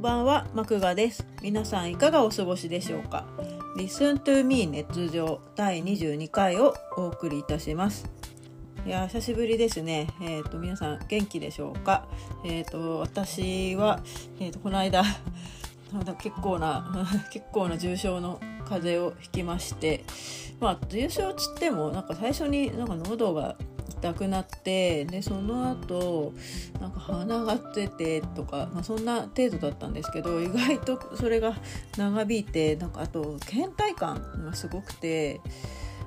んばんは、マクガです。皆さんいかがお過ごしでしょうか？Listen to me ネット上第22回をお送りいたします。いや久しぶりですね。えっ、と皆さん元気でしょうか？えっ、と私はえっ、とこの間 なんだ結構な 結構な重症の風邪をひきまして、まあ重症つってもなんか最初になんか喉が痛くなってでその後なんか鼻が出てとか、まあ、そんな程度だったんですけど意外とそれが長引いてなんかあと倦怠感がすごくて。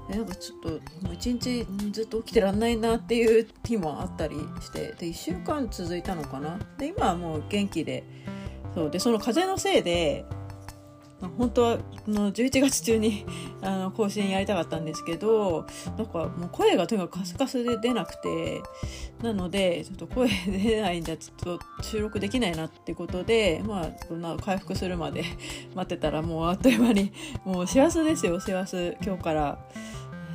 なんかちょっともう一日ずっと起きてらんないなっていう日もあったりしてで1週間続いたのかなで今はもう元気でそうでその風のせいで本当はの11月中にあの更新やりたかったんですけどなんかもう声がとにかくカスカスで出なくてなのでちょっと声出ないんだちょっと収録できないなってことでまあそんな回復するまで 待ってたらもうあっという間にもう幸せですよ幸せ今日から、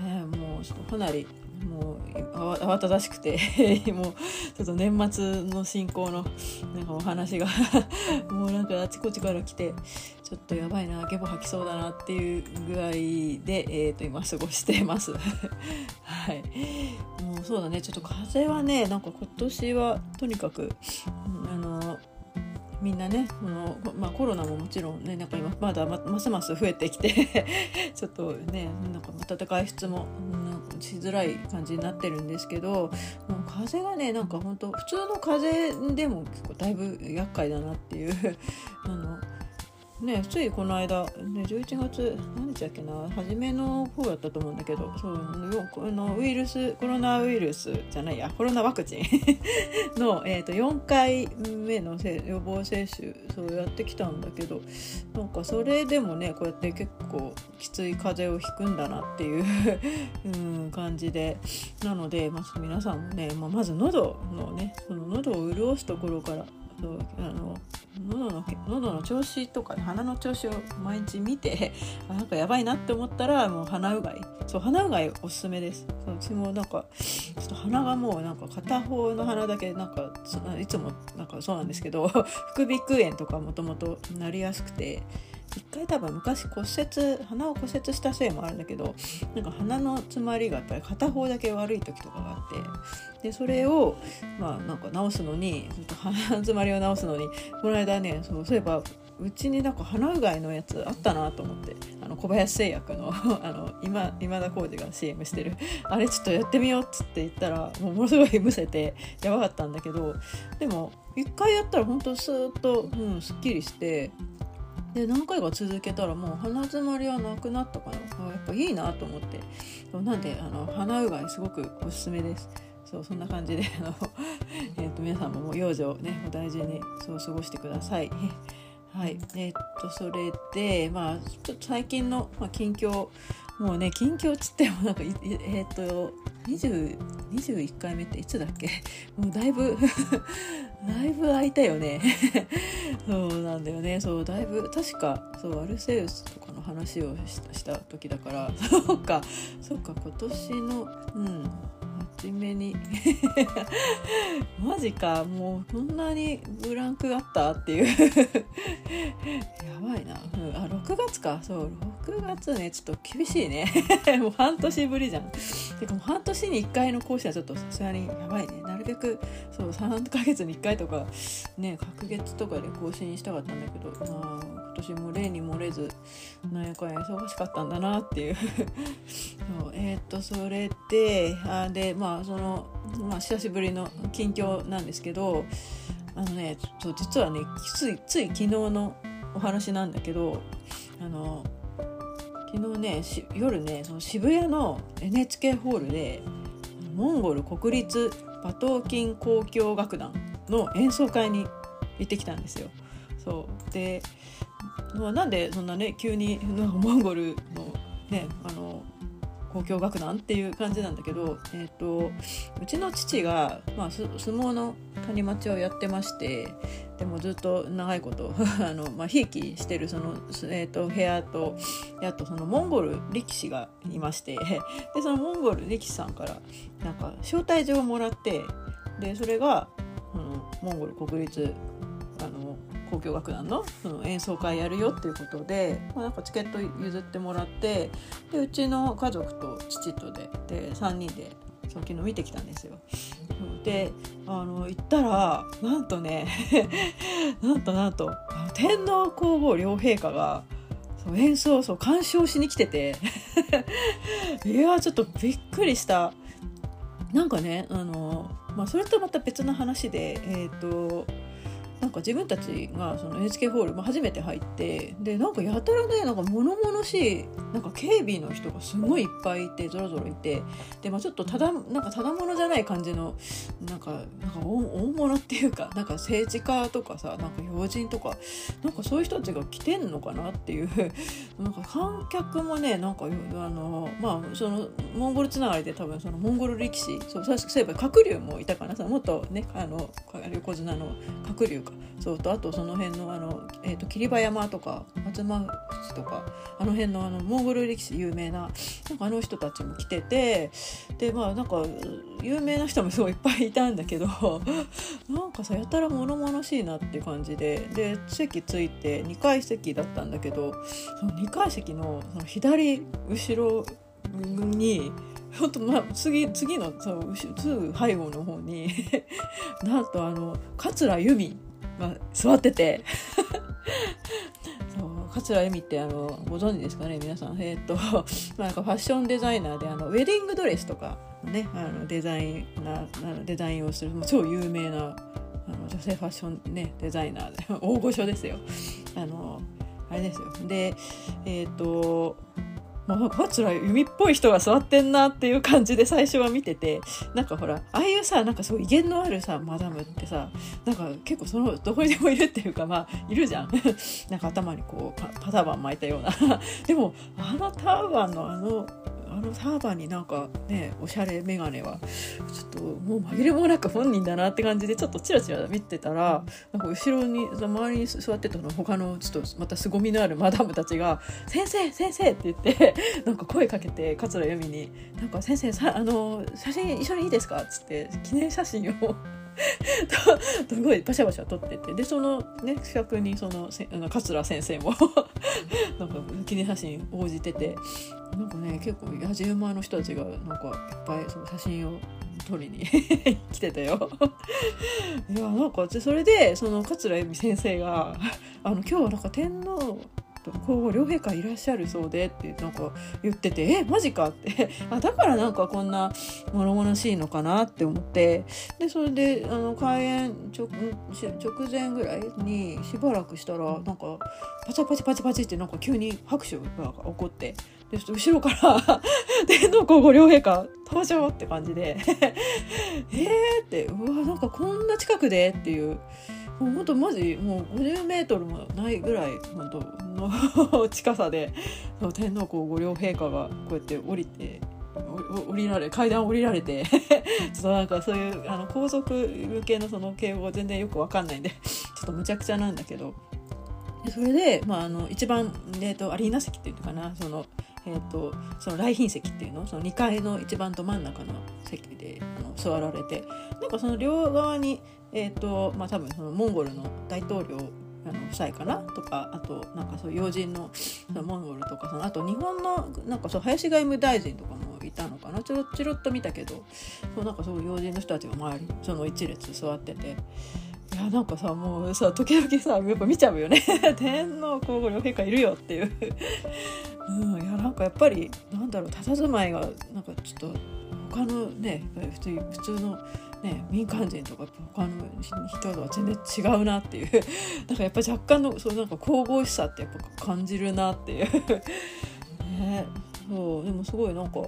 えー、もうちょっとかなりもう慌ただしくて もうちょっと年末の進行のなんかお話が もうなんかあちこちから来てちょっとやばいなゲボ吐きそうだなっていう具合で、えー、と今過ごしてます。はい。もうそうだね。ちょっと風はねなんか今年はとにかくあのみんなねこの、まあ、コロナももちろんねなんか今まだますます増えてきて ちょっとねなんか暖い質も、しづらい感じになってるんですけどもう風がねなんか本当普通の風でも結構だいぶ厄介だなっていう あのねついこの間、ね、11月何日だっけな初めの方だったと思うんだけどそうこのウイルスコロナウイルスじゃないやコロナワクチン の、えーと、4回目の予防接種そうやってきたんだけどなんかそれでもねこうやって結構きつい風邪をひくんだなっていう うん感じで。なので、まあ、皆さんもね、まあ、まず喉のねその喉を潤すところからそうあの喉の喉の調子とか鼻の調子を毎日見てあ なんかやばいなって思ったらもう鼻うがい。そう鼻うがいおすすめです。そううちもなんかちょっと鼻がもうなんか片方の鼻だけなんかいつもなんかそうなんですけど 副鼻腔炎とかもともとなりやすくて一回多分昔骨折鼻を骨折したせいもあるんだけどなんか鼻の詰まりがやっぱり片方だけ悪い時とかがあってでそれをまあなんか治すのに鼻詰まりを治すのにこの間ねそうそういえばうちになんか鼻うがいのやつあったなと思ってあの小林製薬の あの今今田耕司が CM してるあれちょっとやってみようっつって言ったらもうものすごいむせてやばかったんだけどでも一回やったら本当スーッと、うん、すっきりしてで何回か続けたらもう鼻詰まりはなくなったかな。やっぱいいなと思って。なんであの鼻うがいすごくおすすめです。そうそんな感じであの、えーと、皆さんももう養生ねお大事にそう過ごしてください。はい。えー、っとそれでまあちょっと最近の、まあ、近況もうね近況つってもなんかえー、っと20 21回目っていつだっけ？もうだいぶだいぶ空いたよね。そうなんだよね。そうだいぶ確かそうアルセウスとかの話をした時だから。そうか。そうか今年のうん。初めに。マジか。もうこんなにブランクあったっていう。やばいな、うん、あ6月か。そう6月ね。ちょっと厳しいね。もう半年ぶりじゃん。てかもう半年に1回の講師はちょっとさすがにやばいね。なるべくそう3ヶ月に1回とかね隔月とかで更新したかったんだけどまあ今年も例に漏れずなんやかんや忙しかったんだなっていう。そうえー、っとそれであでまあまあその、まあ、久しぶりの近況なんですけどあのねちょ実はねついつい昨日のお話なんだけどあの昨日ね夜ねその渋谷の NHK ホールでモンゴル国立馬頭琴交響楽団の演奏会に行ってきたんですよ。そうで、まあ、なんでそんなね急に モンゴルのねあの交響楽団っていう感じなんだけど、えーと、うちの父が、まあ、相撲の谷町をやってましてでもずっと長いこと あの、まあ、ひいきしてるその、えーと、部屋とあとそのモンゴル力士がいまして でそのモンゴル力士さんからなんか招待状をもらってでそれが、うん、モンゴル国立あの交響楽団のその演奏会やるよっていうことで、まあ、なんかチケット譲ってもらってでうちの家族と父とでで3人でその昨日見てきたんですよ。であの行ったらなんとね なんとなんと天皇皇后両陛下がそう演奏そう鑑賞しに来てて いやちょっとびっくりしたなんかねあの、まあ、それとまた別の話でえっ、ー、となんか自分たちがその NHK ホール、まあ、初めて入ってでなんかやたらねなんか物々しいなんか警備の人がすごいいっぱいいてぞろぞろいてで、まあ、ちょっとただなんかただ者じゃない感じのなんかなんか大物っていうかなんか政治家とかさなんか要人とかなんかそういう人たちが来てんのかなっていう なんか観客もねなんかあのまあそのモンゴルつながりで多分そのモンゴル力士そうそういえば鶴竜もいたかなもっとねあの横綱の鶴竜か。そうとあとその辺のあの、えーと、霧馬山とか松間淵とかあの辺のあのモンゴル歴史有名ななんかあの人たちも来ててでまあなんか有名な人もすごいいっぱいいたんだけど なんかさやたら物々しいなって感じでで席ついて2階席だったんだけどその2階席のその左後ろに本当まあ次次のそうすぐ背後の方に なんとあの桂由美が座ってて。そう桂由美ってあのご存知ですかね皆さん。えっ、ー、と、まあ、なんかファッションデザイナーであのウェディングドレスとかねあのデザインなあのデザインをする超有名なあの女性ファッション、ね、デザイナーで 大御所ですよ。あのあれですよ。でえっ、ー、とまあ、つら弓っぽい人が座ってんなっていう感じで最初は見ててなんかほらああいうさなんかすごい威厳のあるさマダムってさなんか結構そのどこにでもいるっていうかまあいるじゃん。なんか頭にこうパターバン巻いたような。でもあのターバンのあののターバンになんかねおしゃれ眼鏡はちょっともう紛れもなく本人だなって感じでちょっとチラチラ見てたらなんか後ろに周りに座ってたの他のちょっとまた凄みのあるマダムたちが「先生先生!」って言ってなんか声かけて桂由美に「なんか先生さあの写真一緒にいいですか?」っつって記念写真をすごいバシャバシャ撮ってて。でそのね近くにそのせあの桂先生も。なんか記念写真応じてて。なんかね結構野じ馬の人たちがなんかいっぱいその写真を撮りに 来てたよ。いやなんかそれでその桂由美先生があの今日はなんか天皇皇后両陛下いらっしゃるそうでってなんか言っててえマジか？って あだからなんかこんな物々しいのかな？って思って。でそれであの開演直直前ぐらいにしばらくしたらなんかパチパチパチパチってなんか急に拍手が起こって。で後ろから天皇皇后両陛下登場って感じで。えーってうわなんかこんな近くでっていう。もうほんとマジもう50メートルもないぐらい本当の近さで天皇皇后両陛下がこうやって降りて降りられ階段降りられてちょっとなんかそういうあの皇族向けのその敬語全然よく分かんないんでちょっとむちゃくちゃなんだけどそれで、まあ、あの一番、えーと、アリーナ席っていうのかなその、えーと、その来賓席っていうのその2階の一番ど真ん中の席であの座られてなんかその両側にえーとまあ、多分そのモンゴルの大統領あの夫妻かな？とかあとなんかそう要人のそのモンゴルとかそのあと日本のなんかそう林外務大臣とかもいたのかな？ちょろちょろっと見たけどそうなんかそう要人の人たちが周りその一列座ってて。いやなんかさもうさ時々さやっぱ見ちゃうよね。天皇皇后両陛下いるよっていう。うんいやなんかやっぱりなんだろう佇まいがなんかちょっと他のね普通普通のね、民間人とか他の人とは全然違うなっていう。なんかやっぱ若干のそうなんか神々しさってやっぱ感じるなっていう。ねそうでもすごいなんか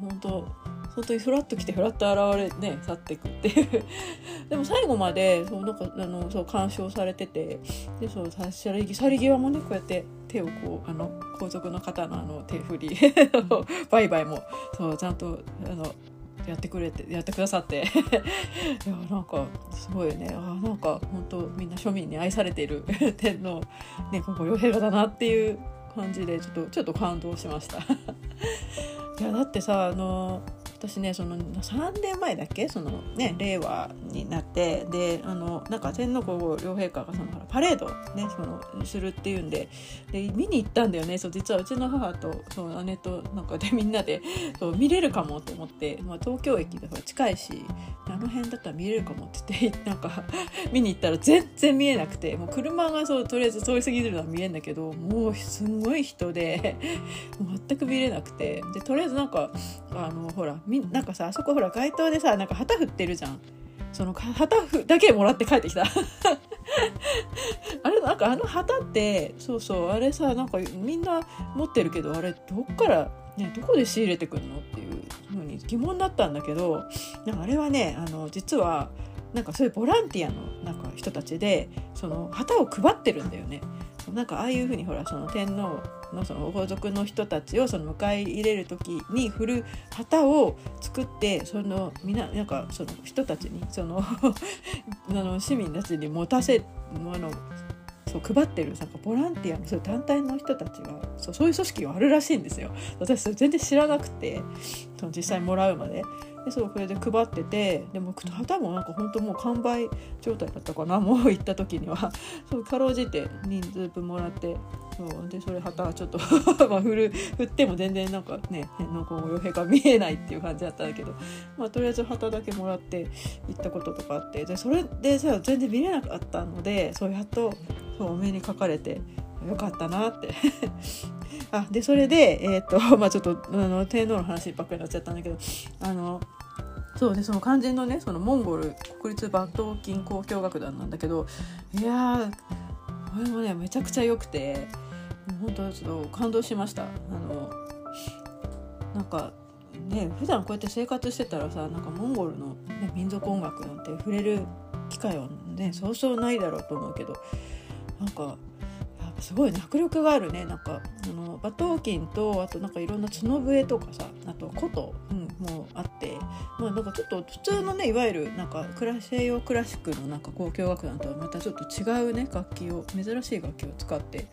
本当本当にフラッと来てフラッと現れね去っていくっていう。でも最後までそうなんかあのそう鑑賞されててでそう去り去り際もねこうやって手をこうあの皇族の方のあの手振り。バイバイもそうちゃんとあのやってくれてやってくださって。いやなんかすごいね。あなんか本当みんな庶民に愛されている 天皇ねここ両陛下だなっていう感じでちょっとちょっと感動しました。いやだってさあの私ねその3年前だっけ？そのね令和になってであのなんか天皇皇后両陛下がそのパレードねそのするっていうんでで見に行ったんだよね。そう実はうちの母とそう姉となんかで みんなでそう見れるかもと思って、まあ、東京駅で近いしあの辺だったら見れるかもって言って なんか見に行ったら全然見えなくてもう車がそうとりあえず通り過ぎるのは見えんだけどもうすんごい人で 全く見れなくてでとりあえずなんかあのほらみなんかさあそこほら街頭でさなんか旗振ってるじゃん。その旗だけもらって帰ってきた あれなんかあの旗ってそうそうあれさなんかみんな持ってるけどあれどっからねどこで仕入れてくるのっていうふうに疑問だったんだけどなんかあれはねあの実はなんかそういうボランティアのなんか人たちでその旗を配ってるんだよね。なんかああいうふうにほらその天皇のその皇族の人たちをその迎え入れる時に振る旗を作ってそのみななんかその人たちにその あの市民たちに持たせあのそう配ってるなんかボランティアのそういう団体の人たちがそうそういう組織があるらしいんですよ。私全然知らなくてその実際もらうまで。でそうこれで配っててでも旗もなんか本当もう完売状態だったかなもう行った時にはそうかろうじて人数分もらってそうでそれ旗はちょっと まあ振る振っても全然なんかね変なこう傭兵が見えないっていう感じだったんだけど、まあ、とりあえず旗だけもらって行ったこととかあってでそれでさ全然見れなかったのでそうやっとそうお目にかかれてよかったなって。あでそれでえっ、ー、とまあちょっとあの天皇の話ばっかりになっちゃったんだけどあのそうでその肝心のねそのモンゴル国立抜刀筋交響楽団なんだけどいやーこれもねめちゃくちゃ良くて本当ちょっと感動しました。あのなんかね普段こうやって生活してたらさなんかモンゴルの、ね、民族音楽なんて触れる機会はねそうそうないだろうと思うけどなんかすごい迫力があるね。なんかあの馬頭琴とあとなんかいろんな角笛とかさあと琴、うん、もあって。まあなんかちょっと普通のねいわゆるなんか西洋クラシックのなんか交響楽団とはまたちょっと違うね楽器を珍しい楽器を使って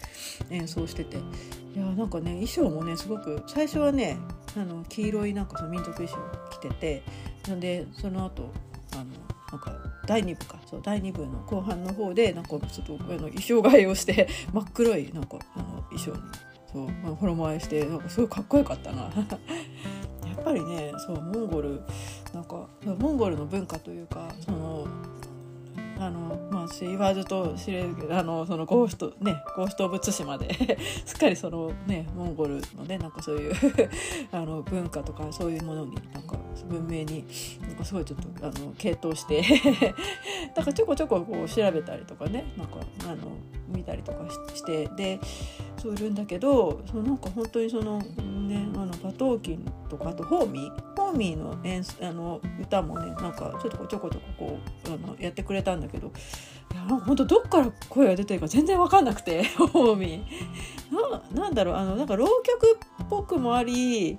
演奏してて。いやなんかね衣装もねすごく最初はねあの黄色いなんかその民族衣装着てて。なんでその後あのなんか第2部か。そう第2部の後半の方でなんかちょっとあの衣装替えをして 真っ黒いなんかあの衣装にそう衣替えしてなんかすごいかっこよかったな。やっぱりねそうモンゴルなんかモンゴルの文化というかそのあのまあ言わずと知れるけどあのそのゴーストねゴースト・オブ・ツシまで すっかりそのねモンゴルのねなんかそういう あの文化とかそういうものになんか文明になんかすごいちょっとあの傾倒して だからちょこちょここう調べたりとかねなんかあの見たりとかしてでそういるんだけどそのなんか本当にそのねあの馬頭琴とかあとホーミーホーミーの演あの歌もねなんかちょっとちょこちょここうあのやってくれたんだけどいや本当どっから声が出てるか全然分かんなくて ホーミー。ななんだろうあのなんか浪曲っぽくもあり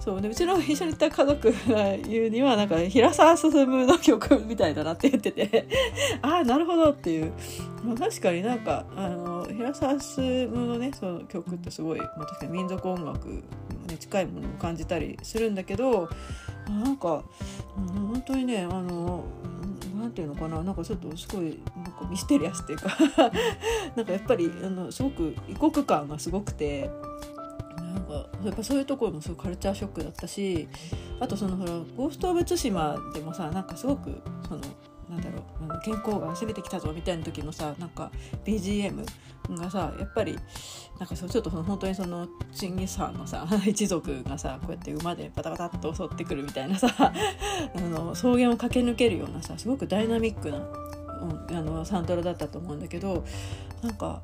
そうでうちの一緒に行った家族が言うにはなんか平沢進の曲みたいだなって言ってて。ああなるほどっていう、まあ、確かになんかあの平沢進のねその曲ってすごい、まあ、確かに民族音楽に、近いものを感じたりするんだけどなんか、うん、本当にねあのなんていうのかななんかちょっとすごいなんかミステリアスっていうか。なんかやっぱりあのすごく異国感がすごくて。なんかやっぱそういうところもすごいカルチャーショックだったしあとそのほら「ゴースト・オブ・ツシマ」でもさなんかすごくそのなんだろう健康が攻めてきたぞみたいな時のさなんか BGM がさやっぱりなんかそうちょっとその本当にそのチンギス・ハンのさ 一族がさこうやって馬でバタバタっと襲ってくるみたいなさ あの草原を駆け抜けるようなさすごくダイナミックな、うん、あのサントラだったと思うんだけどなんか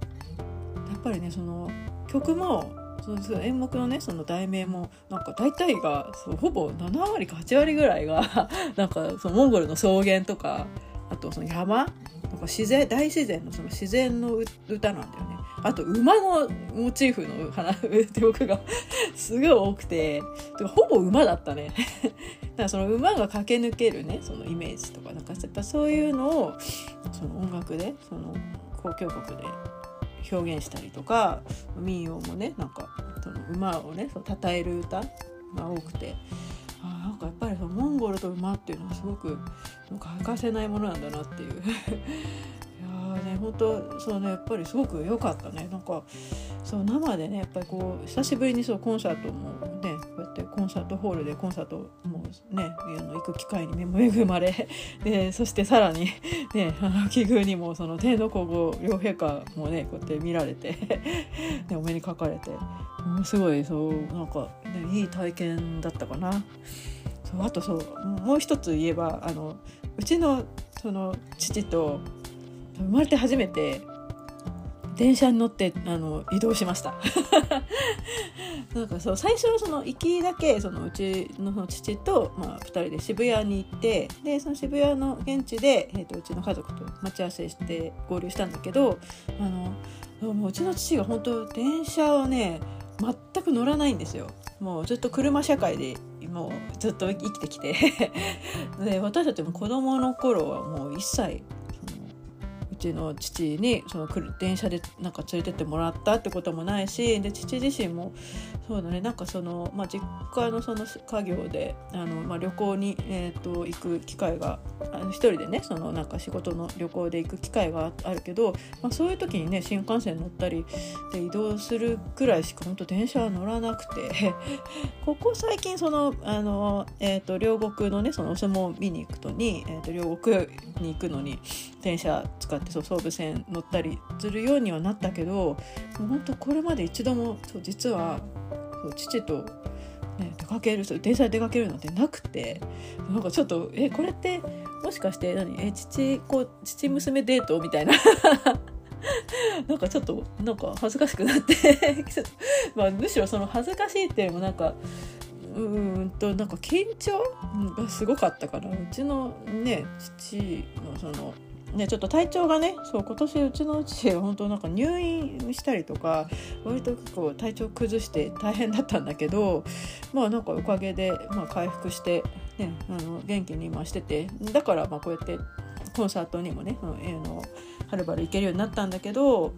やっぱりねその曲もそうそう演目のねその題名もなんか大体がそうほぼ7割か8割ぐらいが なんかそのモンゴルの草原とかあとその山なんか自然大自然のその自然の歌なんだよね。あと馬のモチーフの花曲 が すごい多くてほぼ馬だったねだからその馬が駆け抜けるねそのイメージとかなんかやっぱそういうのをその音楽でその交響曲で表現したりとか民謡もねなんかその馬をねその称える歌が多くてあなんなんかやっぱりそのモンゴルと馬っていうのはすごくなんか欠かせないものなんだなっていう。いやね本当そうねやっぱりすごく良かったね。なんかそう生でねやっぱりこう久しぶりにそうコンサートもねこうやってコンサートホールでコンサートもねあの行く機会に恵まれ でそしてさらにねあの奇遇にもその天皇皇后両陛下もねこうやって見られてで お目にかかれてものすごいそうなんか、ね、いい体験だったかな。そうあとそうもう一つ言えばあのうちのその父と生まれて初めて電車に乗ってあの移動しました。なんかそう最初はその行きだけそのうちのその父と、まあ、2人で渋谷に行ってでその渋谷の現地で、えーと、うちの家族と待ち合わせして合流したんだけどあのもううちの父が本当電車をね全く乗らないんですよ。もうずっと車社会でもうずっと生きてきて。で私たちも子供の頃はもう一切うちの父にその電車でなんか連れてってもらったってこともないしで父自身もそうだね。なんかその、まあ、実家のその家業であの、まあ、旅行に、えーと、行く機会があの一人でねそのなんか仕事の旅行で行く機会があるけど、まあ、そういう時にね新幹線乗ったりで移動するくらいしか本当電車は乗らなくて ここ最近そのあの、えーと、両国のねそのお相撲を見に行くとに、えーと両国に行くのに電車使ってそう総武線乗ったりするようにはなったけどもう本当これまで一度もそう実はそう父と、ね、出かける電車で出かけるなんてなくてなんかちょっとえこれってもしかして何え父子父娘デートみたいな？なんかちょっとなんか恥ずかしくなって。まあ、むしろその恥ずかしいっていうのもなんかうんとなんか緊張がすごかったからうちのね父のそのね、ちょっと体調がねそう今年うちのうち本当なんか入院したりとか割と結構体調崩して大変だったんだけどまあなんかおかげで、まあ、回復して、ね、あの元気に今しててだからまあこうやってコンサートにもねあのはるばる行けるようになったんだけど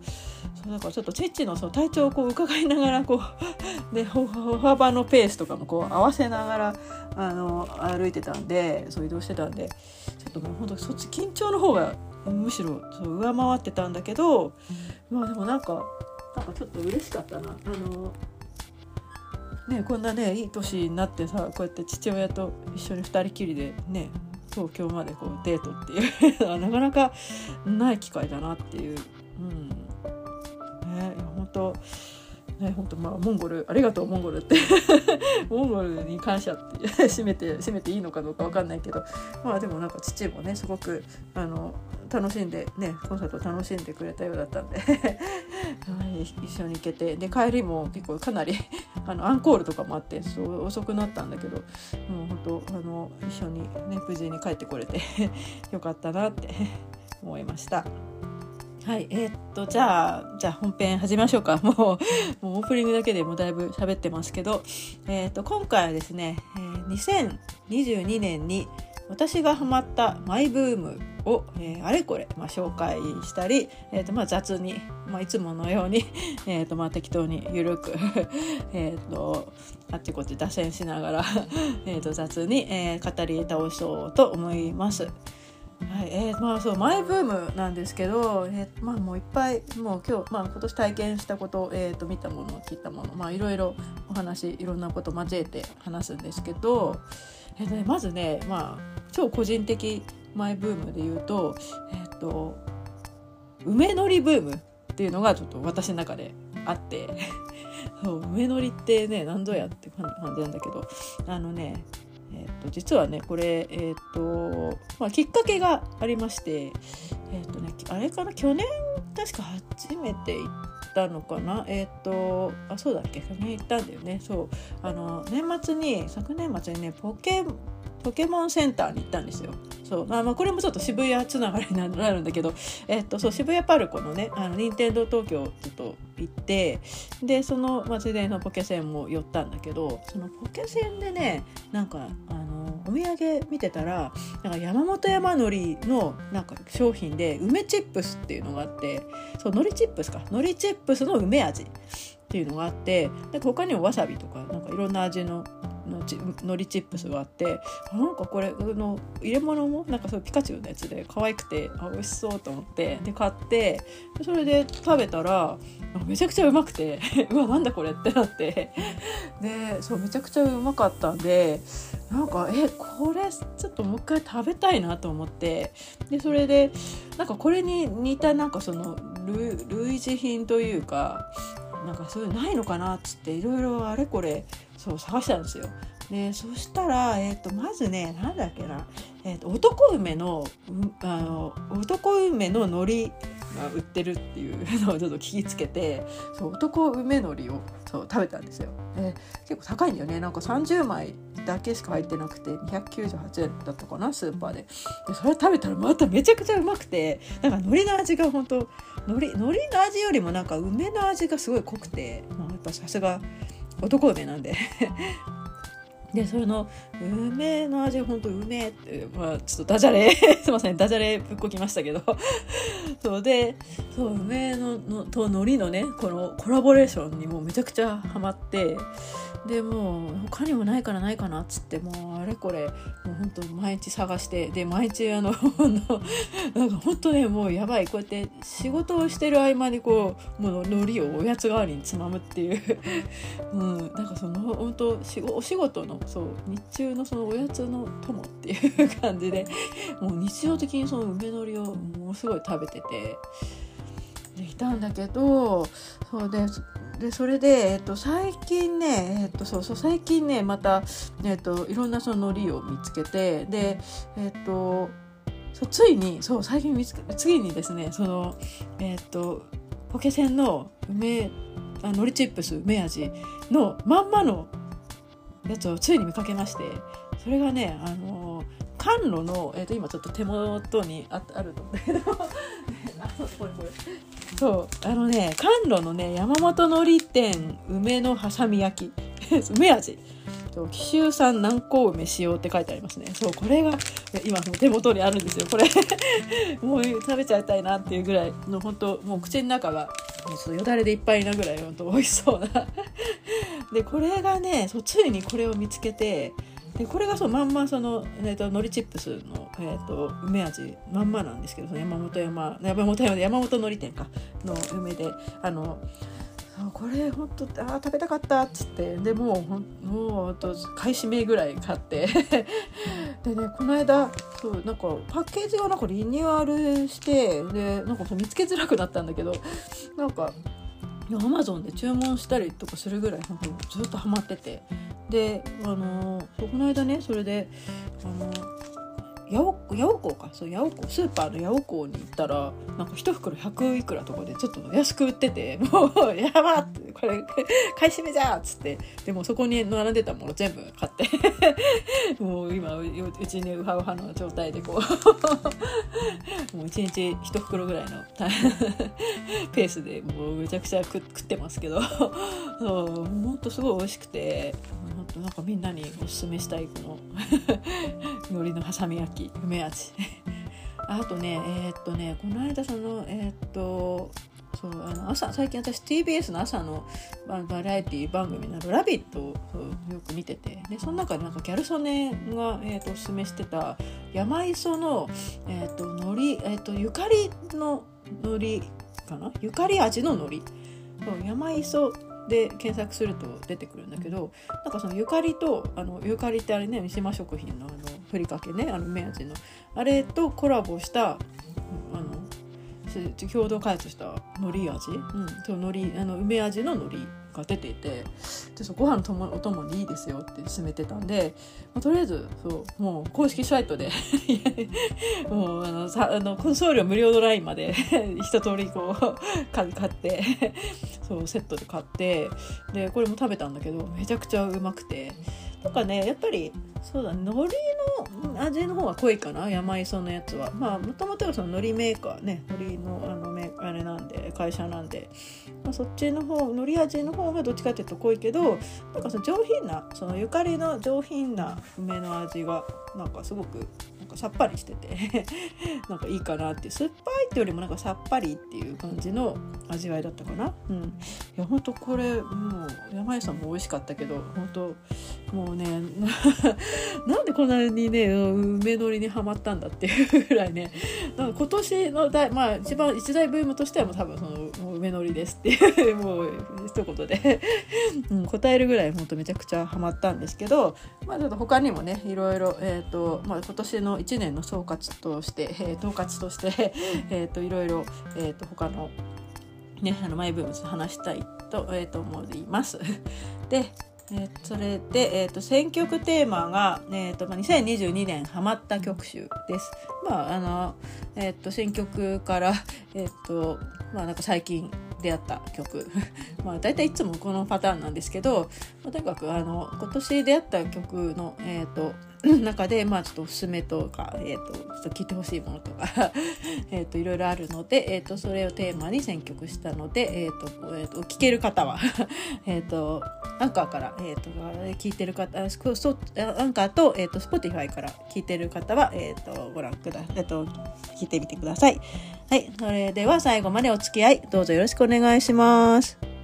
そうだからちょっとチッチのその体調をこう伺いながらこう で歩幅のペースとかもこう合わせながらあの歩いてたんでそう移動してたんでちょっともう本当そっち緊張の方がむしろ上回ってたんだけどまあでもなんかなんかちょっと嬉しかったな。あのね、こんなねいい年になってさこうやって父親と一緒に2人きりでね東京までこうデートっていう なかなかない機会だなっていう。うんね、本当ね、本当まあモンゴルありがとうモンゴルって モンゴルに感謝って締めて締めていいのかどうか分かんないけどまあでもなんか父もねすごくあの楽しんでねコンサート楽しんでくれたようだったんで 一緒に行けてで帰りも結構かなり あのアンコールとかもあってそう遅くなったんだけどもう本当あの一緒にね無事に帰ってこれて よかったなって思いました。はい、えー、っと、じゃあ、じゃあ本編始めましょうか。もう、もうオープニングだけでもだいぶ喋ってますけど、えー、っと、今回はですね、えー、2022年に私がハマったマイブームを、えー、あれこれ、まあ、紹介したり、えーとまあ、雑に、まあ、いつものように えと、まあ、適当にゆるく えとあっちこっち脱線しながら えと雑に、えー、語り倒そうと思います。はいえー、まあそうマイブームなんですけど、えー、まあもういっぱいもう今日、まあ、今年体験したこと、えー、と見たもの聞いたものまあいろいろお話いろんなこと交えて話すんですけど、えーね、まずね、まあ、超個人的マイブームで言うと,、えーと、梅のりブームっていうのがちょっと私の中であって そう梅のりってね何ぞやって感じなんだけどあのねえーと、実はねこれ、えーとまあ、きっかけがありまして、えーとね、あれかな去年確か初めて行ったのかな？えっ、ー、とあそうだっけ？去年行ったんだよね。そう。あの年末に昨年末にねポケポケモンセンターに行ったんですよ。そう。まあ、まあこれもちょっと渋谷つながりになるんだけど、えっと、そう渋谷パルコのねあの任天堂東京ちょっと行ってでその、まあ、ついでのポケセンも寄ったんだけどそのポケセンでねなんかあのお土産見てたらなんか山本山のりのなんか商品で梅チップスっていうのがあってそうのりチップスか。のりチップスの梅味。っていうのがあってで他にもわさびとかなんかいろんな味ののち海苔チップスがあってなんかこれの入れ物もなんかそピカチュウのやつで可愛くてあ美味しそうと思ってで買ってそれで食べたらめちゃくちゃうまくて うわなんだこれってなって。でそうめちゃくちゃうまかったんでなんかえこれちょっともう一回食べたいなと思って。でそれでなんかこれに似たなんかその類似品というかなんかそういうのないのかなっつっていろいろあれこれそう探したんですよ。でそしたら、えーと、まずねなんだっけな、えーと、男梅のあの男梅の海苔が売ってるっていうのをちょっと聞きつけてそう男梅海苔をそう食べたんですよ。で結構高いんだよね。なんか30枚だけしか入ってなくて298円だったかなスーパーで。でそれ食べたらまためちゃくちゃうまくてなんか海苔の味が本当海苔海苔の味よりもなんか梅の味がすごい濃くて、まあ、やっぱさすが男梅なんで。でそれの梅の味本当梅って、まあ、ちょっとダジャレ すいませんダジャレぶっこきましたけど。そうでそう梅ののと海苔のねこのコラボレーションにもめちゃくちゃハマって。でもう他にもないからないかなっつってもうあれこれもう本当毎日探してで毎日あの なんか本当ねもうやばいこうやって仕事をしてる合間にこうもう海苔をおやつ代わりにつまむっていう うんなんかその本当お仕事のそう日中のそのおやつの友っていう感じでもう日常的にその梅のりをものすごい食べてて。いたんだけどそうででそれで、えっと、最近ね、えっと、そうそう最近ねまた、えっと、いろんなその海苔を見つけてでえっとそうついにそう最近見つけ次にですねそのえっとポケセンの梅あ海苔チップス梅味のまんまのやつをついに見かけましてそれがねあの甘露の、えー、と今ちょっと手元にああると思うんだけど。これこれそうあのね甘露のね山本のり店梅のはさみ焼き。梅味。紀州産南高梅使用って書いてありますね。そうこれが今もう手元にあるんですよ。これ。もう食べちゃいたいなっていうぐらいの本当もう口の中がちょっとよだれでいっぱいなぐらい本当美味しそうな。でこれがねそうついにこれを見つけてでこれがそうまんまその、えーと、のりチップスの、えーと、梅味まんまなんですけど山本山山本山山本のり店かの梅であのこれ本当あ食べたかったっつってでもうもうと買い占めぐらい買って でねこの間そうなんかパッケージがなんかリニューアルしてでなんかそう見つけづらくなったんだけどなんかアマゾンで注文したりとかするぐらいなんかずっとハマってて。であのこの間ねそれであの八百八百か。そう八百スーパーの八百港に行ったらなんか一袋100いくらとかでちょっと安く売ってて もうやばって。これ買い占めじゃっつって。でもそこに並んでたもの全部買って。もう今うちにウハウハの状態でこう。もう1日1袋ぐらいのペースでもうめちゃくちゃ食ってますけど。そうほんとすごい美味しくて。ほんとなんかみんなにおすすめしたいこの海苔のはさみ焼き。梅味。あとねえー、っとねこの間そのえー、っとそうあの朝最近私 TBS の朝のバラエティ番組の「ラビット!」をよく見てて。でその中でなんかギャル曽根が、えーと、おすすめしてた山磯の、えーと、海苔、えーと、ゆかりの海苔かな？ゆかり味の海苔。そう山磯で検索すると出てくるんだけどなんかそのゆかりとあのゆかりってあれね三島食品のあのふりかけねあの梅味のあれとコラボしたあの共同開発した海苔味、うん、そう海苔あの梅味の海苔。が出ていてでそうご飯ともお供にいいですよって勧めてたんで、まあ、とりあえずそうもう公式サイトで もうあのさあの送料無料のラインまで 一通りこう買ってそうセットで買ってでこれも食べたんだけどめちゃくちゃうまくて。とかねやっぱりそうだ海苔の味の方が濃いかな山磯のやつは。まあもともとはその海苔メーカーね海苔のあのメあれなんで会社なんで、まあ、そっちの方海苔味の方がどっちかっていうと濃いけどなんかその上品なそのゆかりの上品な梅の味がなんかすごくさっぱりしてて なんかいいかなって酸っぱいってよりもなんかさっぱりっていう感じの味わいだったかな。うん、いや本当これもう山井さんも美味しかったけど本当もうね なんでこんなにね梅のりにはまったんだっていうぐらいねなんか今年の大まあ一番一大ブームとしてはもう多分そのもう梅のりですっていうもう一言で、うん、答えるぐらい本当めちゃくちゃハマったんですけど、まあ、ちょっと他にもねいろいろ、えーとまあ、今年の1年の総括として、えー、統括として えといろいろ、えーと、他のねあのマイブームス話したいと,、えー、と思います。でえー、それで、えーと、選曲テーマが、えーとまあ、2022年ハマった曲集です。まああのえーと、選曲から、えーとまあ、なんか最近出会った曲まあ大体いつもこのパターンなんですけど、まあ、とにかくあの今年出会った曲の、えーと中で、まあ、ちょっとおすすめとか、えーと、ちょっと聞いてほしいものとか えといろいろあるので、えーと、それをテーマに選曲したので、えーとえーと、聞ける方は えとアンカーから、えー、と聞いてる方アンカーと,、えー、と Spotify から聞いてる方は、えー、とご覧くだ、えー、と聞いてみてください。はい、それでは最後までお付き合いどうぞよろしくお願いします。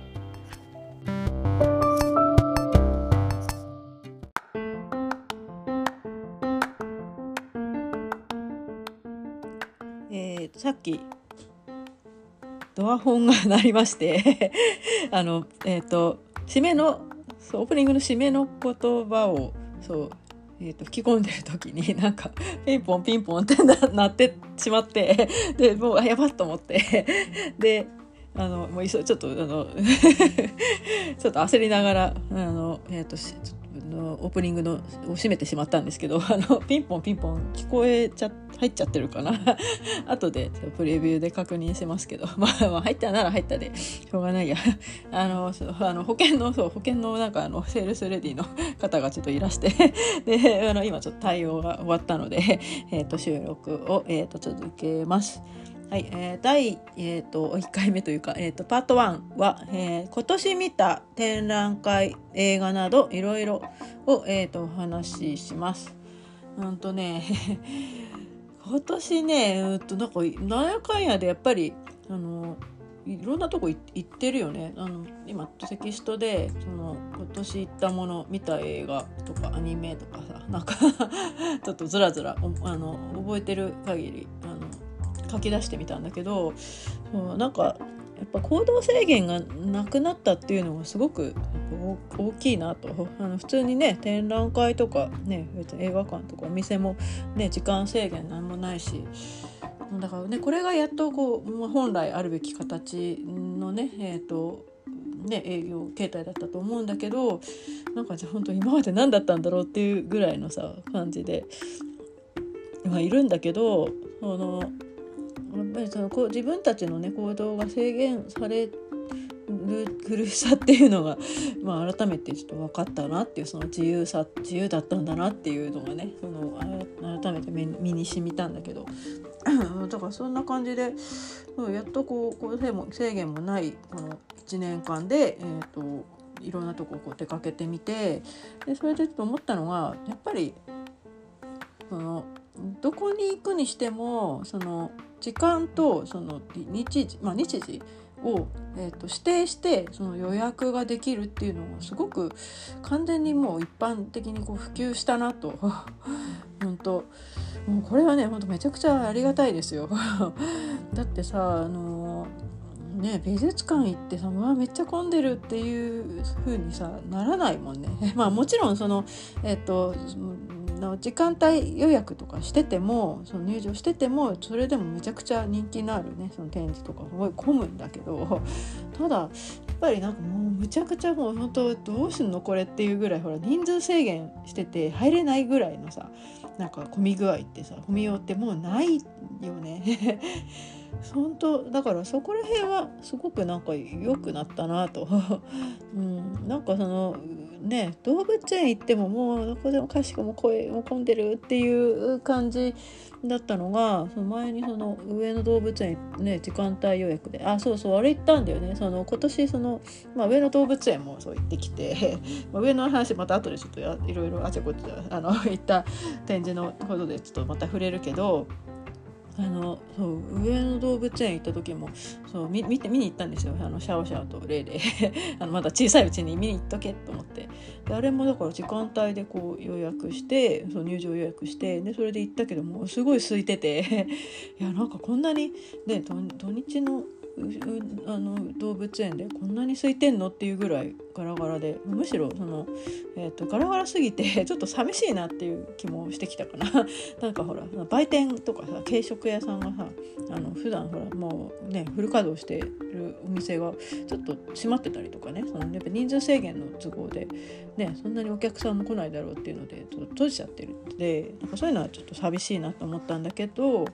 さっきドアホンが鳴りまして あのえっ、ー、と締めのそうオープニングの締めの言葉をそうえーと、吹き込んでる時に なんかピンポンピンポンって なってしまってでもうやばっと思って。であのもうちょっとあのちょっと焦りながらあの、えーと、のオープニングのを閉めてしまったんですけど あのピンポンピンポン聞こえちゃ入っちゃってるかな。後でプレビューで確認しますけど、まあ、まあ入ったなら入ったでしょうがないや。あのあの保険のそう保険のなんかあのセールスレディの方がちょっといらして。であの今ちょっと対応が終わったので、えーと、収録を、えーと続けます。はい、えー、第、えーと、1回目というか、えーと、パート1は、えー、今年見た展覧会映画などいろいろを、えーと、お話しします。うんとね 今年ねうんとなんかなんやかんやでやっぱりあのいろんなとこ行ってるよねあの今テキストでその今年行ったもの見た映画とかアニメとかさなんか ちょっとずらずらあの覚えてる限りあ書き出してみたんだけどそうなんかやっぱ行動制限がなくなったっていうのがすごく大きいなと。あの普通にね展覧会とかね別に映画館とかお店もね時間制限なんもないしだからねこれがやっとこう本来あるべき形のねえっ、ー、とね、営業形態だったと思うんだけどなんかじゃあ本当今まで何だったんだろうっていうぐらいのさ感じで、まあ、いるんだけどそのっぱりそのこう自分たちのね行動が制限される苦しさっていうのが、まあ、改めてちょっと分かったなっていうその自由さ自由だったんだなっていうのがねその改めて身に染みたんだけど。だからそんな感じでやっとこうこう制限もないこの1年間で、えーと、いろんなとここう出かけてみてでそれでちょっと思ったのがやっぱりそのどこに行くにしてもその時間とその日時、まあ、日時を、えーと、指定してその予約ができるっていうのがすごく完全にもう一般的にこう普及したなと。本当。もうこれはね本当めちゃくちゃありがたいですよ。だってさあのね美術館行ってさうわめっちゃ混んでるっていう風にさならないもんね。まあもちろんそのえっ、ー、との時間帯予約とかしててもその入場しててもそれでもめちゃくちゃ人気のあるねその展示とかすごい混むんだけどただやっぱりなんかもうむちゃくちゃもう本当どうすんのこれっていうぐらいほら人数制限してて入れないぐらいのさなんか混み具合ってさ混みようってもうないよね。本当だからそこら辺はすごくなんか良くなったなと、うん、なんかそのね動物園行ってももうどこでもかしこも声も混んでるっていう感じだったのがその前にその上野動物園ね時間帯予約で。あそうそうあれ行ったんだよね。その今年その、まあ、上野動物園もそう行ってきて、上野の話また後でちょっといろいろあちゃこちゃあの行った展示のことでちょっとまた触れるけどあのそう上野動物園行った時もそう見見て見に行ったんですよ。あのシャオシャオとレイレイ。あのまだ小さいうちに見に行っとけと思って。であれもだから時間帯でこう予約してそう入場予約してでそれで行ったけどもすごい空いてて。いやなんかこんなにね土日のあの動物園でこんなに空いてんの？っていうぐらいガラガラでむしろその、えーと、ガラガラすぎて ちょっと寂しいなっていう気もしてきたかな。なんかほら売店とかさ軽食屋さんがさあの普段ほらもうねフル稼働してるお店がちょっと閉まってたりとかね。そのやっぱ人数制限の都合で、ね、そんなにお客さんも来ないだろうっていうのでちょっと閉じちゃってる。んでなんかそういうのはちょっと寂しいなと思ったんだけど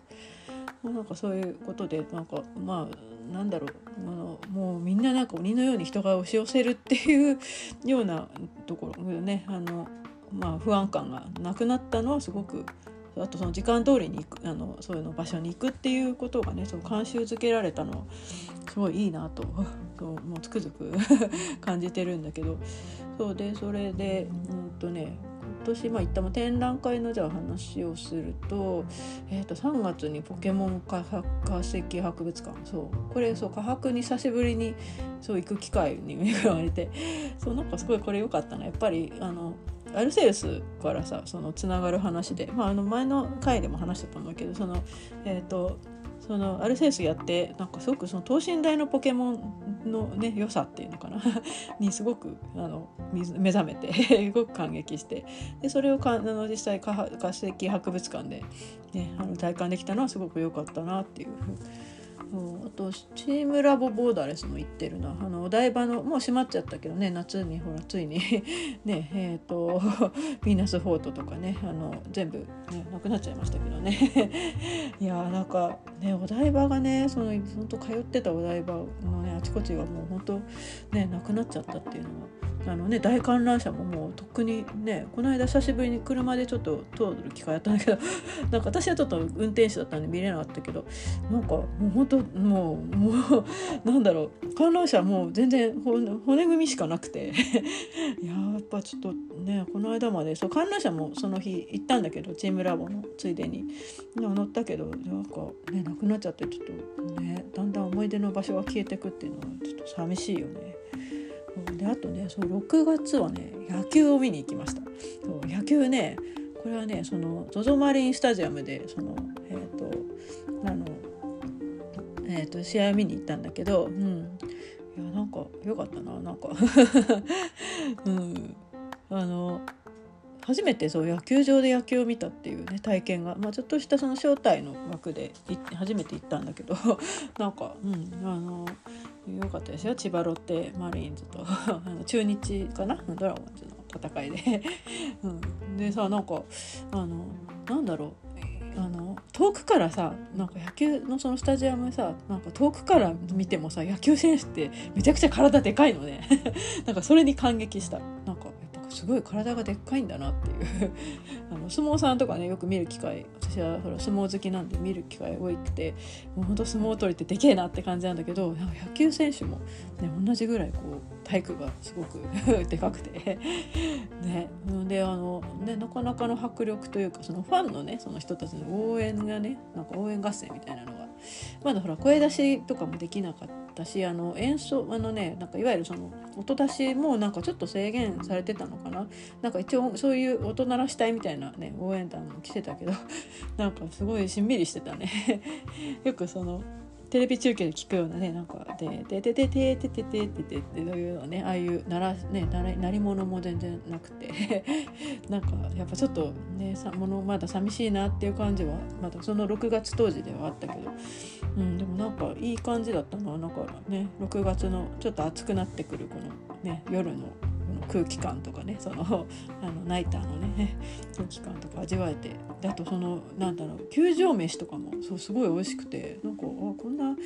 なんかそういうことでなんかまあなんだろうあのもうみんななんか鬼のように人が押し寄せるっていうようなところね。あの、まあ、不安感がなくなったのはすごくあとその時間通りに行くあのそういうの場所に行くっていうことがねその慣習づけられたのすごいいいなと そうもうつくづく 感じてるんだけど。そうでそれでうんとね年、まあ、行ったも展覧会のじゃあ話をすると,、えー、と3月にポケモン化石博物館そうこれそう科博に久しぶりにそう行く機会に恵まれて そうなんかすごいこれ良かったな。やっぱりあのアルセウスからさそのつながる話で、まあ、あの前の回でも話してたと思うけどそのえっ、ー、とそのアルセウスやってなんかすごくその等身大のポケモンのね良さっていうのかな？にすごくあの目覚めて すごく感激して。でそれをかあの実際化石博物館で、ね、あの体感できたのはすごく良かったなっていうふうにあとチームラボボーダレスも行ってるな。あのお台場のもう閉まっちゃったけどね。夏にほらついに。ねえっ、ー、とヴィーナスフォートとかね。あの全部、ね、なくなっちゃいましたけどね。いやーなんかねお台場がねその本当通ってたお台場のねあちこちがもう本当ねなくなっちゃったっていうのは。あのね大観覧車ももうとっくにねこの間久しぶりに車でちょっと通る機会あったんだけど。なんか私はちょっと運転手だったんで見れなかったけど。なんかもう本当もうもうなんだろう。観覧車もう全然骨組みしかなくて。やっぱちょっとねこの間までそう観覧車もその日行ったんだけどチームラボのついでに。乗ったけどなんかねなくなっちゃってちょっとねだんだん思い出の場所が消えてくっていうのはちょっと寂しいよね。であとねその6月はね野球を見に行きました。そう野球ねこれはねその ZOZO マリンスタジアムでそのえっ、ー、とあのえーと、試合見に行ったんだけど、うん、いやなんか良かったななんか。うん。あの初めてそう野球場で野球を見たっていうね体験が、まあ、ちょっとしたその招待の枠で初めて行ったんだけど。なんか、うん、あの良かったですよ。千葉ロッテマリーンズと。あの中日かな？ドラゴンズの戦いで。うん、でさなんかあのなんだろう。あの遠くからさなんか野球のそのスタジアムさなんか遠くから見てもさ野球選手ってめちゃくちゃ体でかいのね。なんかそれに感激した。なんかやっぱすごい体がでっかいんだなっていう。あの相撲さんとかねよく見る機会私はほら相撲好きなんで見る機会多くてもうほんと相撲取りってでけえなって感じなんだけど野球選手も、ね、同じぐらいこう体育がすごく でかくて。ね。であのねなかなかの迫力というかそのファンのねその人たちの応援がねなんか応援合戦みたいなのがまだほら声出しとかもできなかったしあの演奏あのねなんかいわゆるその音出しもなんかちょっと制限されてたのかな。なんか一応そういう音鳴らしたいみたいなね応援団も来てたけど なんかすごいしんみりしてたね。よくそのテレビ中継で聞くようなねなんか「でででででででででで」っていうのねああいう鳴らね鳴り物も全然なくてなんかやっぱちょっとねさものまだ寂しいなっていう感じはまだその6月当時ではあったけど、うん、でもなんかいい感じだったななんかね6月のちょっと暑くなってくるこのね夜の空気感とかねその あのナイターのね 空気感とか味わえてであとそのなんだろう球場飯とかもそうすごい美味しくてなんかあこんななん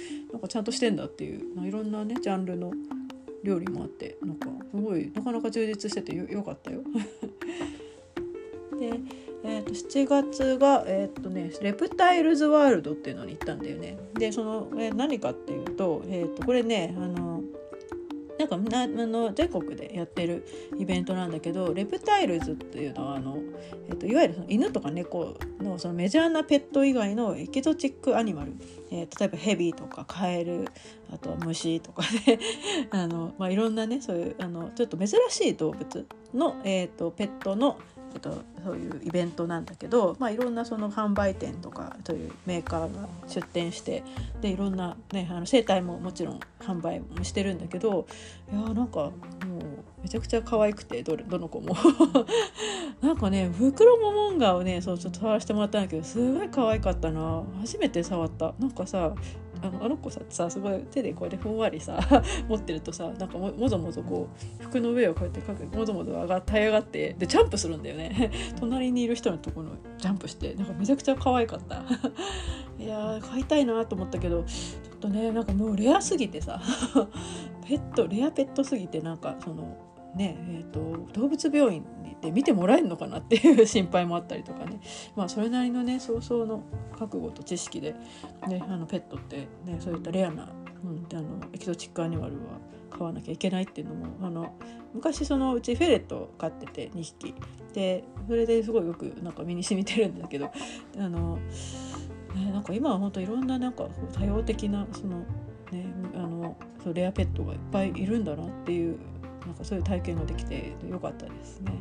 かちゃんとしてんだっていういろんなねジャンルの料理もあってなんかすごいなかなか充実しててよかったよ。でえー、と7月が、えーとね、レプタイルズワールドっていうのに行ったんだよね。でその、えー、何かっていうと,、えー、とこれねあのなんかなあの全国でやってるイベントなんだけどレプタイルズっていうのはあの、えっと、いわゆるその犬とか猫のそのメジャーなペット以外のエキゾチックアニマル、えー、例えばヘビとかカエルあとは虫とかで あの、まあ、いろんなねそういうあのちょっと珍しい動物の、えーと、ペットのえっと、そういうイベントなんだけど、まあ、いろんなその販売店とかそういうメーカーが出店してでいろんな、ね、あの生態ももちろん販売もしてるんだけどいやなんかもうめちゃくちゃ可愛くてどどの子も。なんかね袋もモンガをねそうちょっと触らせてもらったんだけどすごい可愛かったな。初めて触った。なんかさあのあの子ささすごい手でこうやってふんわりさ 持ってるとさなんかももぞもぞこう服の上をこうやってかけもぞもぞ上がって上がってでジャンプするんだよね。隣にいる人のところにジャンプしてなんかめちゃくちゃ可愛かった。いや買いたいなと思ったけどちょっとねなんかもうレアすぎてさペットレアペットすぎてなんかそのねえーと、動物病院で見てもらえるのかなっていう心配もあったりとかね、まあ、それなりのね早々の覚悟と知識で、ね、あのペットって、ね、そういったレアな、うん、あのエキゾチックアニマルは飼わなきゃいけないっていうのもあの昔そのうちフェレットを飼ってて2匹。でそれですごいよくなんか身に染みてるんだけどあの、ね、なんか今は本当いろんななんか多様的なその、ね、あのレアペットがいっぱいいるんだなっていうなんかそういう体験ができてよかったですね。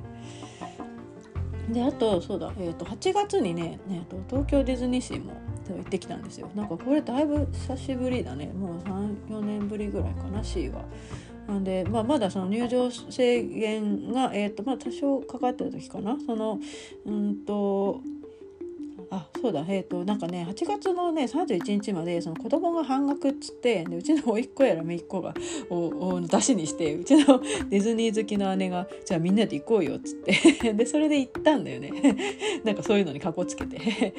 であとそうだ、えーと、8月にねね東京ディズニーシーも行ってきたんですよなんかこれだいぶ久しぶりだねもう34年ぶりぐらいかな C は。なんで、まあ、まだその入場制限が、えーとまあ、多少かかってる時かなそのうんとあそうだ。えっ、ー、となんかね8月のね31日までその子供が半額っつってでうちの甥っ子やら姪っ子がを出しにしてうちの ディズニー好きの姉がじゃあみんなで行こうよっつって。でそれで行ったんだよね。なんかそういうのにかこつけて。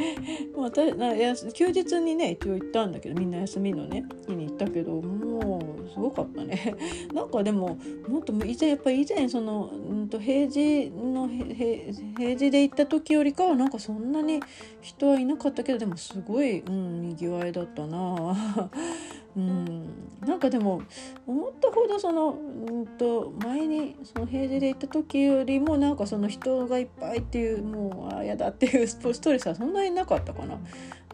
まあ、休日にね一応行ったんだけどみんな休みのね日に行ったけどもうすごかったね。なんかでももっと以前やっぱり以前その、うんと平時の平時で行った時よりかはなんかそんなに人はいなかったけどでもすごい、うん、にぎわいだったな うん、なんかでも思ったほどその、うんと、前にその平時で行った時よりもなんかその人がいっぱいっていうもうあやだっていうストレスはそんなになかったかな。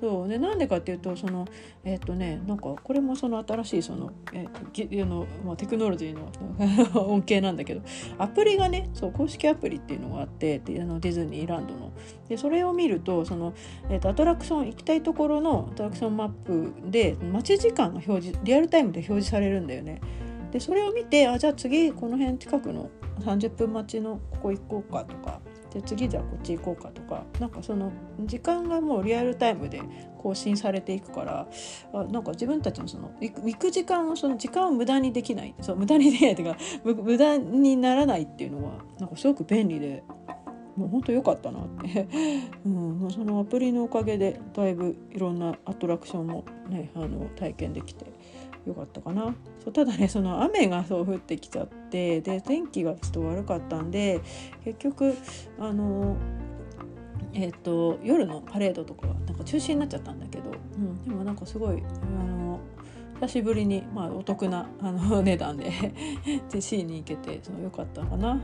そうね、なんでかっていうとそのえっ、とねなんかこれもその新しいその,、えー、のまあ、テクノロジーの 恩恵なんだけどアプリがねそう公式アプリっていうのがあってであのディズニーランドのでそれを見るとその、えーと、アトラクション行きたいところのアトラクションマップで待ち時間が表示リアルタイムで表示されるんだよね。でそれを見てあじゃあ次この辺近くの30分待ちのここ行こうかとかで次じゃあこっち行こうかとかなんかその時間がもうリアルタイムで更新されていくからあなんか自分たちのその行く時間をその時間を無駄にできないそう無駄にできない というか無駄にならないっていうのはなんかすごく便利で。もう本当良かったなって、うん、そのアプリのおかげでだいぶいろんなアトラクションもねあの体験できてよかったかなそうただねその雨がそう降ってきちゃってで天気がちょっと悪かったんで結局あのえーと、夜のパレードとかはなんか中止になっちゃったんだけど、うん、でもなんかすごいあの久しぶりに、まあ、お得なあの値段で で C に行けてそのよかったかな。うん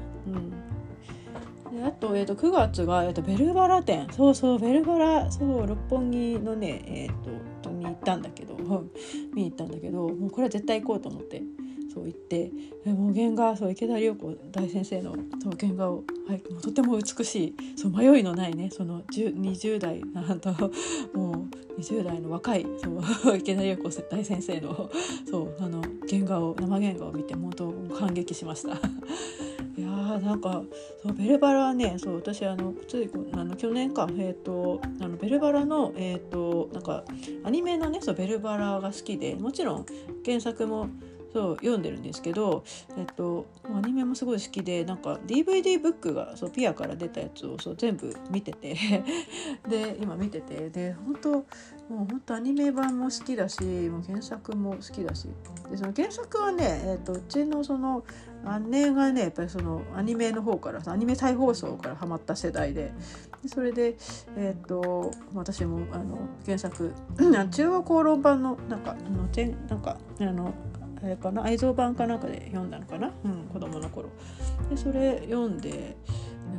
であと,、えーと、9月が、えーと、ベルバラ店。そうそうベルバラそう六本木のねえっ、ー、と見に行ったんだけど。見に行ったんだけどもうこれは絶対行こうと思って。そう言ってもう原画そう池田涼子大先生のそう原画を、はい、もうとても美しいそう迷いのないねその20代なんともう20代の若いそう 池田涼子大先生のそうあの原画を生原画を見て本当感激しました。いやーなんかそうベルバラはねそう私あのついあの去年かえっ、ー、とあのベルバラのえっ、ー、となんかアニメのねそうベルバラが好きでもちろん原作もそう読んでるんですけど、えっと、アニメもすごい好きでなんか DVD ブックがそうピアから出たやつをそう全部見てて で今見ててで本当もう本当アニメ版も好きだしもう原作も好きだしでその原作はね、えっと、うちのその姉がねやっぱりそのアニメの方からアニメ再放送からハマった世代でそれで、えっと私もあの原作 中和公論版のなんかあのなんかあのあれかな？映像版かなんかで読んだのかな、うん、子供の頃。でそれ読んで、ね、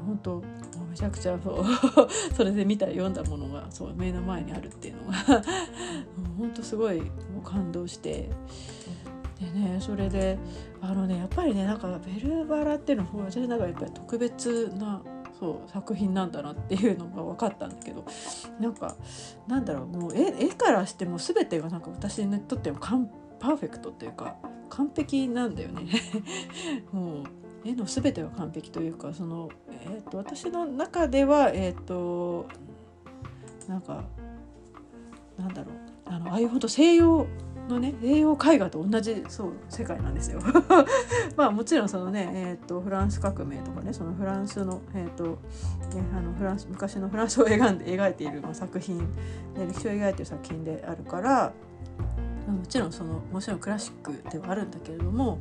本当めちゃくちゃそう それで見た読んだものがそう目の前にあるっていうのが 本当すごいもう感動して。でねそれであのねやっぱりねなんかベルバラっていうのは私なんかやっぱり特別なそう作品なんだなっていうのが分かったんだけどなんかなんだろうもう絵絵からしても全てがなんか私にとってもパーフェクトっていうか完璧なんだよね もう絵の全てが完璧というかその、えーと、私の中ではえっ、ー、となんかなんだろうあのああいうほんと西洋のね栄養絵画と同じそう世界なんですよ。まあもちろんそのね、えーと、フランス革命とかねそのフランスの,、えーとね、あのフランス昔のフランスを描んで描いている、まあ、作品、ね、歴史を描いている作品であるから、もちろんそのもちろんクラシックではあるんだけれども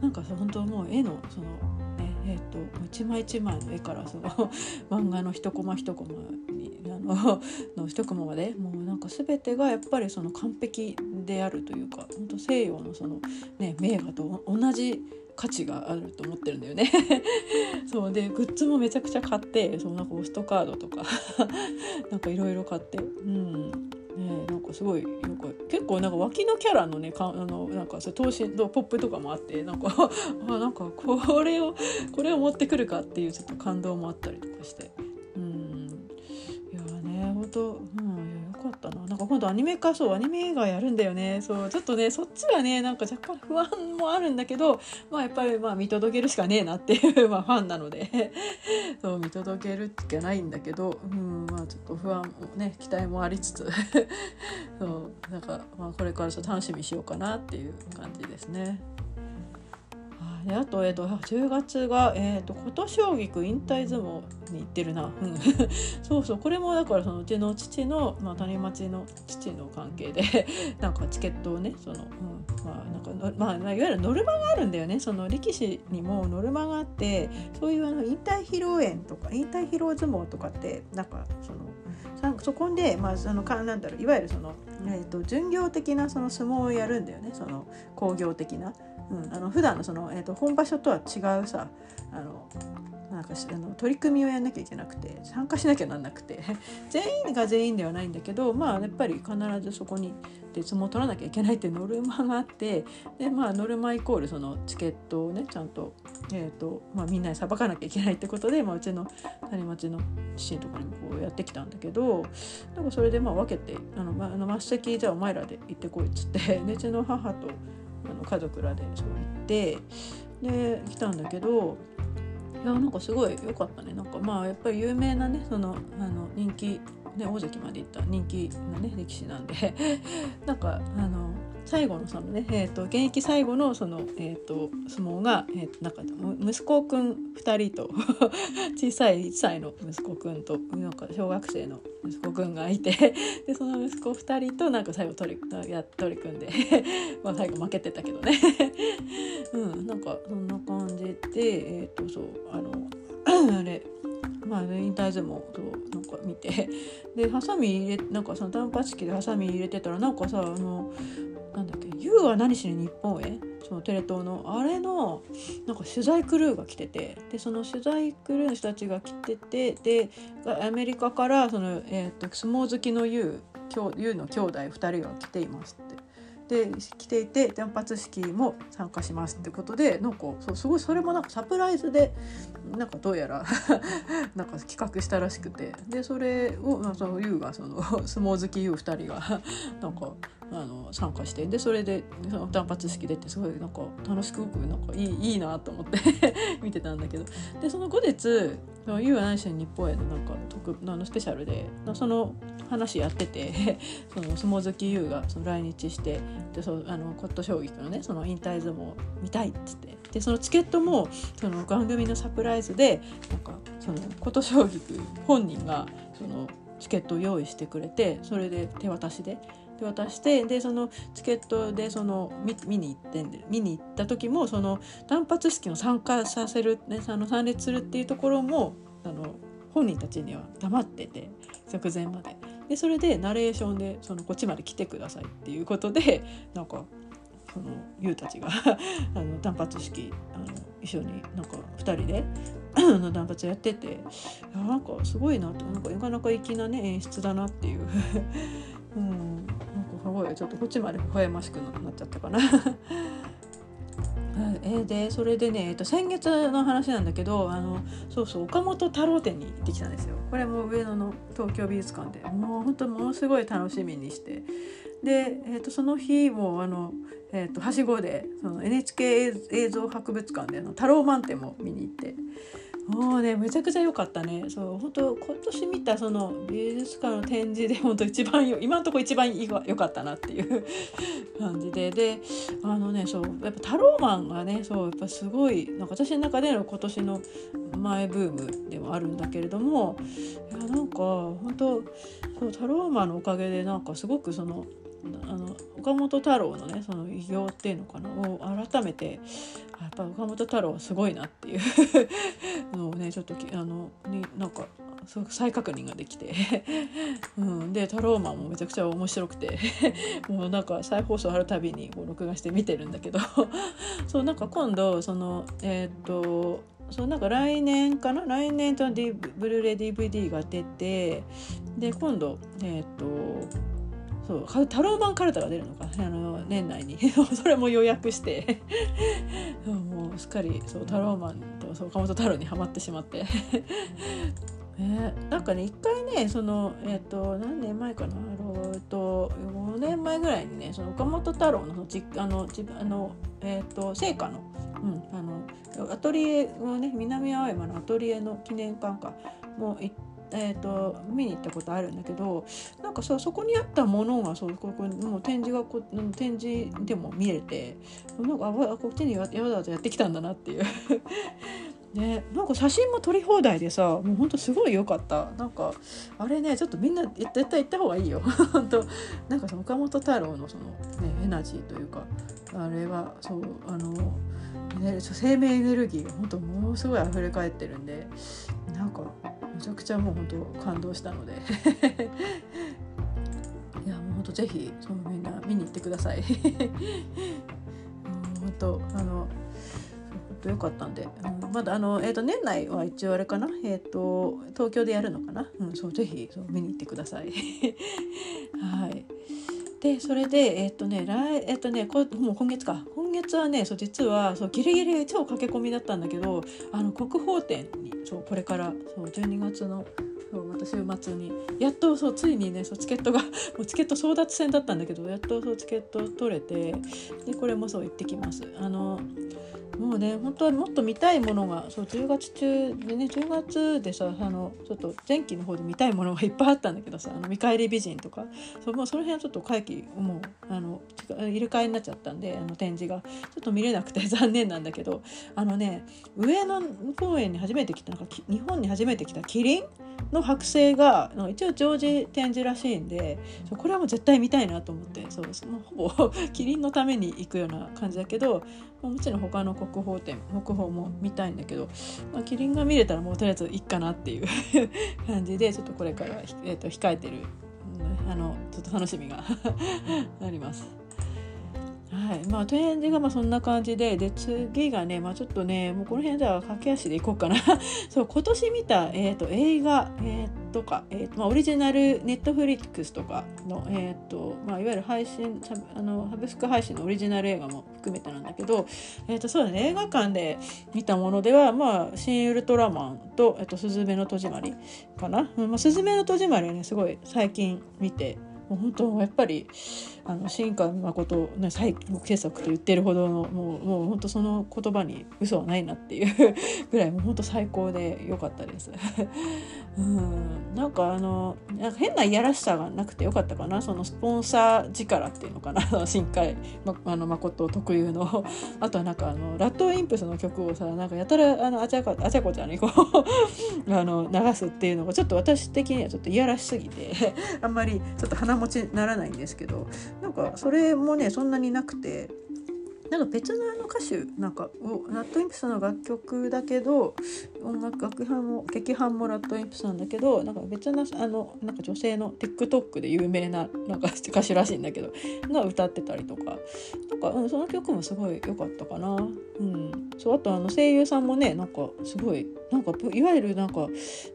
なんか本当もう絵のそのえーと、一枚一枚の絵からその 漫画の一コマ一コマにあの の一コマまでもうなんか全てがやっぱりその完璧であるというか本当西洋のその、ね、名画と同じ価値があると思ってるんだよね。そうでグッズもめちゃくちゃ買ってそうなんかポストカードとかなんかいろいろ買ってうん。ねなんかすごいなんか結構なんか脇のキャラのねかあのなんかそ等身のポップとかもあってなんか あなんかこれをこれを持ってくるかっていうちょっと感動もあったりとかして。うん。いやね本当うんかったな。なんか今度アニメ化そうアニメ映画やるんだよね。そうちょっとねそっちはねなんか若干不安もあるんだけどまあやっぱりまあ見届けるしかねえなっていう まあファンなので。そう見届けるっきゃないんだけどうんまあちょっと不安もね期待もありつつ。そうなんかまあこれからちょっと楽しみにしようかなっていう感じですね。であと,、えーと、10月が、えーと、琴将棋引退相撲に行ってるな、うん、そうそう。これもだからそのうちの父の、まあ、谷町の父の関係で なんかチケットをねその、うん。まあなんかまあ、いわゆるノルマがあるんだよね。その力士にもノルマがあってそういうあの引退披露宴とか引退披露相撲とかってなんかそのそこで、まあ、そのかなんだろう。いわゆるその、えーと、巡業的なその相撲をやるんだよね。その工業的な。うん、あの普段のその、えーと、本場所とは違うさあのなんかあの取り組みをやんなきゃいけなくて参加しなきゃなんなくて 全員が全員ではないんだけどまあやっぱり必ずそこにで相撲を取らなきゃいけないってノルマがあってでまあノルマイコールそのチケットをねちゃんと,、えーとまあ、みんなにさばかなきゃいけないってことで、まあ、うちの谷町の父のとこにもこうやってきたんだけどなんかそれでまあ分けてあの、まあ、末席じゃあお前らで行ってこいっつってでうちの母とあの家族らでそう行ってで来たんだけどいやなんかすごい良かったね。なんかまあやっぱり有名なねそのあの人気、ね、大関まで行った人気のね歴史なんで。なんかあの最後のそのね、えーと、現役最後のその、えーと、相撲が、えー、なんか息子くん2人と 小さい1歳の息子くんとなんか小学生の息子くんがいてでその息子2人となんか最後取りや取り組んで まあ最後負けてたけどね。うんなんかそんな感じでえっ、ー、とそうあのあれまあ、引退相撲をなんか見て。でハサミ入れなんかその単発式でハサミ入れてたらなんかさあのなんだっけ「YOU は何しに日本へ」そのテレ東のあれのなんか取材クルーが来てて。でその取材クルーの人たちが来ててでアメリカからその、えーと、相撲好きの YOU, YOU の兄弟2人が来ていますって。で来ていて断髪式も参加しますってことでなんかそうすごいそれもなんかサプライズで なんかどうやら なんか企画したらしくて。でそれを、まあ、その YOU がその 相撲好き y o 2人がなんかあの参加してでそれでその断髪式出てすごいなんか楽しくなんかいいいいなと思って見てたんだけど。でその後日「ゆうは何しに日本への」なんか特あのスペシャルでその話やってて その相撲好き優がその来日してでそあのコット将棋のねその引退相撲見たいっつって。でそのチケットもその番組のサプライズでなんかそのコット将棋本人がそのチケットを用意してくれてそれで手渡しでで渡してでそのチケットでその見見に行ってんで見に行った時もその断髪式の参加させる、ね、あの参列するっていうところもあの本人たちには黙ってて直前まで。でそれでナレーションでそのこっちまで来てくださいっていうことでなんかその優たちが あの断髪式あの一緒になんか2人での断髪やってていやなんかすごいなとなんかなかなか粋なね演出だなっていう。うん。すごい。ちょっとこっちまで微笑ましくなっちゃったかな。えー、でそれでね、えっと、先月の話なんだけどあのそうそう岡本太郎展に行ってきたんですよ。これも上野の東京美術館で。もう本当ものすごい楽しみにして。で、えー、とその日もあの、えー、とはしごでその NHK 映像博物館での太郎満点も見に行って。もうねめちゃくちゃ良かったね。そう本当今年見たその美術館の展示で本当一番今のところ一番良かったなっていう 感じで。であのねそうやっぱタローマンがねそうやっぱすごいなんか私の中での今年の前ブームでもあるんだけれどもいやなんか本当そうタローマンのおかげでなんかすごくそのあの岡本太郎のねその偉業っていうのかなを改めてやっぱ岡本太郎はすごいなっていう のをねちょっとあのになんかすごく再確認ができて うん、で太郎マンもめちゃくちゃ面白くて もうなんか再放送あるたびにこう録画して見てるんだけどそうなんか今度そのえー、っとそうなんか来年かな来年と、D、ブルーレイ DVD が出てで今度えー、っとそう太郎版カルタが出るのか？あの年内に。それも予約して。もうすっかりそう太郎マンと岡本太郎にはまってしまって。えー、なんかね一回ねそのえっ、ー、と何年前かな？えっと5年前ぐらいにねその岡本太郎のあの自分あのえっ、ー、と聖火の,、うん、あのアトリエをね南青山のアトリエの記念館かも行って。えーと、見に行ったことあるんだけどなんかそそこにあったものがそうここもう展示がこ展示でも見れてなんかあこっちにわざわざやってきたんだなっていう。ね、なんか写真も撮り放題でさもうほんとすごい良かった。なんかあれねちょっとみんな絶対行った方がいいよ。本当なんかその岡本太郎のその、ね、エナジーというかあれはそうあの、生命エネルギーが本当ものすごい溢れ返ってるんでなんかめちゃくちゃもう本当感動したので。いやもう本当ぜひそのみんな見に行ってください。本当あのと良かったんで、うん、まだあの、えーと、年内は一応あれかな、えーと、東京でやるのかな、うん、そうぜひそう見に行ってください。はい。でそれでえっ、とね来えっ、とねこもう今月か。今月はねそう実はそうギリギリ超駆け込みだったんだけどあの国宝展にそうこれからそう12月のそうまた週末に。やっとそうついにねそうチケットがもうチケット争奪戦だったんだけど やっとそうチケット取れてでこれもそう行ってきます。あのもうね本当はもっと見たいものがそう10月中でね10月でさあのちょっと前期の方で見たいものがいっぱいあったんだけどさ「あの見返り美人」とかそもうその辺はちょっと会期もうあの入れ替えになっちゃったんであの展示が。ちょっと見れなくて 残念なんだけど。あのね上野公園に初めて来たなんか日本に初めて来たキリンの剥製が一応常時展示らしいんでこれはもう絶対見たいなと思ってそうもうほぼ キリンのために行くような感じだけどもちろん他の国宝展国宝も見たいんだけど、まあ、キリンが見れたらもうとりあえずいいかなっていう 感じでちょっとこれから、えー、と控えてる、あのちょっと楽しみが あります。はいまあ、展示がまあそんな感じでで次がね、まあ、ちょっとねもうこの辺では駆け足でいこうかな そう今年見た、えーと、映画、えー、とか、えーとまあ、オリジナルネットフリックスとかの、えーとまあ、いわゆる配信あのハブスク配信のオリジナル映画も含めてなんだけど、えー、とそうだね映画館で見たものでは「まあ、新ウルトラマンと」えーと「すずめの戸締まり」かな。まあ、すずめの戸締まりはねすごい最近見てもう本当やっぱりあの新海誠の最傑作と言ってるほどのもうもう本当その言葉に嘘はないなっていうぐらいもう本当最高で良かったです。うんなんかあのなんか変ないやらしさがなくてよかったかなそのスポンサー力っていうのかな 新海、ま、あの誠特有のあとはなんかあのラッドインプスの曲をさなんかやたらあのあちゃこあちゃこちゃんにこう あの流すっていうのがちょっと私的にはちょっといやらしすぎてあんまりちょっと鼻持ちならないんですけどなんかそれもねそんなになくて。なんか別のあの歌手なんかラットインプスの楽曲だけど音楽楽版も劇版もラットインプスなんだけどなんか別のあのなんか女性の TikTok で有名ななんか歌手らしいんだけどが歌ってたりとかなんか、うん、その曲もすごい良かったかな。うん、そうあとあの声優さんもねなんかすごいなんかいわゆるなんか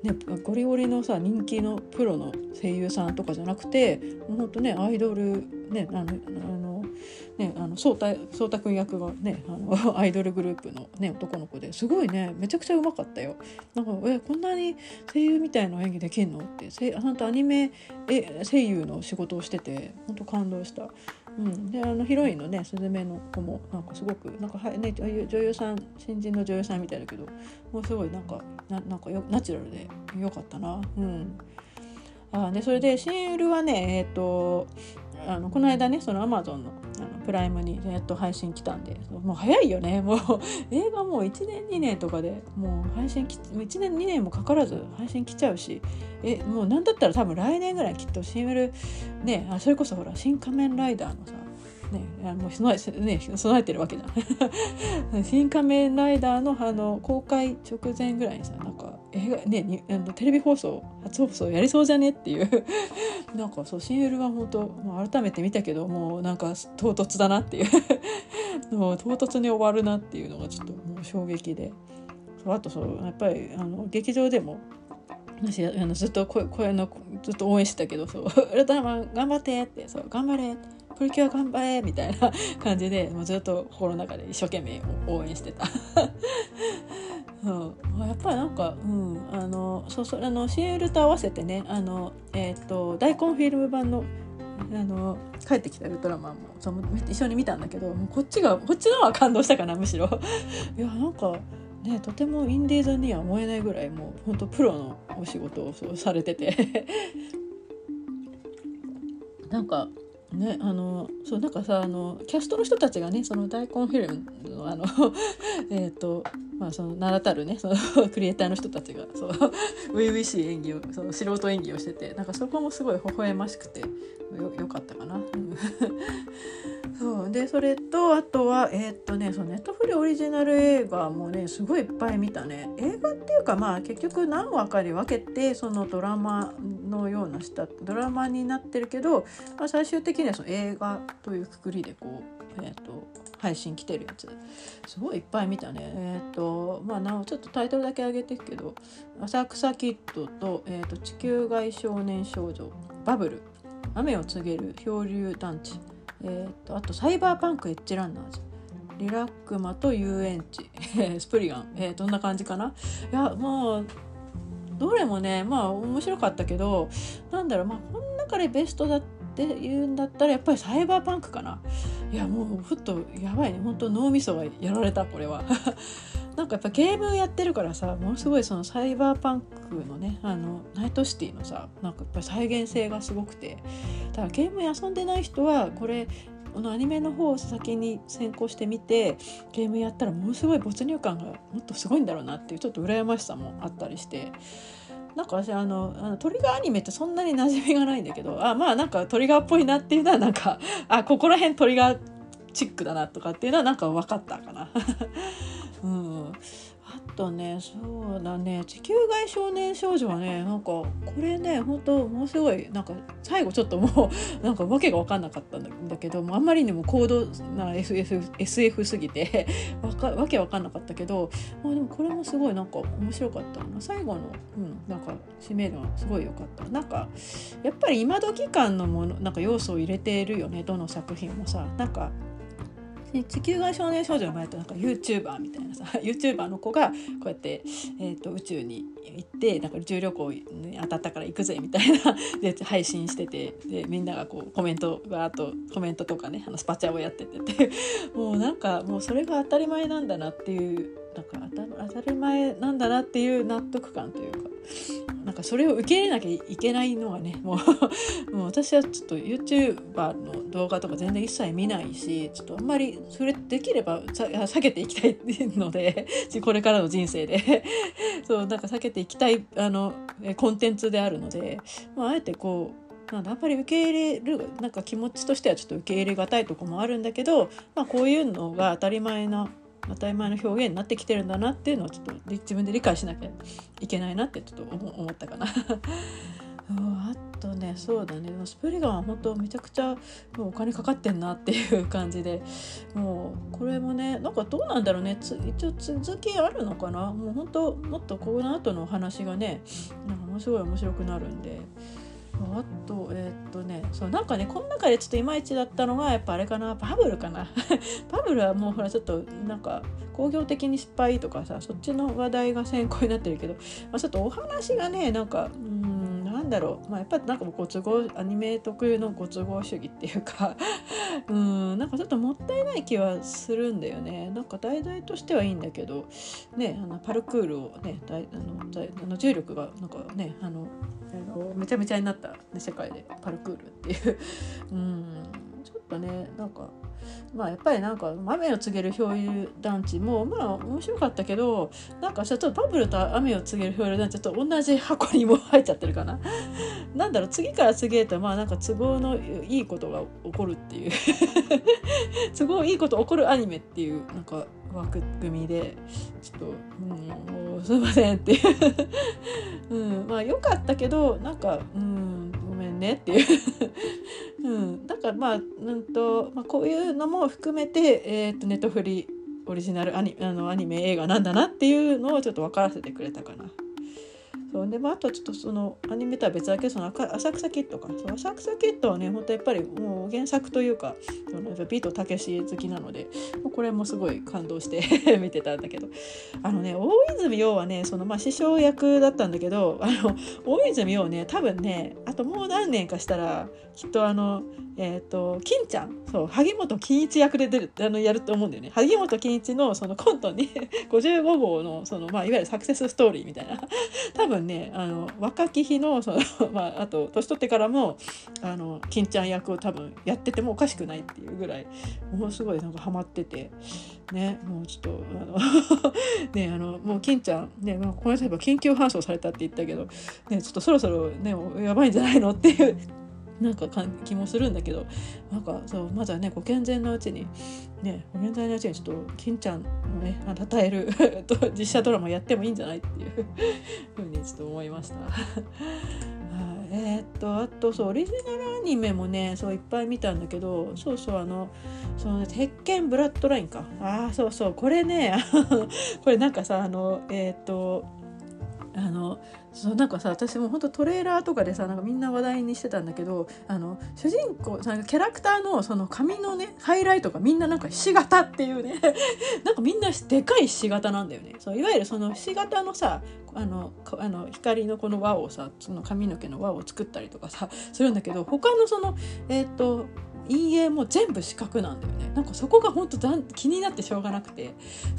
ねゴリゴリのさ人気のプロの声優さんとかじゃなくてもうほんとねアイドルねあのあのね、あの颯太颯太君役がねあの アイドルグループの、ね、男の子ですごいねめちゃくちゃうまかったよ。なんかえこんなに声優みたいな演技できんのってせ本当アニメえ声優の仕事をしてて本当感動した。うん、であのヒロインのねスズメの子もなんかすごくなんかは、ね、女優さん新人の女優さんみたいだけどもうすごいなんかななんかよナチュラルでよかったな。うんあでそれで新ウルはねえっ、ー、とあのこの間ねそのアマゾンのあのプライムにやっと配信来たんでもう早いよね。もう 映画もう1年2年とかでもう配信き1年2年もかからず配信来ちゃうしえもう何だったら多分来年ぐらいきっとシングルねあそれこそほら「新仮面ライダー」のさね、あの備えね備えてるわけじゃん。新仮面ライダーのあの公開直前ぐらいにさなんか映画ねにあのテレビ放送初放送やりそうじゃねっていう。なんかそうシン・ウルは本当、まあ、改めて見たけどもうなんか唐突だなっていう。もう唐突に終わるなっていうのがちょっともう衝撃で。そうあとそうやっぱりあの劇場でも私あのずっと声声のずっと応援してたけど「そうウルトラマン頑張って」って「そう頑張れ」って。プリキュア頑張れみたいな感じでもうずっと心の中で一生懸命応援してた。そう。やっぱりなんか、うん、あのそうそうあのシエルと合わせてねあの、えーと、大根フィルム版のあの帰ってきたウルトラマンもその一緒に見たんだけどもうこっちがこっちの方が感動したかなむしろ。いやなんかねとてもインディーズには思えないぐらいもう本当プロのお仕事をそうされてて。なんかねあのそうなんかさあのキャストの人たちがねその大根フィルムのあの えっとまあその名だたるねそのクリエイターの人たちがそう初々しい演技をその素人演技をしててなんかそこもすごい微笑ましくてよよかったかな。そう。でそれとあとはえー、っとねそのネットフリオリジナル映画もねすごいいっぱい見たね。映画っていうかまあ結局何話かに分けてそのドラマのようなしたドラマになってるけど、まあ、最終的にはその映画というくくりでこうえー、っと配信来てるやつ。すごいいっぱい見たね。えっ、とまあなおちょっとタイトルだけ上げてるけど「浅草キッドと」えーと「地球外少年少女」「バブル」「雨を告げる漂流団地」えーと、あと「サイバーパンクエッジランナーズ」リラックマと遊園地。スプリガン、えー、どんな感じかな？いやもうどれもねまあ面白かったけどなんだろうまあこの中でベストだったって言うんだったらやっぱりサイバーパンクかな。いやもうふっとやばいね。本当脳みそがやられたこれは。なんかやっぱゲームやってるからさものすごいそのサイバーパンクのねあのナイトシティのさなんかやっぱり再現性がすごくて。だからゲーム遊んでない人はこれこのアニメの方を先に先行してみてゲームやったらものすごい没入感がもっとすごいんだろうなっていうちょっと羨ましさもあったりして。なんか私あのあのトリガーアニメってそんなに馴染みがないんだけどあまあなんかトリガーっぽいなっていうのはなんかあここら辺トリガーチックだなとかっていうのはなんか分かったかな。うんあとね。そうだね。地球外少年少女はねなんかこれね本当ものすごい。なんか最後ちょっともう なんか訳が分かんなかったんだけどあんまりにも高度な SF, SF すぎて わかわけ分かんなかったけど、まあ、でもこれもすごいなんか面白かった。最後の、うん、なんか締めがすごい良かった。なんかやっぱり今時感のものなんか要素を入れているよね。どの作品もさ。なんか地球外少年少女の前となんか YouTuber みたいなさ YouTuber の子がこうやって、えーと、宇宙に行ってなんか宇宙旅行に当たったから行くぜみたいな で配信しててでみんながこうコメントがあとコメントとかねあのスパチャをやっててて。もうなんかもうそれが当たり前なんだなっていうなんか当たり前なんだなっていう納得感というかなんかそれを受け入れなきゃいけないのはねもう もう私はちょっと YouTuber の動画とか全然一切見ないしちょっとあんまりそれできれば避けていきたいので これからの人生で。そうなんか避けていきたいあのコンテンツであるので、まあ、あえてこうなんだあんまり受け入れるなんか気持ちとしてはちょっと受け入れがたいとこもあるんだけど、まあ、こういうのが当たり前な当たり前の表現になってきてるんだなっていうのをちょっと自分で理解しなきゃいけないなってちょっと思ったかな。あとねそうだねスプリガンは本当めちゃくちゃもうお金かかってんなっていう感じでもうこれもねなんかどうなんだろうね一応続きあるのかなもう本当もっとこの後のお話がねなんかものすごい面白くなるんで。あとえー、っとねそうなんかねこの中でちょっといまいちだったのがやっぱあれかなバブルかな。バブルはもうほらちょっとなんか工業的に失敗とかさそっちの話題が先行になってるけど、まあ、ちょっとお話がねなんかうんなんだろう、まあ、やっぱりなんかご都合アニメ特有のご都合主義っていうか。うん。なんかちょっともったいない気はするんだよね。なんか題材としてはいいんだけど。ねあのパルクールをねだいあのだいあの重力がなんかねあのめちゃめちゃになった、ね、世界で。パルクールっていう。うん。ちょっとねなんかまあやっぱりなんか雨を告げる漂流団地もまあ面白かったけどなんかちょっとバブルと雨を告げる漂流団地と同じ箱にも入っちゃってるかな。なんだろう次から次へとまあなんか都合のいいことが起こるっていう 都合いいこと起こるアニメっていうなんか枠組みでちょっと、うん、もうすいませんっていう うんまあ良かったけどなんかうんめんねっていう うん、だからまあ,、うんとまあ、こういうのも含めて、えーと、ネットフリオリジナルアニあのアニメ映画なんだなっていうのをちょっと分からせてくれたかな。そうで、まあ、とちょっとそのアニメとは別だけその浅草キッドか。そう浅草キッドはね本当やっぱりもう原作というかビートたけし好きなのでこれもすごい感動して 見てたんだけど。あのね大泉洋はねそのまあ師匠役だったんだけどあの大泉洋ね多分ねあともう何年かしたらきっとあのえっ、ー、と金ちゃん。そう萩本欽一役で出るあのやると思うんだよね。萩本欽一のそのコントに 55号のその、まあ、いわゆるサクセスストーリーみたいな。多分ねあの若き日のその、まあ、あと年取ってからもあの金ちゃん役を多分やっててもおかしくないっていうぐらいものすごいなんかハマっててねもうちょっとあの ねあのもう金ちゃんね、まあ、この間緊急搬送されたって言ったけど、ね、ちょっとそろそろねやばいんじゃないのっていうなんか気もするんだけどなんかそうまずはねご健全なうちにねご健全なうちにちょっと金ちゃんをね称える 実写ドラマやってもいいんじゃないっていうふうにちょっと思いました。えー、っとあとそうオリジナルアニメもねそういっぱい見たんだけどそうそうあのその、ね、鉄拳ブラッドラインかああそうそうこれねこれなんかさあのえー、っとあのそうなんかさ私も本当トレーラーとかでさなんかみんな話題にしてたんだけどあの主人公なんかキャラクターのその髪のねハイライトがみんななんかひし形っていうね なんかみんなでかいひし形なんだよね。そういわゆるそのひし形のさあのあの光のこの輪をさその髪の毛の輪を作ったりとかさするんだけど他のそのえっ、ー、と陰影も全部四角なんだよね。なんかそこが本当だ気になってしょうがなくて。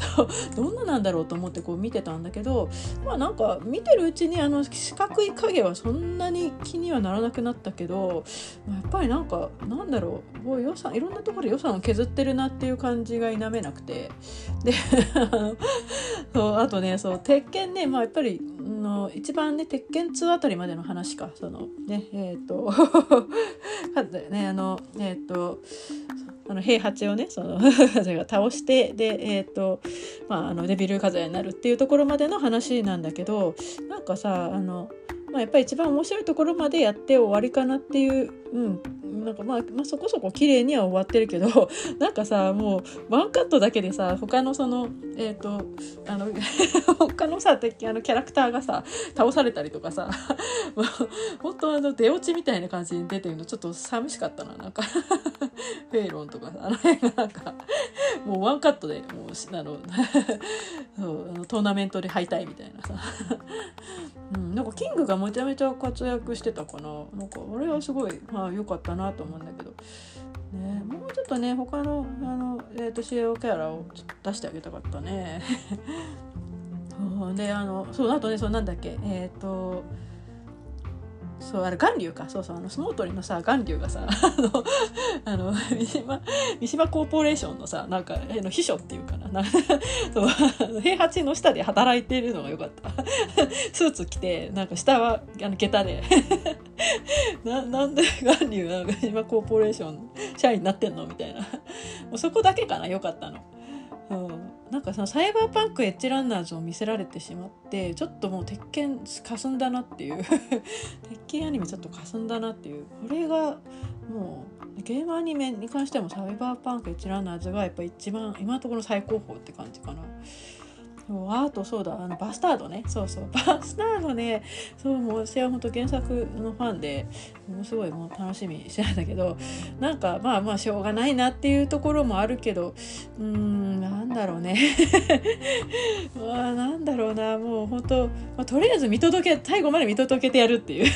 どんななんだろうと思ってこう見てたんだけどまあなんか見てるうちにあの四角い影はそんなに気にはならなくなったけど、まあ、やっぱりなんかなんだろう。もう予算いろんなところで予算を削ってるなっていう感じが否めなくて。で そうあとねそう鉄拳ね。まあやっぱりの一番ね鉄拳2あたりまでの話か。そのねえっ、ー、とねあのねえっ、ー、とあの平八をねその が倒してでえ、ー、とまああのデビル風邪になるっていうところまでの話なんだけどなんかさあのまあ、やっぱり一番面白いところまでやって終わりかなっていう、うん、なんかまあ、まあ、そこそこ綺麗には終わってるけど なんかさもうワンカットだけでさ他のそのえっ、ー、とあの 他のさあのキャラクターがさ倒されたりとかさ 本当あの出落ちみたいな感じに出てるのちょっと寂しかったななんか。フェイロンとかさあの辺がなんかもうワンカットでもうあのそうトーナメントで敗退みたいなさ、うん、なんかキングがめちゃめちゃ活躍してたかななんか俺はすごいまあ良かったなと思うんだけど、ね、もうちょっとね他のあの、えーと、CAO キャラをちょっと出してあげたかったね。であのそうあとねそうなんだっけえっ、ー、とそうあれ巌流か。そうそうあの相撲取りのさ巌流がさ あのあの三島三島コーポレーションのさなんかの秘書っていうかな。な そう平八の下で働いてるのがよかった。スーツ着てなんか下はあの下駄で。ななんで巌流が三島コーポレーション社員になってんの？みたいな。もうそこだけかなよかったの。うん。なんかそのサイバーパンクエッジランナーズを見せられてしまってちょっともう鉄拳かすんだなっていう 鉄拳アニメちょっとかすんだなっていうこれがもうゲームアニメに関してもサイバーパンクエッジランナーズがやっぱ一番今のところ最高峰って感じかな。あとそうだ。あのバスタードね。そうそう。バスタードね。そうもう私は本当原作のファンでものすごいもう楽しみにしてたんだけどなんかまあまあしょうがないなっていうところもあるけどうーんなんだろうね。まあなんだろうな。もう本当、まあ、とりあえず見届け最後まで見届けてやるっていう。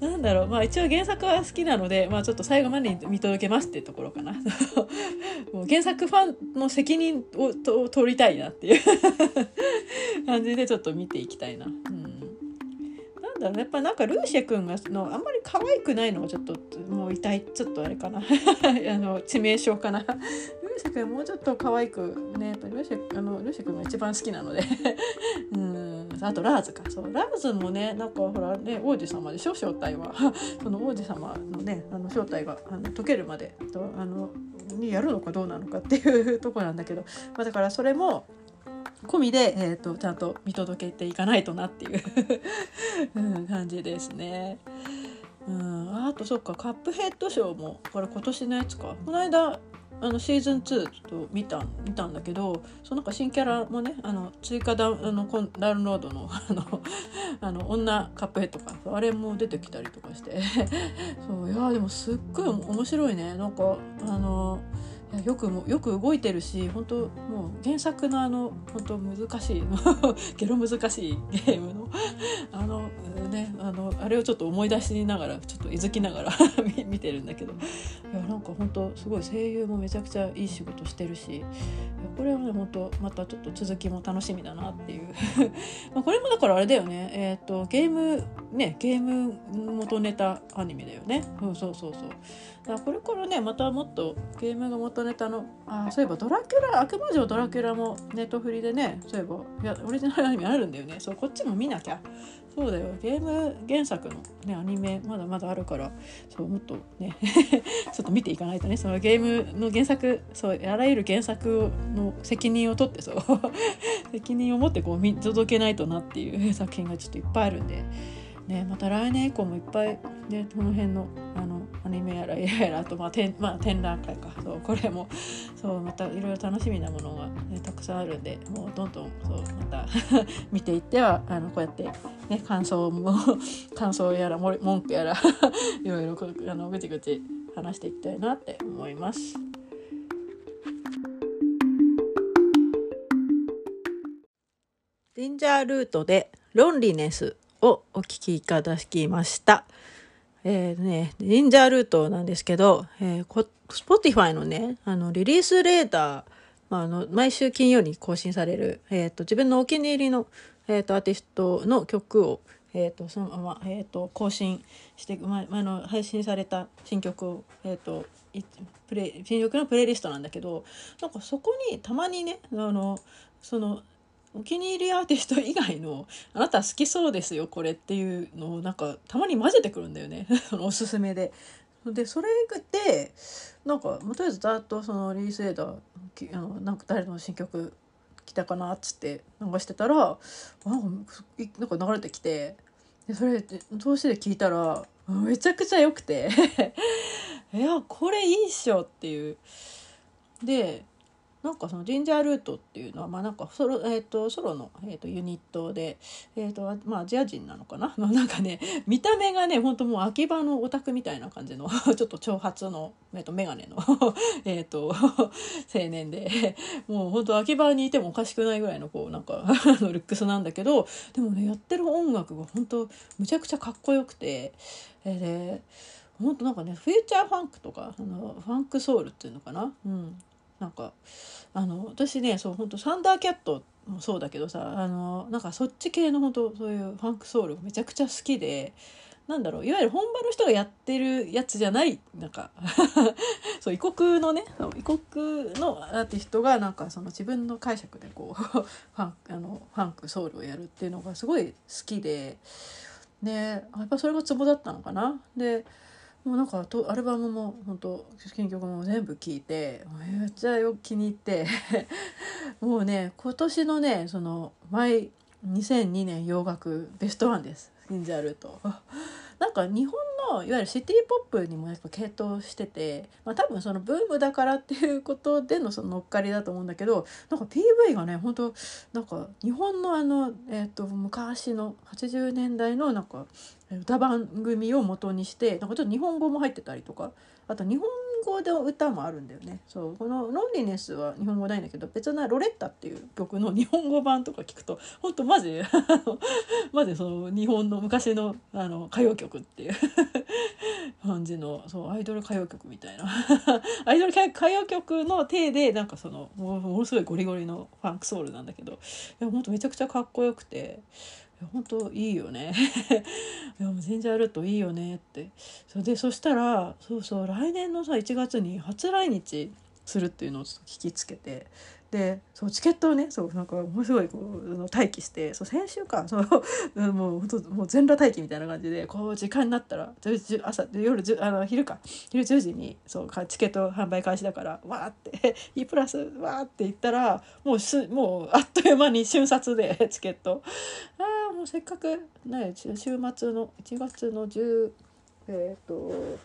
なんだろう。まあ一応原作は好きなので、まあ、ちょっと最後まで見届けますっていうところかな。もう原作ファンの責任をと取りたいなっていう 感じでちょっと見ていきたいな。うん。なんだろうやっぱなんかルーシェ君がのあんまり可愛くないのがちょっともう痛い。ちょっとあれかな。あの致命傷かな。ーシェ君もうちょっと可愛くねやっぱルシェあのルーシェ君が一番好きなので。うん。あとラーズか。そうラーズもねなんかほらね王子様でしょ正体は。その王子様のねあの正体があの解けるまでとあのにやるのかどうなのかっていうとこなんだけど、まあ、だからそれも込みで、えーと、ちゃんと見届けていかないとなっていう。うん、感じですね。うん、あとそっかカップヘッドショーもこれ今年のやつか。この間あのシーズン2ちょっと見た見たんだけどそのなんか新キャラもねあの追加ダあのダウンロードの あのあの女カップヘッドかあれも出てきたりとかして。そういやでもすっごい面白いね。なんかあのよくもよく動いてるし本当もう原作のあの本当難しい ゲロ難しいゲームのあのねあのあれをちょっと思い出しながらちょっといずきながら 見てるんだけど。いやなんか本当すごい声優もめちゃくちゃいい仕事してるしこれはね本当またちょっと続きも楽しみだなっていう。まあこれもだからあれだよね。えっ、ー、とゲームねゲーム元ネタアニメだよね。そうそうそうそう。だこれからねまたもっとゲームが元ネタのあそういえばドラキュラ悪魔城ドラキュラもネットフリでねそういえばいやオリジナルアニメあるんだよね。そうこっちも見なきゃ。そうだよ。ゲーム原作の、ね、アニメまだまだあるからそうもっとね ちょっと見ていかないとね。そのゲームの原作そうあらゆる原作の責任を取ってそう。責任を持ってこう見届けないとなっていう作品がちょっといっぱいあるんで。ね、また来年以降もいっぱい、ね、この辺のあのアニメやらやらあと、まあ展まあ、展覧会かそうこれもそうまたいろいろ楽しみなものが、ね、たくさんあるんでもうどんどんそうまた 見ていってはあのこうやって、ね、感想も 感想やら文句やら いろいろあのぐちぐち話していきたいなって思います。デンジャールートでロンリネスをお聞きいただきました。えー、ね、ニンジャールートなんですけど、えー、Spotify のね、あの、リリースレーター、まあ、あの、毎週金曜に更新される、えっ、ー、と、自分のお気に入りの、えっ、ー、と、アーティストの曲を、えっ、ー、と、そのまま、えっ、と、更新して、ま、あの、配信された新曲を、えっ、と、プレイ、新曲のプレイリストなんだけど、なんかそこにたまにね、あの、その、お気に入りアーティスト以外のあなた好きそうですよこれっていうのをなんかたまに混ぜてくるんだよね おすすめで。でそれでなんかとりあえずざっとそのリースエーダーあのなんか誰の新曲来たかなっつって流してたらなんかなんか流れてきてでそれ通しで聞いたらめちゃくちゃ良くて いやこれいいっしょっていう。でなんかそのジンジャールートっていうのはまあなんかソロ,、えーと、ソロの、えーと、ユニットで、えーとまあ、アジア人なのかな？なんかね見た目がねほんともう秋葉のオタクみたいな感じのちょっと長髪の、えー、と眼鏡のえと青年でもうほんと秋葉にいてもおかしくないぐらいのこうなんか のルックスなんだけどでもねやってる音楽が本当むちゃくちゃかっこよくて、えー、で本当なんかねフューチャーファンクとかあのファンクソウルっていうのかな、うん、なんかあの私ねそう本当サンダーキャットもそうだけどさあのなんかそっち系の本当そういうファンクソウルめちゃくちゃ好きでなんだろういわゆる本場の人がやってるやつじゃないなんか そう異国のね異国のアーティストがなんかその自分の解釈でこう ファンあのファンクソウルをやるっていうのがすごい好きででやっぱそれがツボだったのかな。でもうなんかとアルバムも本当新曲も全部聴いてめっちゃよく気に入って もうね今年のねその毎2002年洋楽ベストワンです「ジンジャールート」なんか日本のいわゆるシティ・ポップにもやっぱ傾倒してて、まあ、多分そのブームだからっていうことでのその乗っかりだと思うんだけどなんか PV がね本当なんか日本のあの、えー、と昔の80年代のなんか歌番組を元にしてなんかちょっと日本語も入ってたりとかあと日本語で歌もあるんだよね。そうこの「ロンリネス」は日本語ないんだけど別な「ロレッタ」っていう曲の日本語版とか聞くと本当マジ マジその日本の昔のあの歌謡曲っていう 感じのそうアイドル歌謡曲みたいな。アイドル歌謡曲の体でなんかそのものすごいゴリゴリのファンクソウルなんだけどいや本当めちゃくちゃかっこよくて本当いいよね。いやもう全然あるといいよねって。そでそしたらそうそう来年のさ1月に初来日するっていうのを聞きつけて。でそうチケットをねそうなんかものすごいこう待機してそう先週かそう もう本当もう全裸待機みたいな感じでこう時間になったら朝夜あの昼か昼10時にそうチケット販売開始だからわーって「E プラスわーって言ったらもうすもうあっという間に瞬殺で チケット。ああもうせっかくね週末の1月の10えっ、ー、と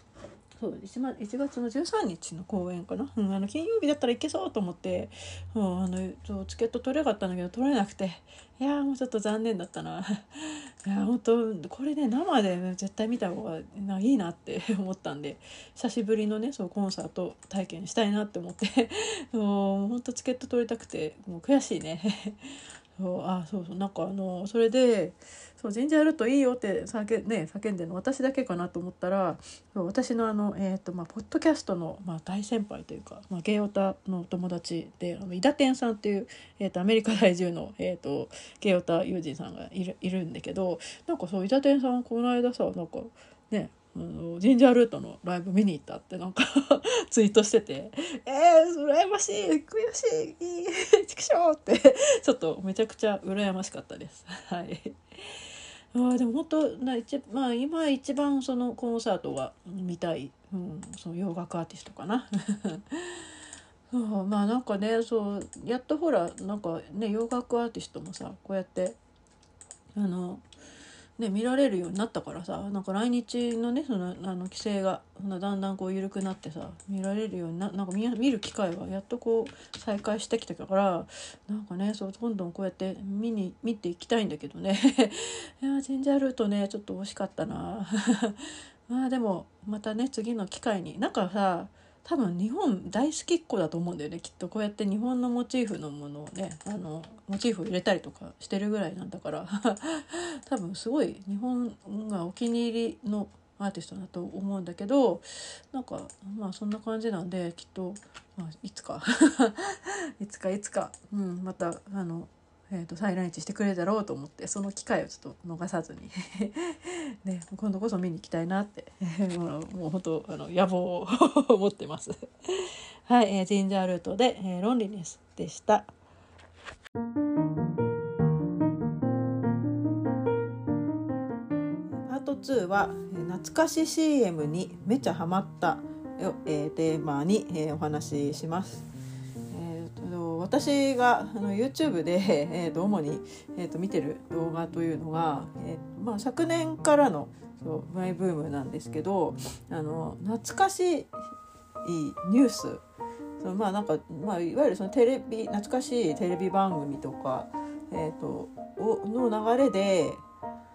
そう1月の13日の公演かな、うん、あの金曜日だったらいけそうと思って、うん、あのそうチケット取れなかったんだけど取れなくて。いやもうちょっと残念だったな。いや本当これね生で、絶対見た方がいいなって 思ったんで久しぶりのねそうコンサート体験したいなって思って。もう本当チケット取りたくてもう悔しいね。そうあそうそう。なんかあのそれでそう全然やるといいよって叫,、ね、叫んでるの私だけかなと思ったら私のあの、えーとまあ、ポッドキャストの、まあ、大先輩というか、まあ、ゲイオタの友達であの伊田天さんっていう、えーと、アメリカ在住の、えーと、ゲイオタ友人さんがいるいるんだけどなんかそう伊田天さんこの間さなんかねあのジンジャールートのライブ見に行ったってなんか ツイートしてて「えー、羨ましい悔しいいいちくしょう!」ってちょっとめちゃくちゃ羨ましかったです。はいあでも本当な一、まあ、今一番そのコンサートが見たい、うん、その洋楽アーティストかな。そうまあなんかねそうやっとほらなんかね洋楽アーティストもさこうやってあのね、見られるようになったからさなんか来日のねそのあの規制がだんだんこう緩くなってさ見られるようにななんか見見る機会はやっとこう再開してきたからなんかねそうどんどんこうやって見に見ていきたいんだけどね。いやジンジャールートねちょっと惜しかったな。まあでもまたね次の機会になんかさ多分日本大好きっ子だと思うんだよねきっとこうやって日本のモチーフのものをねあのモチーフを入れたりとかしてるぐらいなんだから 多分すごい日本がお気に入りのアーティストだと思うんだけどなんかまあそんな感じなんできっと、まあ、いつか いつかいつか、うん、またあのえーと、再来日してくれるだろうと思ってその機会をちょっと逃さずに ね、今度こそ見に行きたいなって もう本当あの野望を持ってます。はい、えー、ジンジャールートで、えー、ロンリネスでした。パート2は懐かし CM にめちゃハマったを、えー、テーマに、えー、お話しします。私があの YouTube で、えーと、主に、えーと、見てる動画というのが、えーまあ、昨年からのそうマイブームなんですけどあの懐かしいニュースそのまあなんか、まあ、いわゆるそのテレビ懐かしいテレビ番組とか、えーと、との流れで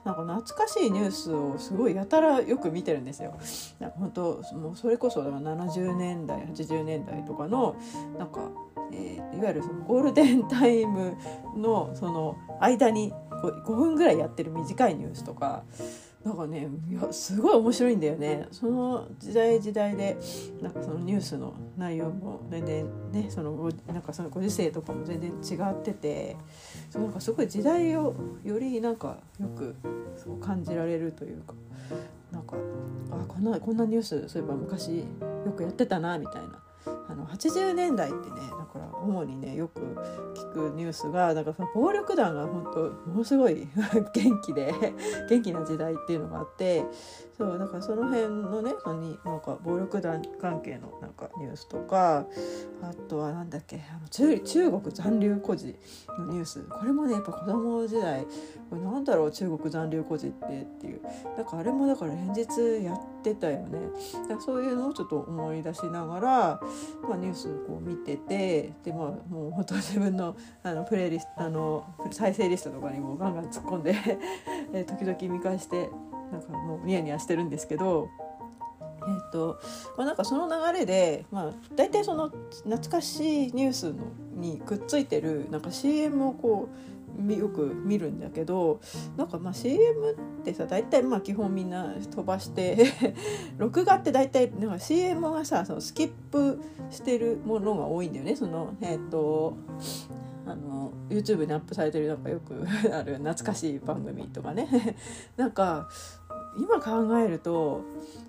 なんか懐かしいニュースをすごいやたらよく見てるんですよ。なんか本当もうそれこそ70年代80年代とかのなんかえー、いわゆるそのゴールデンタイムのその間に 5, 5分ぐらいやってる短いニュースとかなんかねいやすごい面白いんだよね。その時代時代でなんかそのニュースの内容も全然ねそのなんかそのご時世とかも全然違っててそなんかすごい時代をよりなんかよくそう感じられるというかなんかあこんなこんなニュースそういえば昔よくやってたなみたいな。あの80年代ってねだから主にねよく聞くニュースがなんかその暴力団が本当ものすごい 元気で元気な時代っていうのがあってそうだからその辺のねそのになんか暴力団関係のなんかニュースとかあとはなんだっけあの中中国残留孤児のニュース。これもねやっぱ子供時代これなんだろう中国残留孤児ってっていう。だかあれもだから連日やってたよね。だそういうのをちょっと思い出しながら、まあ、ニュースをこう見ててでまあもう本当自分のあのプレイリストあの再生リストとかにもガンガン突っ込んで時々見返してなんかもうニヤニヤしてるんですけど。えーとまあ、なんかその流れで、まあ、大体その懐かしいニュースのにくっついてるなんか CM をこうよく見るんだけどなんかまあ CM ってさ大体まあ基本みんな飛ばして 録画って大体なんか CM がさそのスキップしてるものが多いんだよねそのえっ、ー、とあの YouTube にアップされてるなんかよくある懐かしい番組とかね なんか今考えると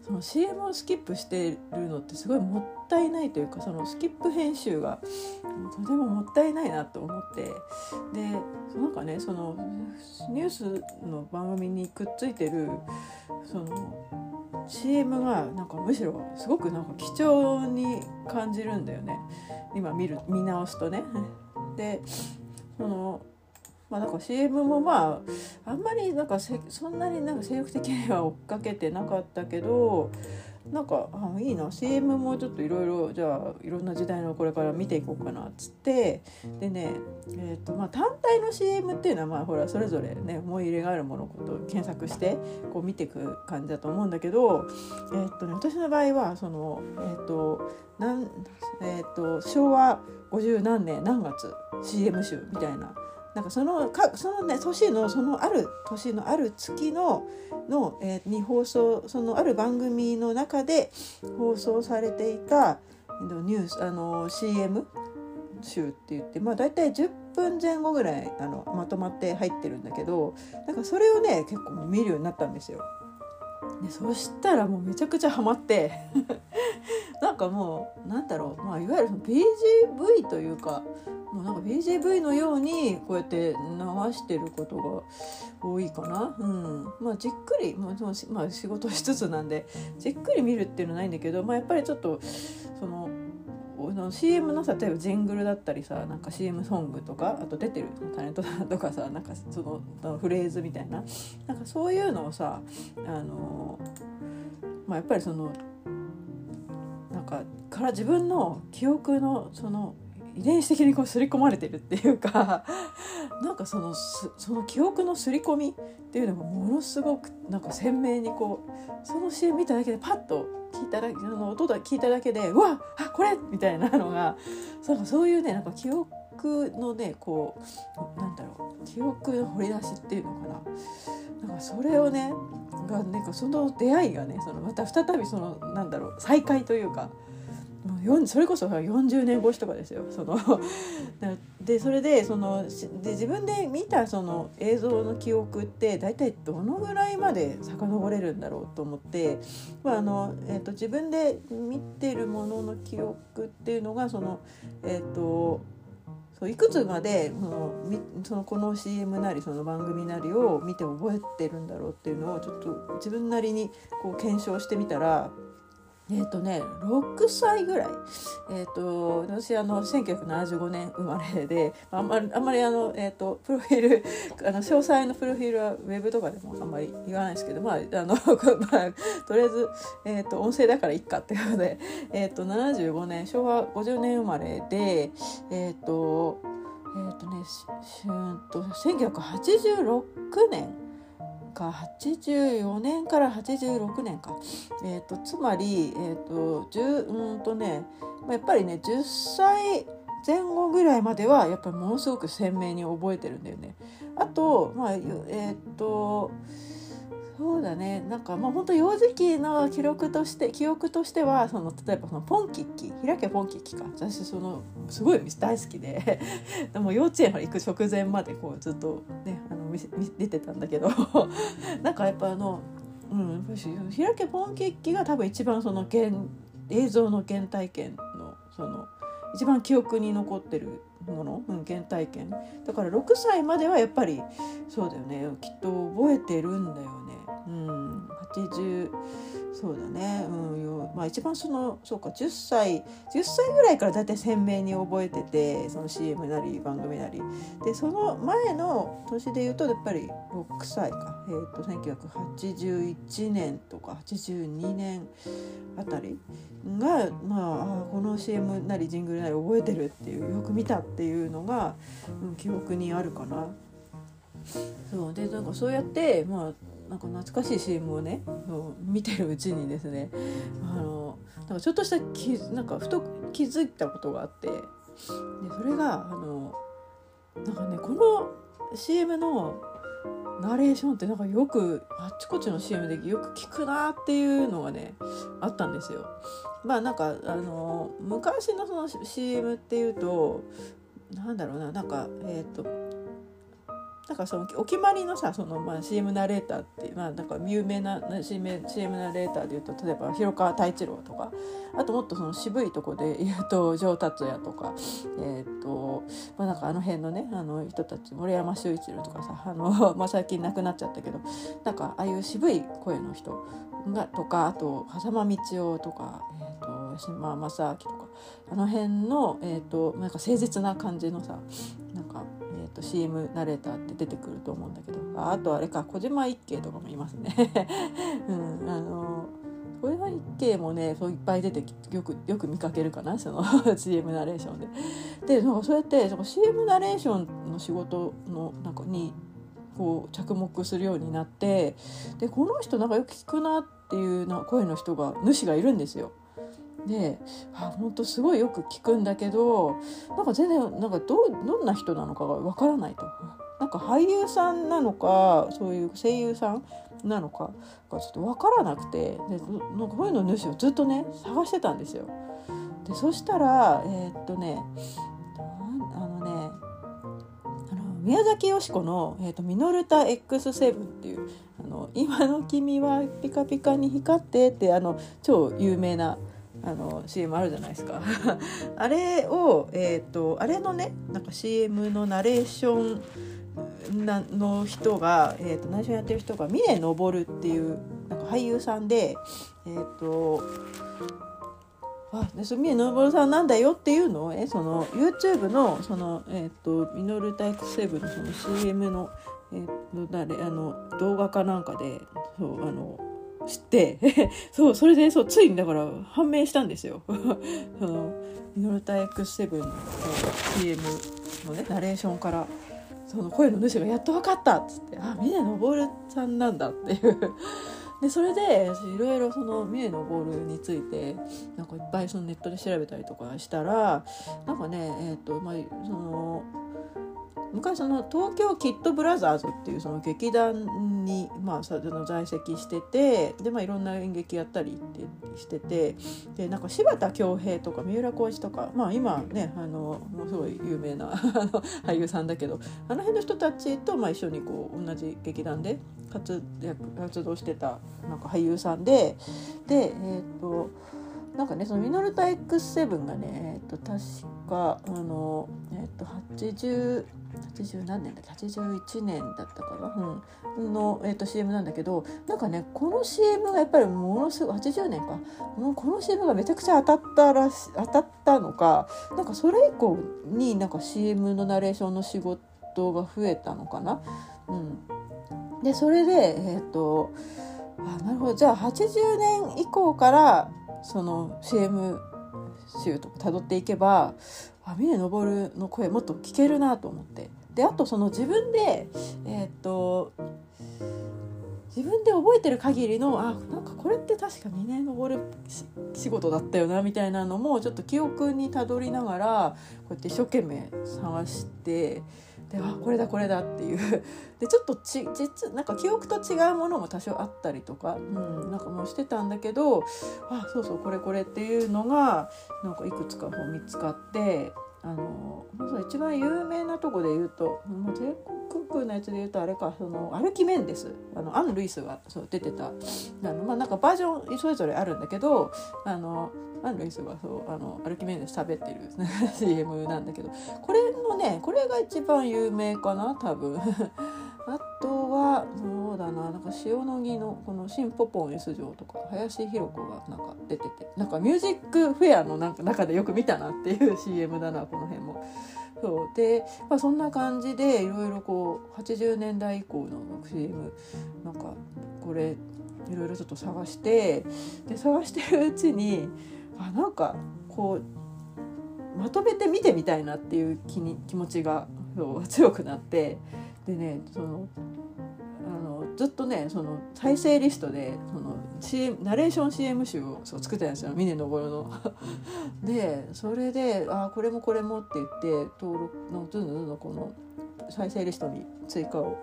その CM をスキップしてるのってすごいもったいないというかそのスキップ編集がとてももったいないなと思ってでなんかねそのニュースの番組にくっついてるその CM がなんかむしろすごくなんか貴重に感じるんだよね今見る見直すとね。でそのまあ、なんか CM もまああんまりなんかそんなになんか精力的には追っかけてなかったけどなんかあいいな CM もちょっといろいろじゃあいろんな時代のこれから見ていこうかなっつってでね、えーとまあ、単体の CM っていうのはまあほらそれぞれね思い入れがあるものこと検索してこう見ていく感じだと思うんだけど、えーとね、私の場合はその、えーとなんえーと昭和50何年何月 CM 集みたいな。なんかそのかそのね年のそのある年のある月のの、えー、に放送そのある番組の中で放送されていたニュースあの CM 集って言って、まあ、大体10分前後ぐらいあのまとまって入ってるんだけどなんかそれをね結構見るようになったんですよ。でそしたらもうめちゃくちゃハマって。なんかもうなんだろう、まあ、いわゆる BGV というかもうなんか BGV のようにこうやって流してることが多いかな、うん。まあ、じっくり、まあ、まあ、仕事しつつなんでじっくり見るっていうのはないんだけど、まあ、やっぱりちょっとそのの CM のさ例えばジングルだったりさなんか CM ソングとかあと出てるタレントさんとかさなんかそのフレーズみたいななんかそういうのをさあの、まあ、やっぱりそのなんかから自分の記憶のその遺伝子的にこう刷り込まれてるっていうか なんかそのその記憶の刷り込みっていうのがものすごくなんか鮮明にこうその CM 見ただけでパッと聞いただけの音だ聞いただけでうわあこれ？みたいなのがそうそういうねなんか記憶のねこうなんだろう記憶の掘り出しっていうのかな。なんかそれをねがなんかその出会いがねそのまた再びそのなんだろう再会というかそれこそ40年越しとかですよ。そのでそれでそので自分で見たその映像の記憶って大体どのぐらいまで遡れるんだろうと思って、まああのえーと、自分で見てるものの記憶っていうのがそのえっ、ー、とそういくつまでそのそのこの CM なりその番組なりを見て覚えてるんだろうっていうのをちょっと自分なりにこう検証してみたらえっ、ー、とね6歳ぐらい、えーと、私あの1975年生まれであんまりあんまりあの、えーと、プロフィールあの詳細のプロフィールはウェブとかでもあんまり言わないですけど、まああの まあ、とりあえず、えーと、音声だからいっかっていうことで、えー、と75年昭和50年生まれでえっ、とえっ、とねしゅんと1986年か84年から86年か、えーと、つまり、えーと、うんとねやっぱりね10歳前後ぐらいまではやっぱりものすごく鮮明に覚えてるんだよね。あとまあえっ、ー、とそうだね。なんかもう本当幼児期の記録として記憶としてはその例えばそのポンキッキ開けポンキッキか。私そのすごい大好きで でも幼稚園行く直前までこうずっとねあの見出てたんだけど。なんかやっぱあのうん開けポンキッキが多分一番その原映像の原体験のその一番記憶に残ってるもの、うん、原体験。だから6歳まではやっぱりそうだよね。きっと覚えてるんだよね。うん、80そうだね、うんまあ、一番そのそうか10歳10歳ぐらいから大体鮮明に覚えててその CM なり番組なり。でその前の年で言うとやっぱり6歳か、えーと、1981年とか82年あたりが、まあ、この CM なりジングルなり覚えてるっていうよく見たっていうのが、うん、記憶にあるかな。そうでなんかそうやってまあなんか懐かしい CM をね見てるうちにですねあのなんかちょっとしたきなんかふと気づいたことがあってでそれがあのなんかねこの CM のナレーションってなんかよくあっちこっちの CM でよく聞くなっていうのがねあったんですよ。まあなんかあの昔のその CM っていうとなんだろうななんかえっ、ー、となんかそのお決まりのさその、まあ、CM ナレーターってまあなんか有名な CM, CM ナレーターでいうと例えば広川太一郎とかあともっとその渋いとこで言うと城達也とかえっ、とまあなんかあの辺のねあの人たち森山修一郎とかさあの、まあ、最近亡くなっちゃったけどなんかああいう渋い声の人がとかあと狭間道夫とか、えーと、島正明とかあの辺の、えーとなんか誠実な感じのさなんかと CM ナレーターって出てくると思うんだけどああとあれか小島一慶とかもいますね。うん、あの小島一慶もねそういっぱい出てよくよく見かけるかなその CM ナレーションで。でなんかそうやってその CM ナレーションの仕事のなんかにこう着目するようになってでこの人なんかよく聞くなっていうな声の人が主がいるんですよ。であ本当すごいよく聞くんだけどなんか全然なんかどどんな人なのかがわからないと。なんか俳優さんなのかそういう声優さんなのかがちょっと分からなくてでなんか声の主をずっとね探してたんですよ。でそしたらえー、っとねあのねあの宮崎美子の「えー、っとミノルタ X7」っていう「あの今の君はピカピカに光って」ってあの超有名なあの CM あるじゃないですか。あれを、えーと、あれのねなんか CM のナレーションなの人が、えーと、ナレーションやってる人が峰昇っていうなんか俳優さんでえっ、ー、とあでそ峰昇さんなんだよっていうのを、えその YouTube のその、えーと、ミノルタイクセブンのその CM の,、えー、と誰あの動画かなんかでそうあの知って そうそれでそうついにだから判明したんですよ。そのミノルタ X7 の CM のねナレーションからその声の主がやっと分かったっつってあ峰昇さんなんだっていうでそれでいろいろその峰昇についてなんかいっぱいそのネットで調べたりとかしたらなんかねえっ、ー、とまあその昔その東京キッドブラザーズっていうその劇団に、まあ、その在籍しててで、まあ、いろんな演劇やったりってしててでなんか柴田恭平とか三浦浩一とか、まあ、今ねあのものすごい有名な 俳優さんだけどあの辺の人たちとまあ一緒にこう同じ劇団で活躍活動してたなんか俳優さんででえっ、ー、となんかねそのミノルタ X7 がね、えー、と確かあの、えー、と80 80何年だっけ？81年だったかな、うん、の、えーと、CM なんだけどなんかねこの CM がやっぱりものすごい80年か。もうこの CM がめちゃくちゃ当たったらし当たったのか。なんかそれ以降になんか CM のナレーションの仕事が増えたのかな？うん、でそれでえっ、ー、とあなるほど。じゃあ80年以降からその CM 集とか辿っていけばあ峰昇の声もっと聞けるなと思って。であとその自分でえー、っと自分で覚えてる限りのあなんかこれって確か峰昇仕事だったよなみたいなのもちょっと記憶にたどりながらこうやって一生懸命探してであこれだこれだっていう。でちょっとち実なんか記憶と違うものも多少あったりとか、うん、なんかもうしてたんだけどあそうそうこれこれっていうのがなんかいくつかこう見つかってあの一番有名なとこで言うともう全国のやつで言うとあれかそのアルキメンデスあのアン・ルイスがそう出てた。あの、まあ、なんかバージョンそれぞれあるんだけどあのアン・ルイスがそうあのアルキメンデス喋ってる CM なんだけど。これのねこれが一番有名かな多分。あとはそうだななんか塩野義のこの「シンポポン S 城」とか林弘子がなんか出ててなんかミュージックフェアのなんか中でよく見たなっていう CM だなこの辺も。そうで、まあ、そんな感じでいろいろこう80年代以降の CM なんかこれいろいろちょっと探してで探してるうちにあなんかこうまとめて見てみたいなっていう気に気持ちが強くなってでねそのあのずっとねその再生リストでその CM ナレーション CM 集をそう作ってたんですよ。峰昇の。でそれであこれもこれもって言って登録のずんずんのこの再生リストに追加を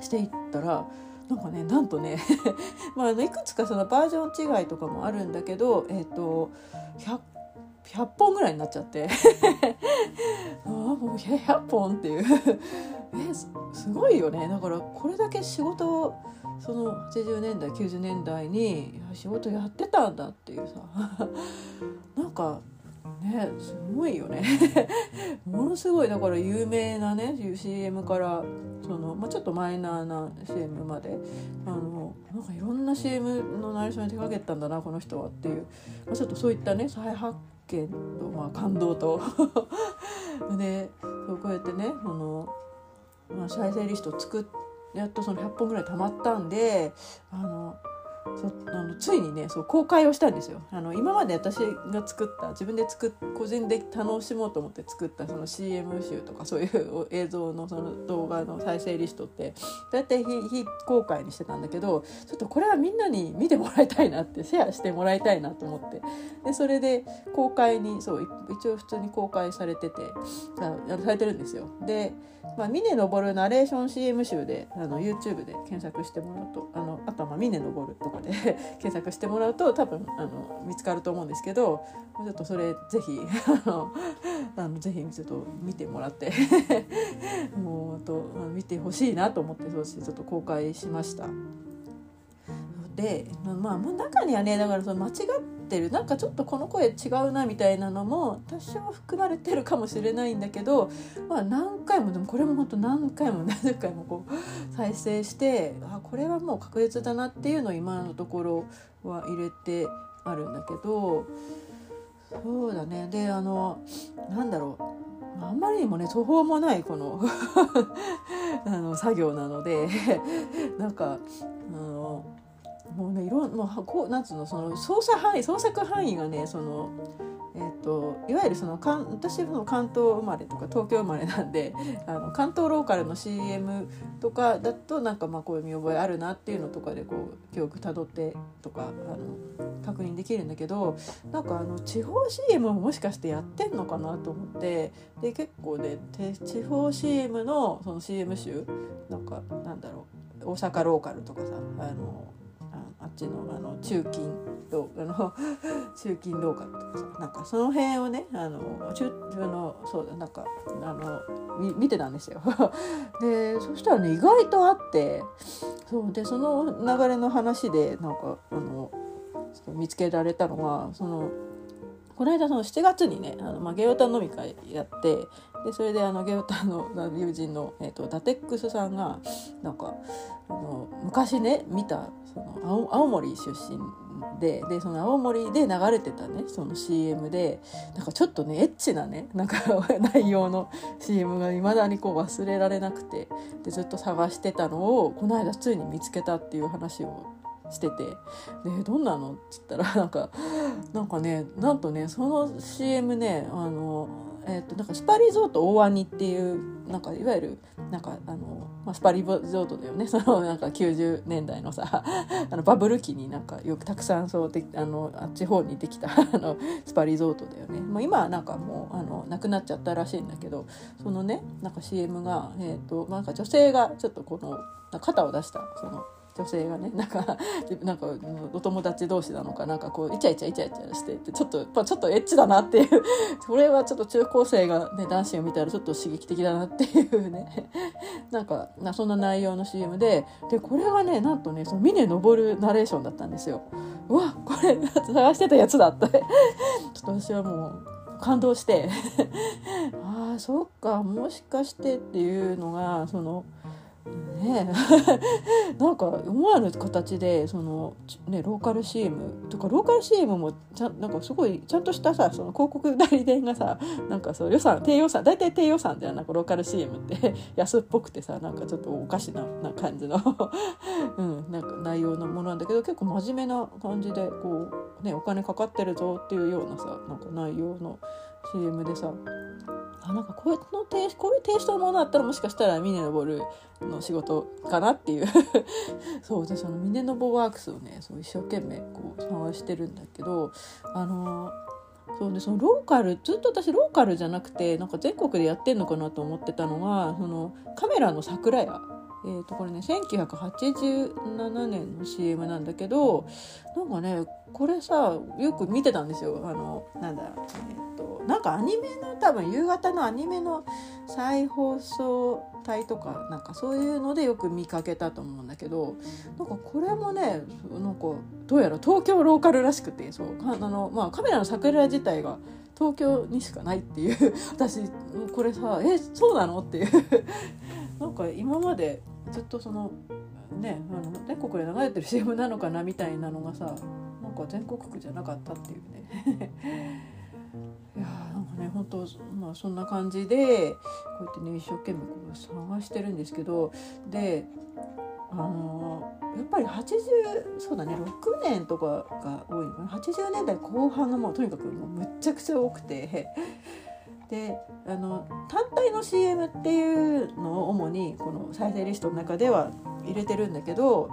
していったらなんかねなんとね まあいくつかそのバージョン違いとかもあるんだけどえっ、ー、と 100, 100本ぐらいになっちゃって。あもう100本っていうえすごいよね。だからこれだけ仕事をその80年代90年代に仕事やってたんだっていうさ。なんかねすごいよね。ものすごいだから有名なね CM からその、まあ、ちょっとマイナーな CM まであのなんかいろんな CM のナレーションに手掛けたんだなこの人はっていう、まあ、ちょっとそういったね再発見と、まあ、感動と。でそうこうやってねその、まあ、再生リストを作ってやっとその100本ぐらいたまったんであのそあのついにねそう公開をしたんですよあの今まで私が作った自分で作っ個人で楽しもうと思って作ったその CM 集とかそういう映像のその動画の再生リストって大体非非公開にしてたんだけどちょっとこれはみんなに見てもらいたいなってシェアしてもらいたいなと思ってでそれで公開にそう一応普通に公開されててあされてるんですよ。でまあ、峰昇るナレーション CM 集であの YouTube で検索してもらうとあのあとはまあ峰昇とかで 検索してもらうと多分あの見つかると思うんですけどちょっとそれぜひ あのぜひちょっと見てもらって もうと見てほしいなと思ってそうしてちょっと公開しました。でまあまあ中にはねだからその間違ってるなんかちょっとこの声違うなみたいなのも多少含まれてるかもしれないんだけど、まあ、何回もでもこれも本当何回も何十回もこう再生してあこれはもう確実だなっていうのを今のところは入れてあるんだけどそうだね。であのなんだろう。あんまりにもね途方もないこの あの作業なのでなんかあのもうねいろんもうこうなんつうのその操作範囲創作範囲がねそのえーと、いわゆるその私の関東生まれとか東京生まれなんで あの関東ローカルの CM とかだとなんかまあこういう見覚えあるなっていうのとかでこう記憶たどってとかあの確認できるんだけどなんかあの地方 CM ももしかしてやってんのかなと思ってで結構ね地方 CM のその CM 集なんかなんだろう大阪ローカルとかさあのちのあの中近と あの中近ローカルとかさなんかその辺をねあの中あのそうだなんかあの見てたんですよ。でそしたらね意外とあってそうでその流れの話でなんかあの見つけられたのがそのこの間その7月にねあの、まあ、ゲオタ飲み会やってでそれであのゲオタの友人の、えーと、ダテックスさんがなんかあの昔ね見たその青青森出身ででその青森で流れてたねその CM でなんかちょっとねエッチなねなんか 内容の CM がいまだにこう忘れられなくてでずっと探してたのをこの間ついに見つけたっていう話をしてて「でどんなの?」っつったらなんかなんかねなんとねその CM ねあのえーと、なんかスパリゾート大鰐っていうなんかいわゆるなんかあの、まあ、スパリゾートだよね。そのなんか90年代のさ あのバブル期になんかよくたくさんそうであのあっち方にできた あのスパリゾートだよね、まあ、今はなんかもうあのなくなっちゃったらしいんだけどそのねなんか CM が、えーとまあ、なんか女性がちょっとこの肩を出したその女性がねなんかなんかお友達同士なのかなんかこうイチャイチャイチャイチャしててちょっとちょっとエッチだなっていうこれはちょっと中高生がね男子を見たらちょっと刺激的だなっていうねなんかそんな内容の CM ででこれがねなんとねその峰昇ナレーションだったんですよ。うわこれ探してたやつだってちょっと私はもう感動してああそっかもしかしてっていうのがその。ね なんか思わぬ形でその、ね、ローカル CM とかローカル CM もちゃなんかすごいちゃんとしたさその広告代理店がさなんかそう予算低予算大体低予算じゃなんかローカル CM って。安っぽくてさなんかちょっとおかしなな感じの。うん、なんか内容のものなんだけど結構真面目な感じでこう、ね、お金かかってるぞっていうようなさなんか内容の CM でさあなんかこういうのテこういうテイストのものだったらもしかしたら峰登の仕事かなっていう。そうでその峰登ワークスをねそう一生懸命こう探してるんだけどあのそうねそのローカルずっと私ローカルじゃなくてなんか全国でやってんのかなと思ってたのがそのカメラの桜屋えー、とこれね1987年の CM なんだけどなんかねこれさよく見てたんですよ。あのなんだえー、となんかアニメの多分夕方のアニメの再放送帯とかなんかそういうのでよく見かけたと思うんだけどなんかこれもねなんかどうやら東京ローカルらしくてそうあの、まあ、カメラの桜自体が東京にしかないっていう 私これさえそうなのっていう。なんか今までずっとそのねあの全国で流れてる CM なのかなみたいなのがさなんか全国区じゃなかったっていうね。いやーなんかね本当まあそんな感じでこうやってね一生懸命こう探してるんですけどであの、やっぱり80そうだね6年とかが多いのかな。80年代後半がもうとにかくもうむっちゃくちゃ多くて。であの単体の CM っていうのを主にこの再生リストの中では入れてるんだけど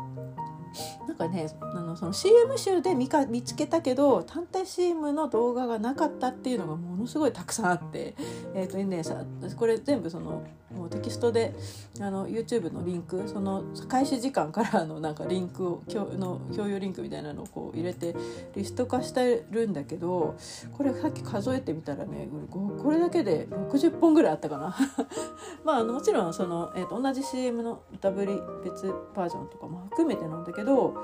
なんかねあのその CM 集で見か見つけたけど単体 CM の動画がなかったっていうのがものすごいたくさんあって、えーとね、さこれ全部そのもうテキストであの YouTube のリンクその開始時間からのなんかリンクをの共有リンクみたいなのをこう入れてリスト化してるんだけどこれさっき数えてみたらねこれだけで60本ぐらいあったかな。まああのもちろんその、えー、と同じ CM の歌ぶり別バージョンとかも含めてなんだけど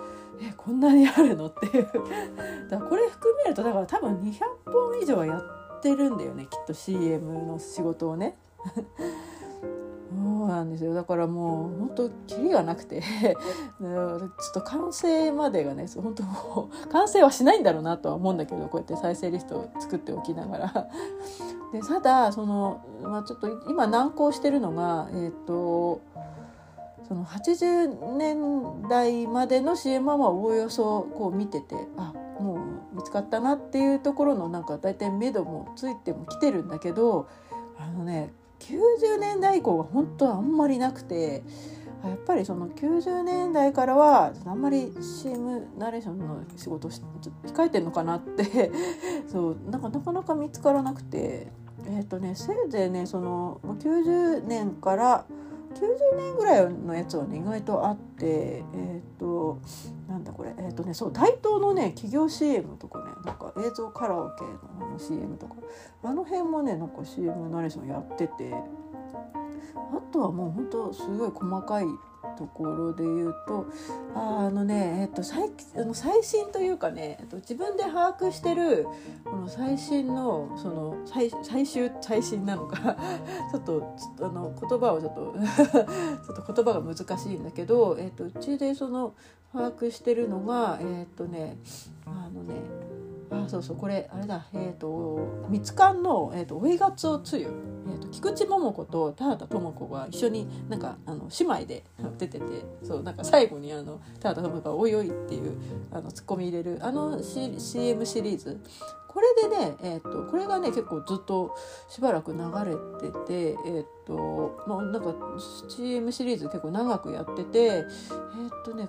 えこんなにあるのっていう。だこれ含めるとだから多分200本以上はやってるんだよねきっと CM の仕事をね。そうなんですよ。だからもう本当キリがなくて。ちょっと完成までがね本当もう完成はしないんだろうなとは思うんだけどこうやって再生リストを作っておきながら。でただその、まあ、ちょっと今難航してるのがえっ、ー、とその80年代までの CM はおおよそこう見ててあもう見つかったなっていうところのなんか大体目処もついてもきてるんだけどあのね90年代以降は本当はあんまりなくてやっぱりその90年代からはあんまり CM ナレーションの仕事し控えてんのかなって そうなんかなかなか見つからなくてえっ、ー、とねせいぜいねその90年から90年ぐらいのやつはね意外とあってえっ、ー、となんだこれえっ、ー、とねそう大東のね企業 CM とかねなんか映像カラオケのあの CM とかあの辺もねなんか CM ナレーションやっててあとはもうほんとすごい細かいところで言うとああのね、えっと、最あの最新というかね、えっと、自分で把握してるこの最新のその最最終最新なのか ちょっとあの言葉をちょっと ちょっと言葉が難しいんだけど、えっと、うちでその把握してるのがえっとねあのねあそうそうこれあれだ。えっ、ー、とみつかんの、えーと、追いがつおつゆ、えーと、菊池桃子と田畑智子が一緒になんかあの姉妹で出ててそうなんか最後にあの田畑智子が「おいおい」っていうあのツッコミ入れるあの、C、CM シリーズ。これでね、えーと、これがね結構ずっとしばらく流れてて、えーとまあ、なんか CM シリーズ結構長くやっててえっ、ー、とね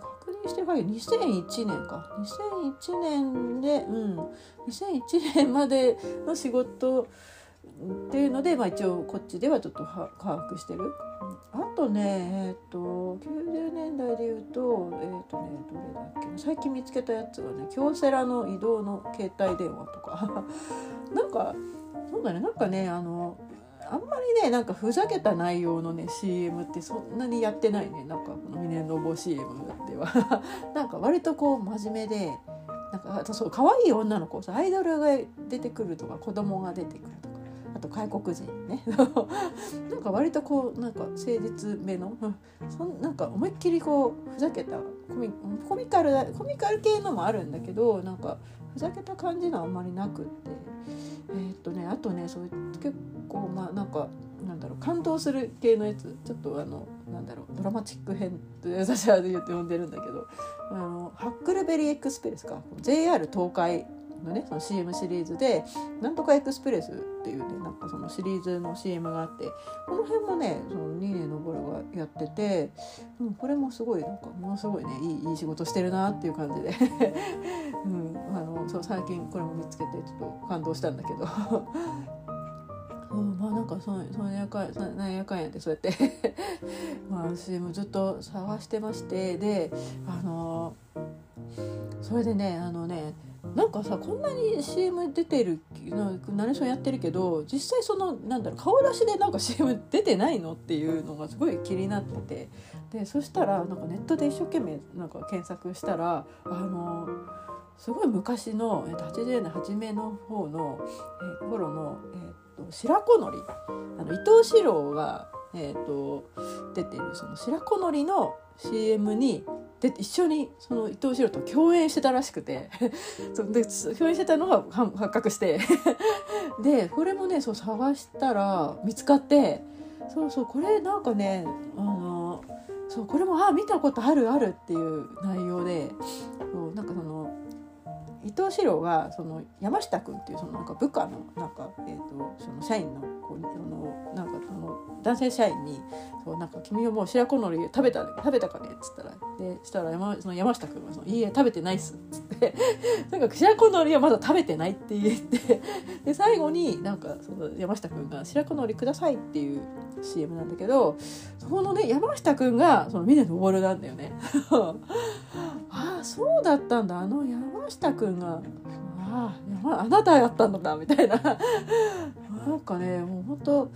してる限り2001年か。2001年でうん。2001年までの仕事っていうので、まあ、一応こっちではちょっと把握してる。あとねえっ、ー、と90年代でいうとえっ、ー、とねどれだっけ最近見つけたやつがね京セラの移動の携帯電話とか。なんかそうだねなんかねあのあんまりねなんかふざけた内容のね CM ってそんなにやってないね。なんかこの峰のぼ CM では。なんか割とこう真面目でなんかあそう可愛い女の子アイドルが出てくるとか子供が出てくるとかあと外国人ね。なんか割とこうなんか誠実めのそんなんか思いっきりこうふざけたコミコミカルコミカル系のもあるんだけどなんかふざけた感じのあんまりなくって。えー、っとねあとねそういう結構まあなんかなんだろう感動する系のやつ。ちょっとあのなんだろうドラマチック編と私は言って呼んでるんだけどあのハックルベリーエクスプレスか。JR 東海のねその CM シリーズで「なんとかエクスプレス」っていうねなんかそのシリーズの CM があってこの辺もねその2年のボルがやってて、うん、これもすごいなんかものすごいねいいいい仕事してるなっていう感じで、うん、あのそう最近これも見つけてちょっと感動したんだけど。うん、まあなんかそそうやかなんやかんやってそうやって まあ CM ずっと探してましてであのそれでねあのねなんかさこんなに CM 出てるナレーションやってるけど実際そのなんだろう顔出しでなんか CM 出てないのっていうのがすごい気になってて。でそしたらなんかネットで一生懸命なんか検索したらあのすごい昔の80年初めの方の、えー、頃の、えーと、白子のり。あの伊藤四郎が、えーと出てるその白子のりの CM にで一緒にその伊藤四郎と共演してたらしくて そで共演してたのが発覚して。でこれもねそう探したら見つかってそうそうこれなんかねあのそうこれもあ見たことあるあるっていう内容でそうなんかその伊藤四郎がその山下君っていうそのなんか部下のなんか、えーと、その社員のこうのなんかその男性社員に「そうなんか君はもう白子のり食べた食べたかね?」っつったらでしたら山その山下君はその「いいえ食べてないっす」っつってとにか白子のりはまだ食べてないって言ってで最後になんかその山下君が「白子のりください」っていう CM なんだけどそこのね山下君がその峰登なんだよね。ああそうだったんだあの山下くんがあああなたやったんだみたいな。なんかねもう本当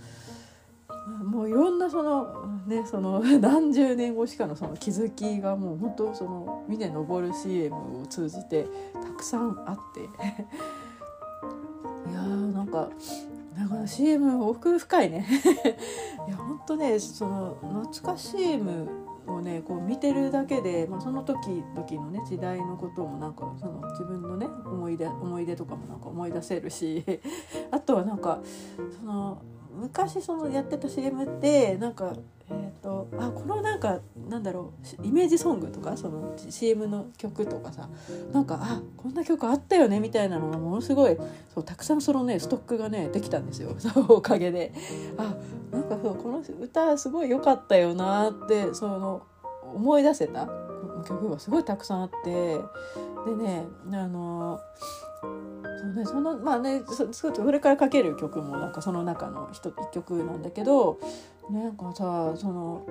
もういろんなそのねその何十年後しかのその気づきがもう本当その峰登 CM を通じてたくさんあって。いやーなんかなんか CM 奥深いね。いや本当ねその懐かしい CM をねこう見てるだけで、まあ、その時々のね時代のこともなんかその自分のね思い出思い出とかもなんか思い出せるし あとはなんかその昔そのやってた CM ってなんかえーと、あこのなんかなんだろうイメージソングとかその CM の曲とかさなんかあこんな曲あったよねみたいなのがものすごいそうたくさんそのねストックがねできたんですよ そのおかげで。あなんかそうこの歌すごい良かったよなってその思い出せた曲がすごいたくさんあって。でねあのそうねそのまあねそそれからかける曲もなんかその中の一曲なんだけどなんかさその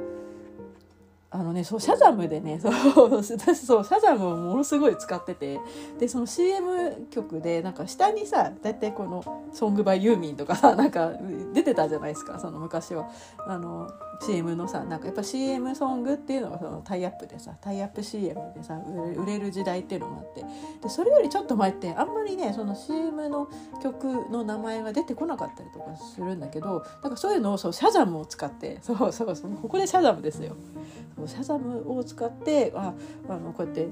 あのねそうシャザムでねそう私そうシャザムをものすごい使っててでその CM 曲でなんか下にさ大体この「ソングバイユーミン」とかさなんか出てたじゃないですかその昔は。あの CM のさなんかやっぱ CM ソングっていうのがそのタイアップでさタイアップ CM でさ売れる時代っていうのがあってでそれよりちょっと前ってあんまりねその CM の曲の名前が出てこなかったりとかするんだけどなんかそういうのをそうシャザムを使ってそうそうそうここでシャザムですよシャザムを使ってああのこうやって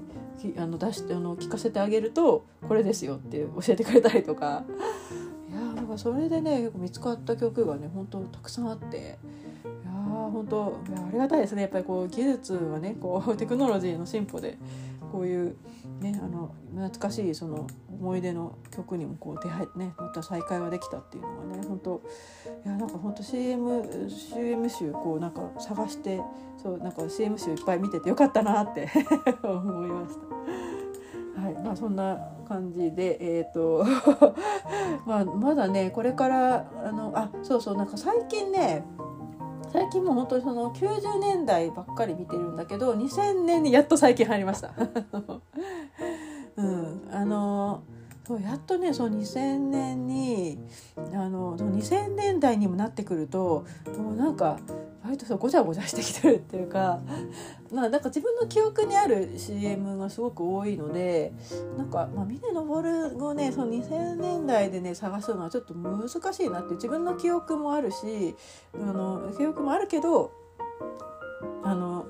あの出してあの聞かせてあげるとこれですよって教えてくれたりとかいやなんかそれでね見つかった曲がね本当たくさんあって。いや本当。ありがたいですね。やっぱりこう技術はねこう テクノロジーの進歩でこういうねあの懐かしいその思い出の曲にもこう出会ねまた再会はできたっていうのがね本当。いやなんか本当 CM CM 集こうなんか探してそうなんか CM 集いっぱい見ててよかったなって 思いました。はい。まあ、そんな感じで、えーと まあ、まだねこれからあのあそうそうなんか最近ね最近も本当にその90年代ばっかり見てるんだけど2000年にやっと最近入りました。うん、あのそうやっとねそう2000年にあの2000年代にもなってくるともうなんか割とそうごちゃごちゃしてきてるっていうか まあなんか自分の記憶にある CM がすごく多いのでなんか、まあ、峰昇をねその2000年代でね探すのはちょっと難しいなって自分の記憶もあるしあの記憶もあるけどあの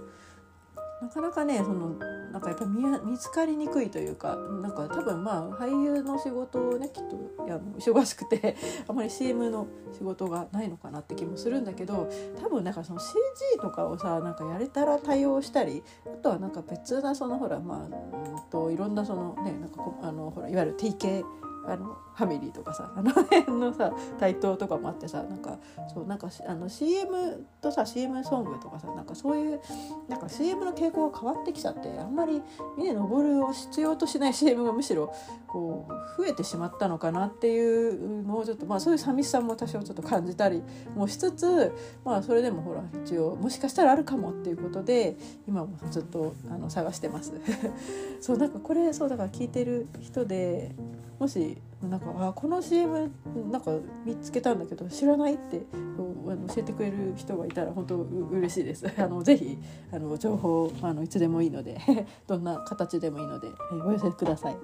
なかなかねそのなんかやっぱり見つかりにくいというかなんか多分まあ俳優の仕事をねきっといや忙しくて あまり CM の仕事がないのかなって気もするんだけど多分なんかその CG とかをさなんかやれたら対応したりあとはなんか別なそのほらまあといろんなそのねなんかあのほらいわゆる TK あのファミリーとかさあの辺のさ台頭とかもあってさなんかそうなんかあの CM とさ CM ソングとかさなんかそういうなんか CM の傾向が変わってきちゃってあんまり峰昇を必要としない CM がむしろこう増えてしまったのかなっていうのをちょっとまあそういう寂しさも多少ちょっと感じたりもしつつまあそれでもほら一応もしかしたらあるかもっていうことで今もずっとあの探してます。そうなんかこれそうだから聞いてる人でもしなんかあこの CM なんか見つけたんだけど知らないって教えてくれる人がいたら本当嬉しいです。あのぜひあの情報あのいつでもいいので どんな形でもいいので、えお寄せください。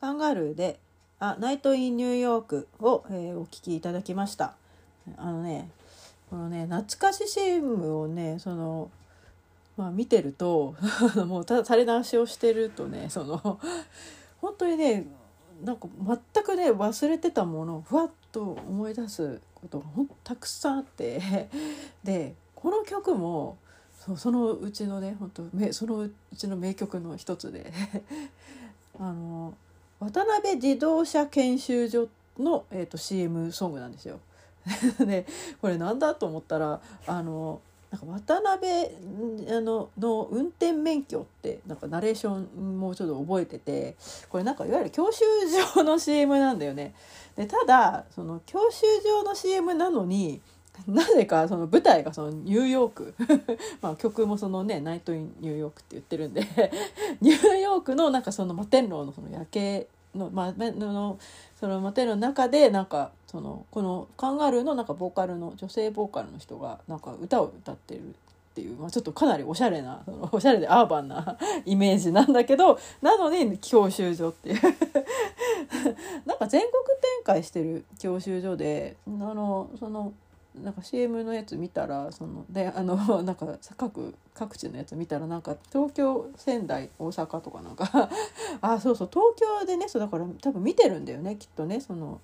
カンガルーであナイト・イン・ニューヨークを、えー、お聞きいただきました。あのねこのね懐かし CM をねそのまあ、見てると もうただ垂れ流しをしてるとねその 本当にねなんか全くね忘れてたものをふわっと思い出すことがほんたくさんあって でこの曲もそそのうちのね本当そのうちの名曲の一つであの渡辺自動車研修所の、えーと、CM ソングなんですよ。でこれなんだと思ったらあのなんか渡辺あのの運転免許ってなんかナレーションもちょっと覚えててこれなんかいわゆる教習所の CM なんだよね。でただその教習所の CM なのになぜかその舞台がそのニューヨーク まあ曲もそのね「ナイト・イン・ニューヨーク」って言ってるんで ニューヨークのなんかその摩天楼のその夜景の,、まあ、その摩天楼の中でなんかそのこのカンガルーのなんかボーカルの女性ボーカルの人がなんか歌を歌ってるっていう、まあ、ちょっとかなりおしゃれなその おしゃれでアーバンな イメージなんだけどなのに教習所っていう。なんか全国展開してる教習所であのそのなんか CM のやつ見たらそのであのなんか各各地のやつ見たらなんか東京仙台大阪とかなんか。あそうそう東京でねそうだから多分見てるんだよねきっとねその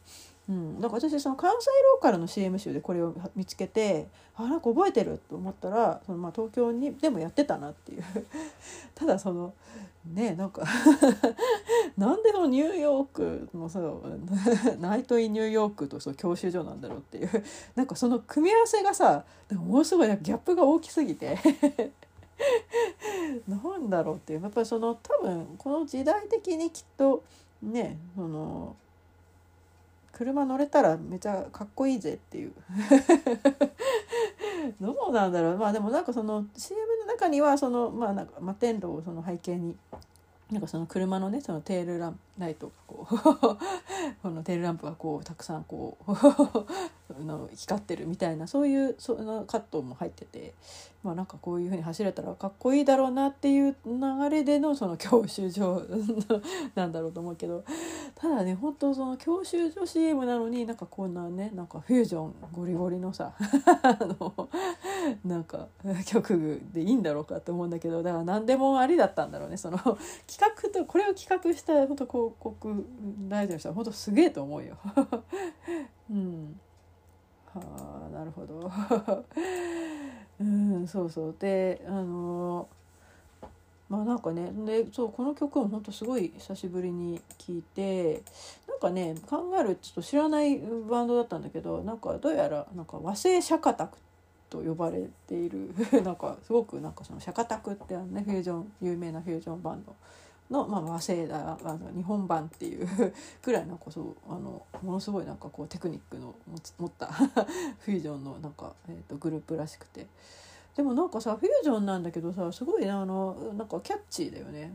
うん、だから私その関西ローカルの CM 集でこれを見つけてあなんか覚えてると思ったらそのまあ東京にでもやってたなっていう。ただそのねなんか なんでのニューヨークのそう ナイト・イン・ニューヨークとそう教習所なんだろうっていう。なんかその組み合わせがさものすごいギャップが大きすぎて。なんだろうっていう。やっぱりその多分この時代的にきっとねその車乗れたらめちゃかっこいいぜっていう。どうなんだろう。まあでもなんかその CM の中にはそのまあなんか摩天楼をその背景になんかその車のねそのテールランライトがこう このテールランプがこうたくさんこう の光ってるみたいなそういうそのカットも入っててまあなんかこういう風に走れたらかっこいいだろうなっていう流れでのその教習所 なんだろうと思うけどただね本当その教習所 CM なのになんかこんなねなんかフュージョンゴリゴリのさあのなんか曲でいいんだろうかって思うんだけどだから何でもありだったんだろうねその企画とこれを企画した本当こう広告大臣の人は本当すげえと思うよ。うん。はあなるほど。うんそうそう。であのまあなんかねでそうこの曲も本当すごい久しぶりに聴いてなんかね考えるちょっと知らないバンドだったんだけどなんかどうやらなんか和製シャカタクと呼ばれている。なんかすごくなんかそのシャカタクってあのねフュージョン有名なフュージョンバンド。の、まあ、和製だあの日本版っていう くらいなんかそうあのものすごいなんかこうテクニックの持った フュージョンのなんか、えーと、グループらしくて。でもなんかさフュージョンなんだけどさすごいあのなんかキャッチーだよね、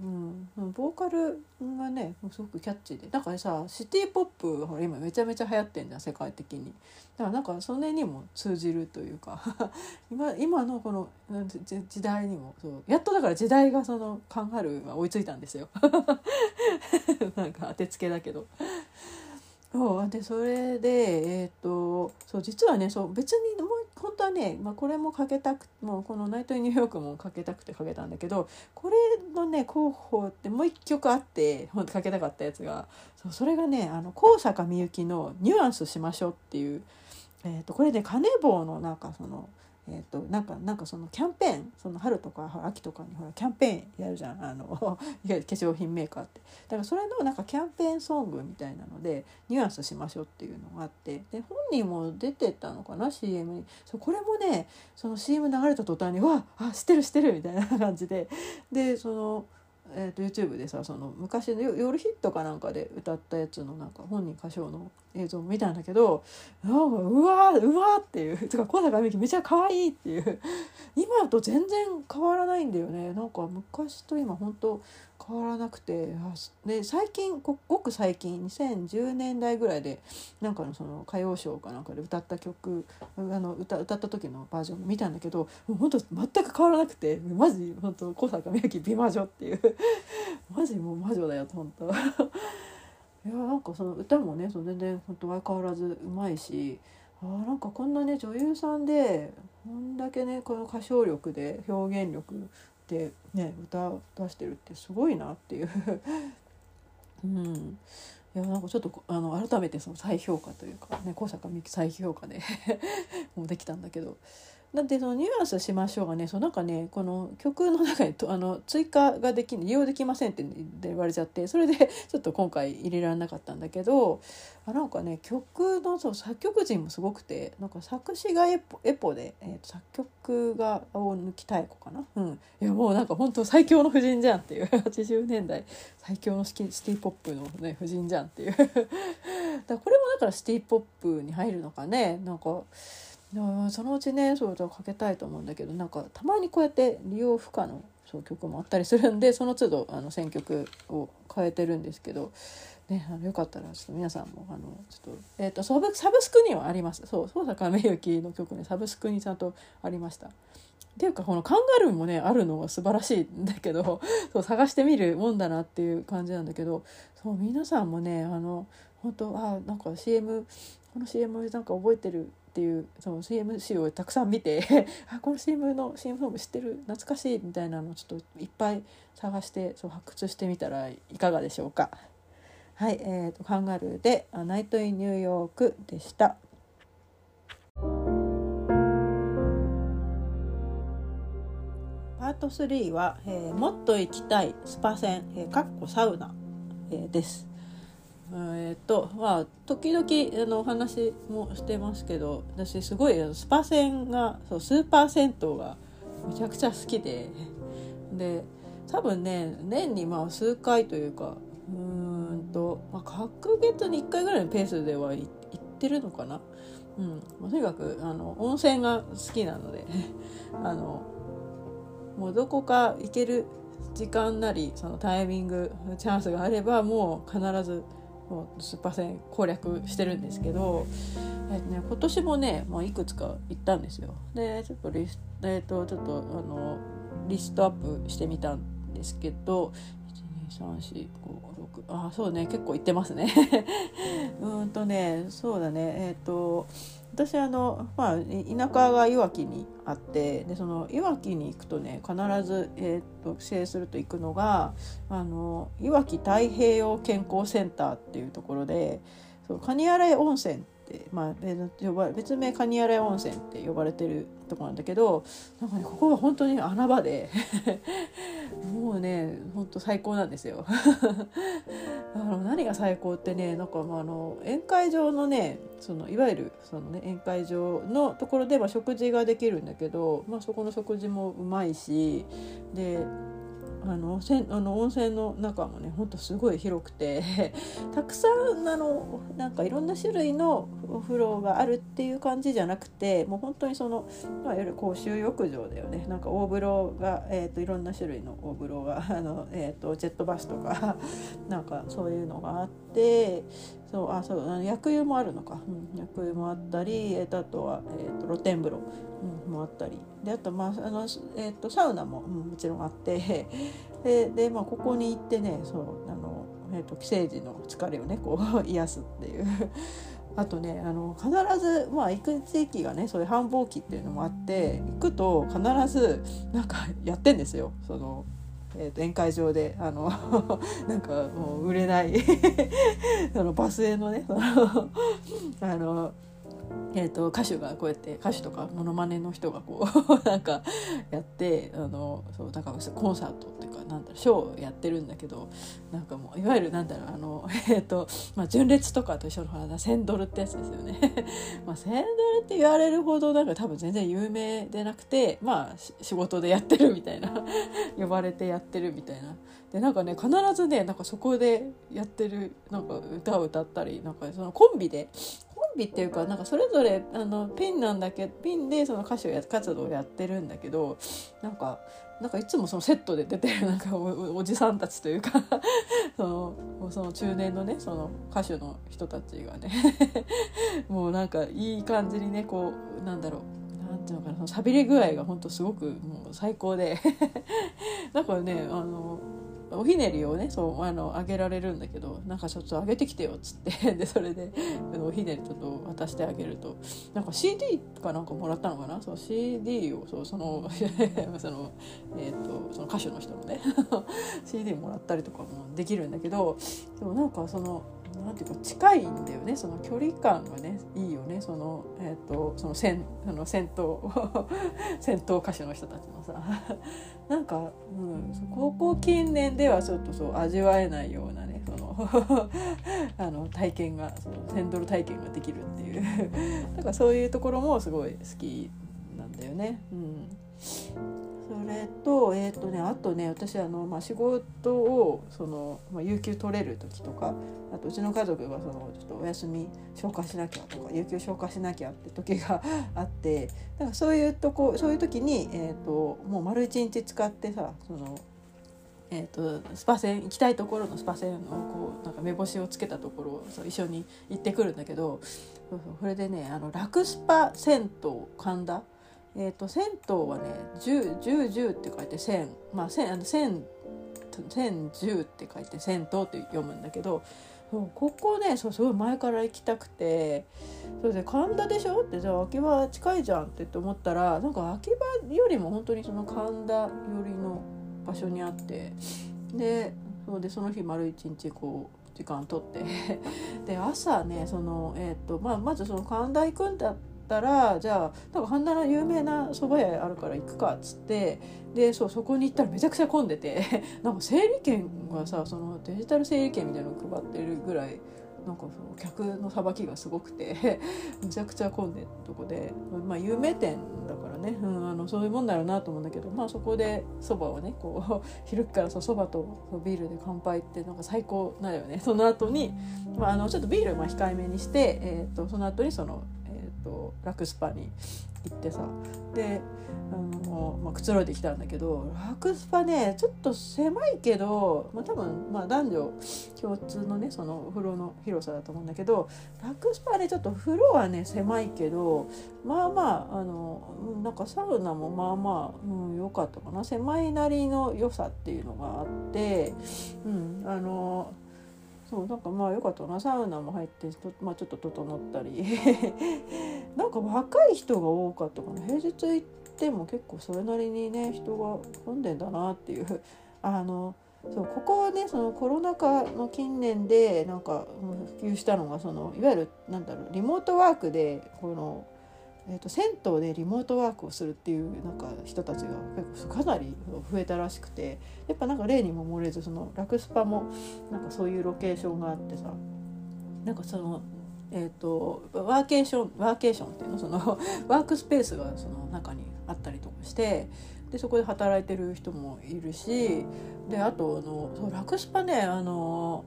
うん、ボーカルがねすごくキャッチーで。なんかさシティ・ポップほら今めちゃめちゃ流行ってんじゃん世界的に。だからなんかそれにも通じるというか。今今のこの時代にもそうやっとだから時代がそのカンガルーは追いついたんですよ。なんか当てつけだけど。そうでそれでえっ、とそう実はねそう別にもう本当はね、まあ、これもかけたくもうこの「ナイト・ニューヨーク」もかけたくてかけたんだけどこれのね候補ってもう一曲あって本当かけたかったやつがそうそれがねあの高坂みゆきの「ニュアンスしましょう」っていう、えーと、これねカネボウのなんかそのえーと、なんかなんかそのキャンペーンその春とか秋とかにほらキャンペーンやるじゃん。あの 化粧品メーカーって。だからそれのなんかキャンペーンソングみたいなのでニュアンスしましょうっていうのがあって。で本人も出てたのかな CM に。そうこれもねその CM 流れた途端に「わあ知ってる知ってる」みたいな感じで。でその。えーと、YouTube でさその昔の夜ヒットかなんかで歌ったやつのなんか本人歌唱の映像を見たんだけどなんかうわうわっていうとか小坂美樹めちゃ可愛いっていう。今と全然変わらないんだよね。なんか昔と今本当変わらなくてで最近ごく最近2010年代ぐらいでなんかのその歌謡ショーかなんかで歌った曲あの歌歌った時のバージョン見たんだけどもう本当全く変わらなくてマジ本当小坂みゆき美魔女っていう。マジもう魔女だよ本当。いやなんかその歌もねその全然本当相変わらずうまいしあなんかこんなね女優さんでこんだけねこの歌唱力で表現力ね歌出してるってすごいなっていう。うん。いやなんかちょっとあの改めてその再評価というかね高坂美樹再評価で もうできたんだけど。なんでそのニュアンスしましょうがねそうなんかねこの曲の中にと あの追加ができ利用できませんって言われちゃってそれで ちょっと今回入れられなかったんだけどあなんかね曲のそう作曲陣もすごくてなんか作詞がエポエポで、えー、作曲が大貫妙子かな、うん、いやもうなんか本当最強の夫人じゃんっていう。80年代最強のシティポップのね夫人じゃんっていう。だこれもだからシティポップに入るのかね？なんか。そのうちねそうかけたいと思うんだけどなんかたまにこうやって利用不可のそう曲もあったりするんでその都度あの選曲を変えてるんですけど、ね、あのよかったらちょっと皆さんもあのちょっと,、えーと、サブサブスクにはありますそうそう坂めゆきの曲ねサブスクにちゃんとありました。っていうかこのカンガルーもねあるのは素晴らしいんだけど そう探してみるもんだなっていう感じなんだけどそう皆さんもねあの本当あなんか CM この CM なんか覚えてるっていうその CM 資料をたくさん見て あこの CM の CM ソング知ってる？懐かしいみたいなのをちょっといっぱい探してそう発掘してみたらいかがでしょうか。はい、えーと、カンガルーで「 Night in New York」でした。パート3は、えー、もっと行きたいスパ銭、えー、かっこサウナ、えー、です。えっとまあ時々あのお話もしてますけど私すごいスパ銭がそうスーパー銭湯がめちゃくちゃ好きでで多分ね年にまあ数回というかうんと、まあ、隔月に1回ぐらいのペースでは行ってるのかな。うんまあ、とにかくあの温泉が好きなので あのもうどこか行ける時間なりそのタイミングチャンスがあればもう必ずスーパー線攻略してるんですけど、えーとね、今年もね、まあ、いくつか行ったんですよ。でちょっとリス,、えー、とちょっとあのリストアップしてみたんですけど12345あそうね結構行ってますね うんとねそうだねえっ、ー、と私あの、まあ、田舎がいわきにあってでそのいわきに行くとね必ず、えーと、帰省すると行くのがあのいわき太平洋健康センターっていうところでそう蟹洗温泉って、まあ、呼ば別名蟹洗温泉って呼ばれてるとこなんだけどなんかねここが本当に穴場で もうね本当最高なんですよ。あの何が最高ってねなんかまああの宴会場のねそのいわゆるその、ね、宴会場のところでは食事ができるんだけど、まあ、そこの食事もうまいしであのせんあの温泉の中もねほんとすごい広くて たくさんあのなんかいろんな種類のお風呂があるっていう感じじゃなくてもう本当にその、いわゆる公衆浴場だよね。なんか大風呂が、えーと、いろんな種類の大風呂があの、えーと、ジェットバスとかなんかそういうのがあってそうあそう薬湯もあるのか、うん、薬湯もあったり、えーと、あとは、えー、と露天風呂、うん、もあったり。であと,、まああのえー、とサウナも、うん、もちろんあって。でで、まあ、ここに行ってねそうあの、えー、と帰省時の疲れをねこう 癒すっていう。あとねあの必ず、まあ、行く地域がねそういう繁忙期っていうのもあって行くと必ずなんかやってんですよ。そのえー、と宴会場であのなんかもう売れない。そのバスへのねそのあのえーと、歌手がこうやって歌手とかモノマネの人がこう なんかやってあのそうだからコンサートっていうかなんだろうショーをやってるんだけどなんかもういわゆるなんだろうあの、えーとまあ、純烈とかと一緒の1000ドルってやつですよね。まあ千ドルって言われるほどなんか多分全然有名でなくてまあ仕事でやってるみたいな呼ばれてやってるみたいな。でなんかね必ずねなんかそこでやってるなんか歌を歌ったりなんかそのコンビでコンビっていうかなんかそれぞれあのピンなんだけどピンでその歌手や活動をやってるんだけどなんかなんかいつもそのセットで出てるなんかおおじさんたちというか そのその中年のねその歌手の人たちがね もうなんかいい感じにねこうなんだろうなんていうのかなそのしゃべり具合が本当すごくもう最高で なんかねあのおひねりをねそうあのあげられるんだけどなんかちょっとあげてきてよっつって でそれでおひねりちょっと渡してあげるとなんか CD かなんかもらったのかな？そう CD をそうそのその, えーと、その歌手の人のね CD もらったりとかもできるんだけどでもなんかそのなんていうか近いんだよね。その距離感がねいいよね。その,、えーと、その戦あの戦闘 戦闘歌手の人たちのさ。なんか、うん、高校近年ではちょっとそう味わえないようなねその あの体験がその1000ドル体験ができるっていう。だからそういうところもすごい好きなんだよね。うん。それと,、えーとね、あとね私あの、まあ、仕事をその、まあ、有給取れる時とかあとうちの家族がそのちょっとお休み消化しなきゃとか有給消化しなきゃって時が あってだからそういうとこそういう時に、えーと、もう丸一日使ってさそのえーと、スパ船行きたいところのスパ船をこうなんか目星をつけたところをそう一緒に行ってくるんだけどそうそうそれでねあのラクスパ銭湯神田えーと、銭湯はね1010 10って書いて1000まあ1000あの1000 1010って書いて銭湯って読むんだけどそうここねそうすごい前から行きたくてそれで神田でしょってじゃあ秋葉近いじゃんって思ったらなんか秋葉よりも本当にその神田寄りの場所にあってでそうでその日丸一日こう時間取って で朝ねその、えーとまあ、まずその神田行くんだってったらじゃあなんか半田の有名な蕎麦屋あるから行くかっつってでそうそこに行ったらめちゃくちゃ混んでて なんか整理券がさそのデジタル整理券みたいなの配ってるぐらいなんかその客のさばきがすごくて めちゃくちゃ混んでるとこで、まあ、有名店だからね、うん、あのそういうもんだろうなと思うんだけど、まあ、そこでそばをねこう 昼からそばとビールで乾杯ってなんか最高だよね。その後に、まあ、あのちょっとビールまあ控えめにして、えーとその後にそのとラクスパに行ってさであの、まあ、くつろいできたんだけどラクスパねちょっと狭いけど、まあ、多分、まあ、男女共通のねそのお風呂の広さだと思うんだけどラクスパねちょっと風呂はね狭いけどまあまああのなんかサウナもまあまあ良、うん、かったかな。狭いなりの良さっていうのがあって、うん、あのそうなんかまあよかったな。サウナも入ってまあ、ちょっと整ったり。なんか若い人が多かったかな。平日行っても結構それなりにね人が混んでんだなっていう。あのそうここはねそのコロナ禍の近年でなんか普及したのがそのいわゆるなんだろうリモートワークでこのえーと、銭湯でリモートワークをするっていうなんか人たちが結構かなり増えたらしくてやっぱなんか例にも漏れずそのラクスパもなんかそういうロケーションがあってさなんかそのえーと、ワーケーションワーケーションっていうの？その ワークスペースがその中にあったりとかしてでそこで働いてる人もいるしであとあのそうラクスパねあの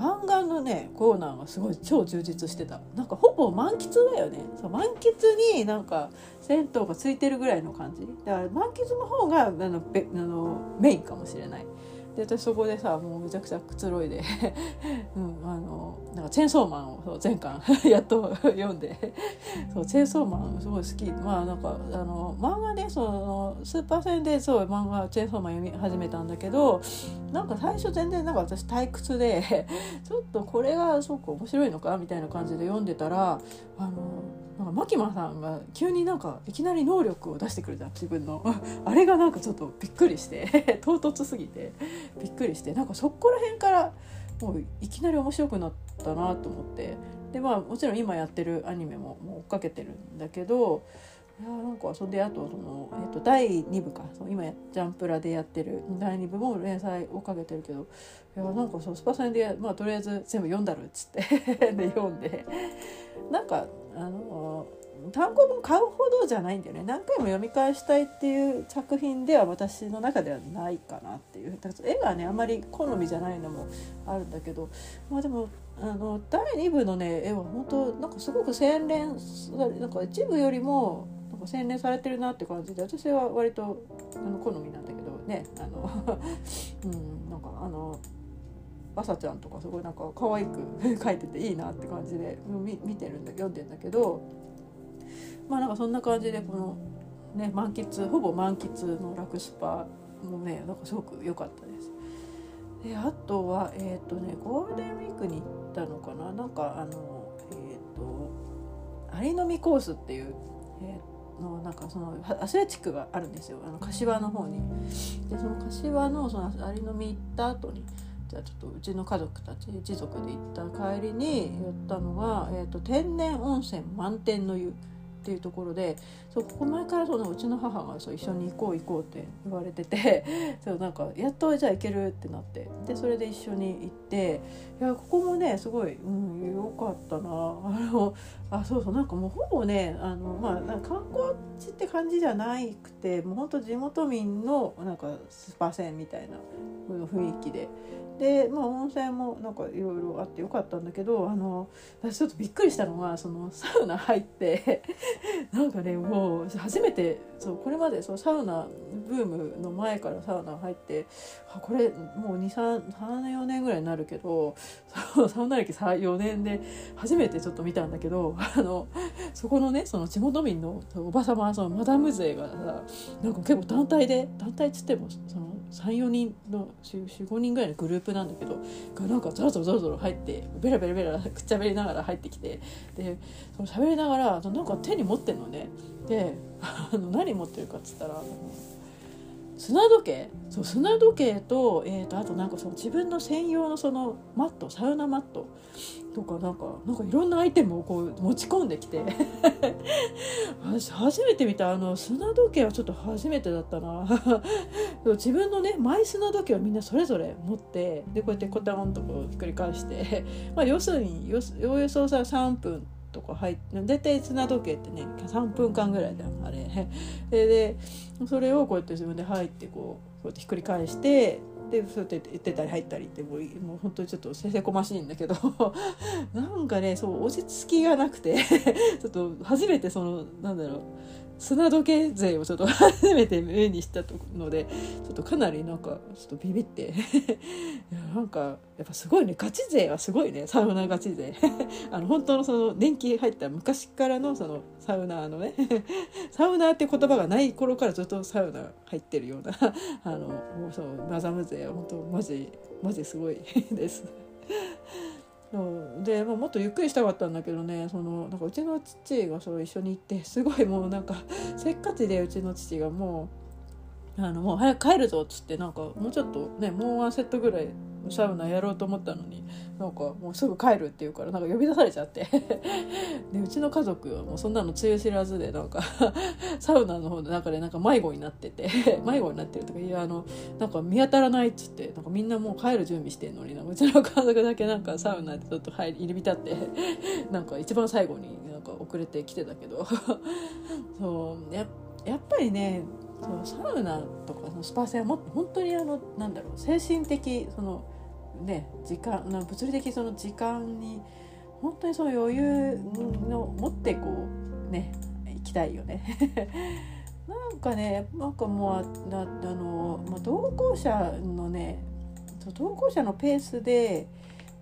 漫画のねコーナーがすごい超充実してた。なんかほぼ満喫だよね。そう満喫になんか銭湯がついてるぐらいの感じ。だから満喫の方があのべあのメインかもしれない。で私そこでさもうめちゃくちゃくつろいで、うん、あのなんかチェーンソーマンをそう前巻 やっと読んで。そうチェーンソーマンすごい好き。まあなんかあの漫画でそのスーパー戦でそう漫画チェーンソーマン読み始めたんだけどなんか最初全然なんか私退屈で ちょっとこれがすごく面白いのかみたいな感じで読んでたらあのなんかマキマさんが急になんかいきなり能力を出してくるじゃん自分の あれがなんかちょっとびっくりして 唐突すぎてびっくりしてなんかそこら辺からもういきなり面白くなったなと思って。でまあもちろん今やってるアニメももう追っかけてるんだけどいやなんかそれであとその、えー、と第2部か。その今ジャンプラでやってる第2部も連載追っかけてるけどいやなんかそうスパサンで、まあ、とりあえず全部読んだるっつって で読んで。なんかあの単行本買うほどじゃないんだよね。何回も読み返したいっていう作品では私の中ではないかなっていう。絵がねあまり好みじゃないのもあるんだけど。まあでもあの第2部のね絵は本当なんかすごく洗練なんか一部よりもなんか洗練されてるなって感じで私は割とあの好みなんだけどね。あの うんなんかあの朝ちゃんとかすごいなんか可愛く 描いてていいなって感じで見てるんだ読んでんだけどまあなんかそんな感じでこのね満喫ほぼ満喫のラクスパもねなんかすごく良かったです。であとはえっ、ー、とねゴールデンウィークに行ったのかな？なんかあのえっ、ー、とアリのみコースっていう、えー、のなんかそのアスレチックがあるんですよあの柏の方に。でその柏のそのアリのみ行った後にじゃあちょっとうちの家族たち一族で行った帰りに寄ったのが、えーと、天然温泉満天の湯っていうところでそうここ前からそううちの母がそう一緒に行こう行こうって言われてて そうなんかやっとじゃあ行けるってなってでそれで一緒に行っていやここもねすごい、うん、よかったな。あのあそうそうなんかもうほぼねあの、まあ、観光地って感じじゃなくてもうほんと地元民のなんかスパ船みたいな雰囲気ででまあ温泉もなんかいろいろあってよかったんだけどあの私ちょっとびっくりしたのがそのサウナ入って なんかねもう初めてそうこれまでそうサウナブームの前からサウナ入ってあこれもう234年ぐらいになるけどサウナ歴4年で初めてちょっと見たんだけどあのそこのねその地元民のおば様そのマダム勢がさなんか結構団体で団体っつってもその34人の45人ぐらいのグループなんだけどがなんかザラザラザラザラ入ってベラベラベラくっちゃべりながら入ってきてでその喋りながらなんか手に持ってんのね。であの何持ってるかっつったら砂時計？そう砂時計と,、えーと、あとなんかその自分の専用のそのマットサウナマットとかなんかなんかいろんなアイテムをこう持ち込んできて。私初めて見た。あの砂時計はちょっと初めてだったな。自分のねマイ砂時計をみんなそれぞれ持ってでこうやってコタンとこうひっくり返して。まあ要するにおおよそさ3分とか入って大体砂時計ってね3分間ぐらいだよあれ。ででそれをこうやって自分で入ってこうこうやってひっくり返してでそうやって言ってたり入ったりってもうもう本当にちょっとせせこましいんだけど なんかねそう落ち着きがなくて ちょっと初めてそのなんだろう砂時計勢をちょっと初めて目にしたのでちょっとかなりなんかちょっとビビって。いやなんかやっぱすごいね。ガチ勢はすごいね。サウナガチ勢。あの本当のその年季入った昔からのそのサウナーのね。サウナーって言葉がない頃からずっとサウナ入ってるようなあのもうそうマザム勢は本当マジマジすごいです。そうで、まあ、もっとゆっくりしたかったんだけどねそのなんかうちの父がそう一緒に行ってすごいもうなんかせっかちでうちの父がもうあのもう早く帰るぞっつってなんかもうちょっとねもうワンセットぐらいサウナやろうと思ったのになんかもうすぐ帰るって言うからなんか呼び出されちゃって。でうちの家族はもうそんなのつゆ知らずでなんか サウナの方の中でなんか迷子になってて 迷子になってるとかいやあのなんか見当たらないっつってなんかみんなもう帰る準備してんのにうちの家族だけなんかサウナでちょっと入り入り浸ってなんか一番最後になんか遅れてきてたけど。そうややっぱりねそうサウナとかのスパ船はも本当にあのなんだろう精神的そのね時間な物理的その時間に本当にその余裕の持ってこうね行きたいよね。なんかねなんかもうあの、まあ、同行者のね同行者のペースで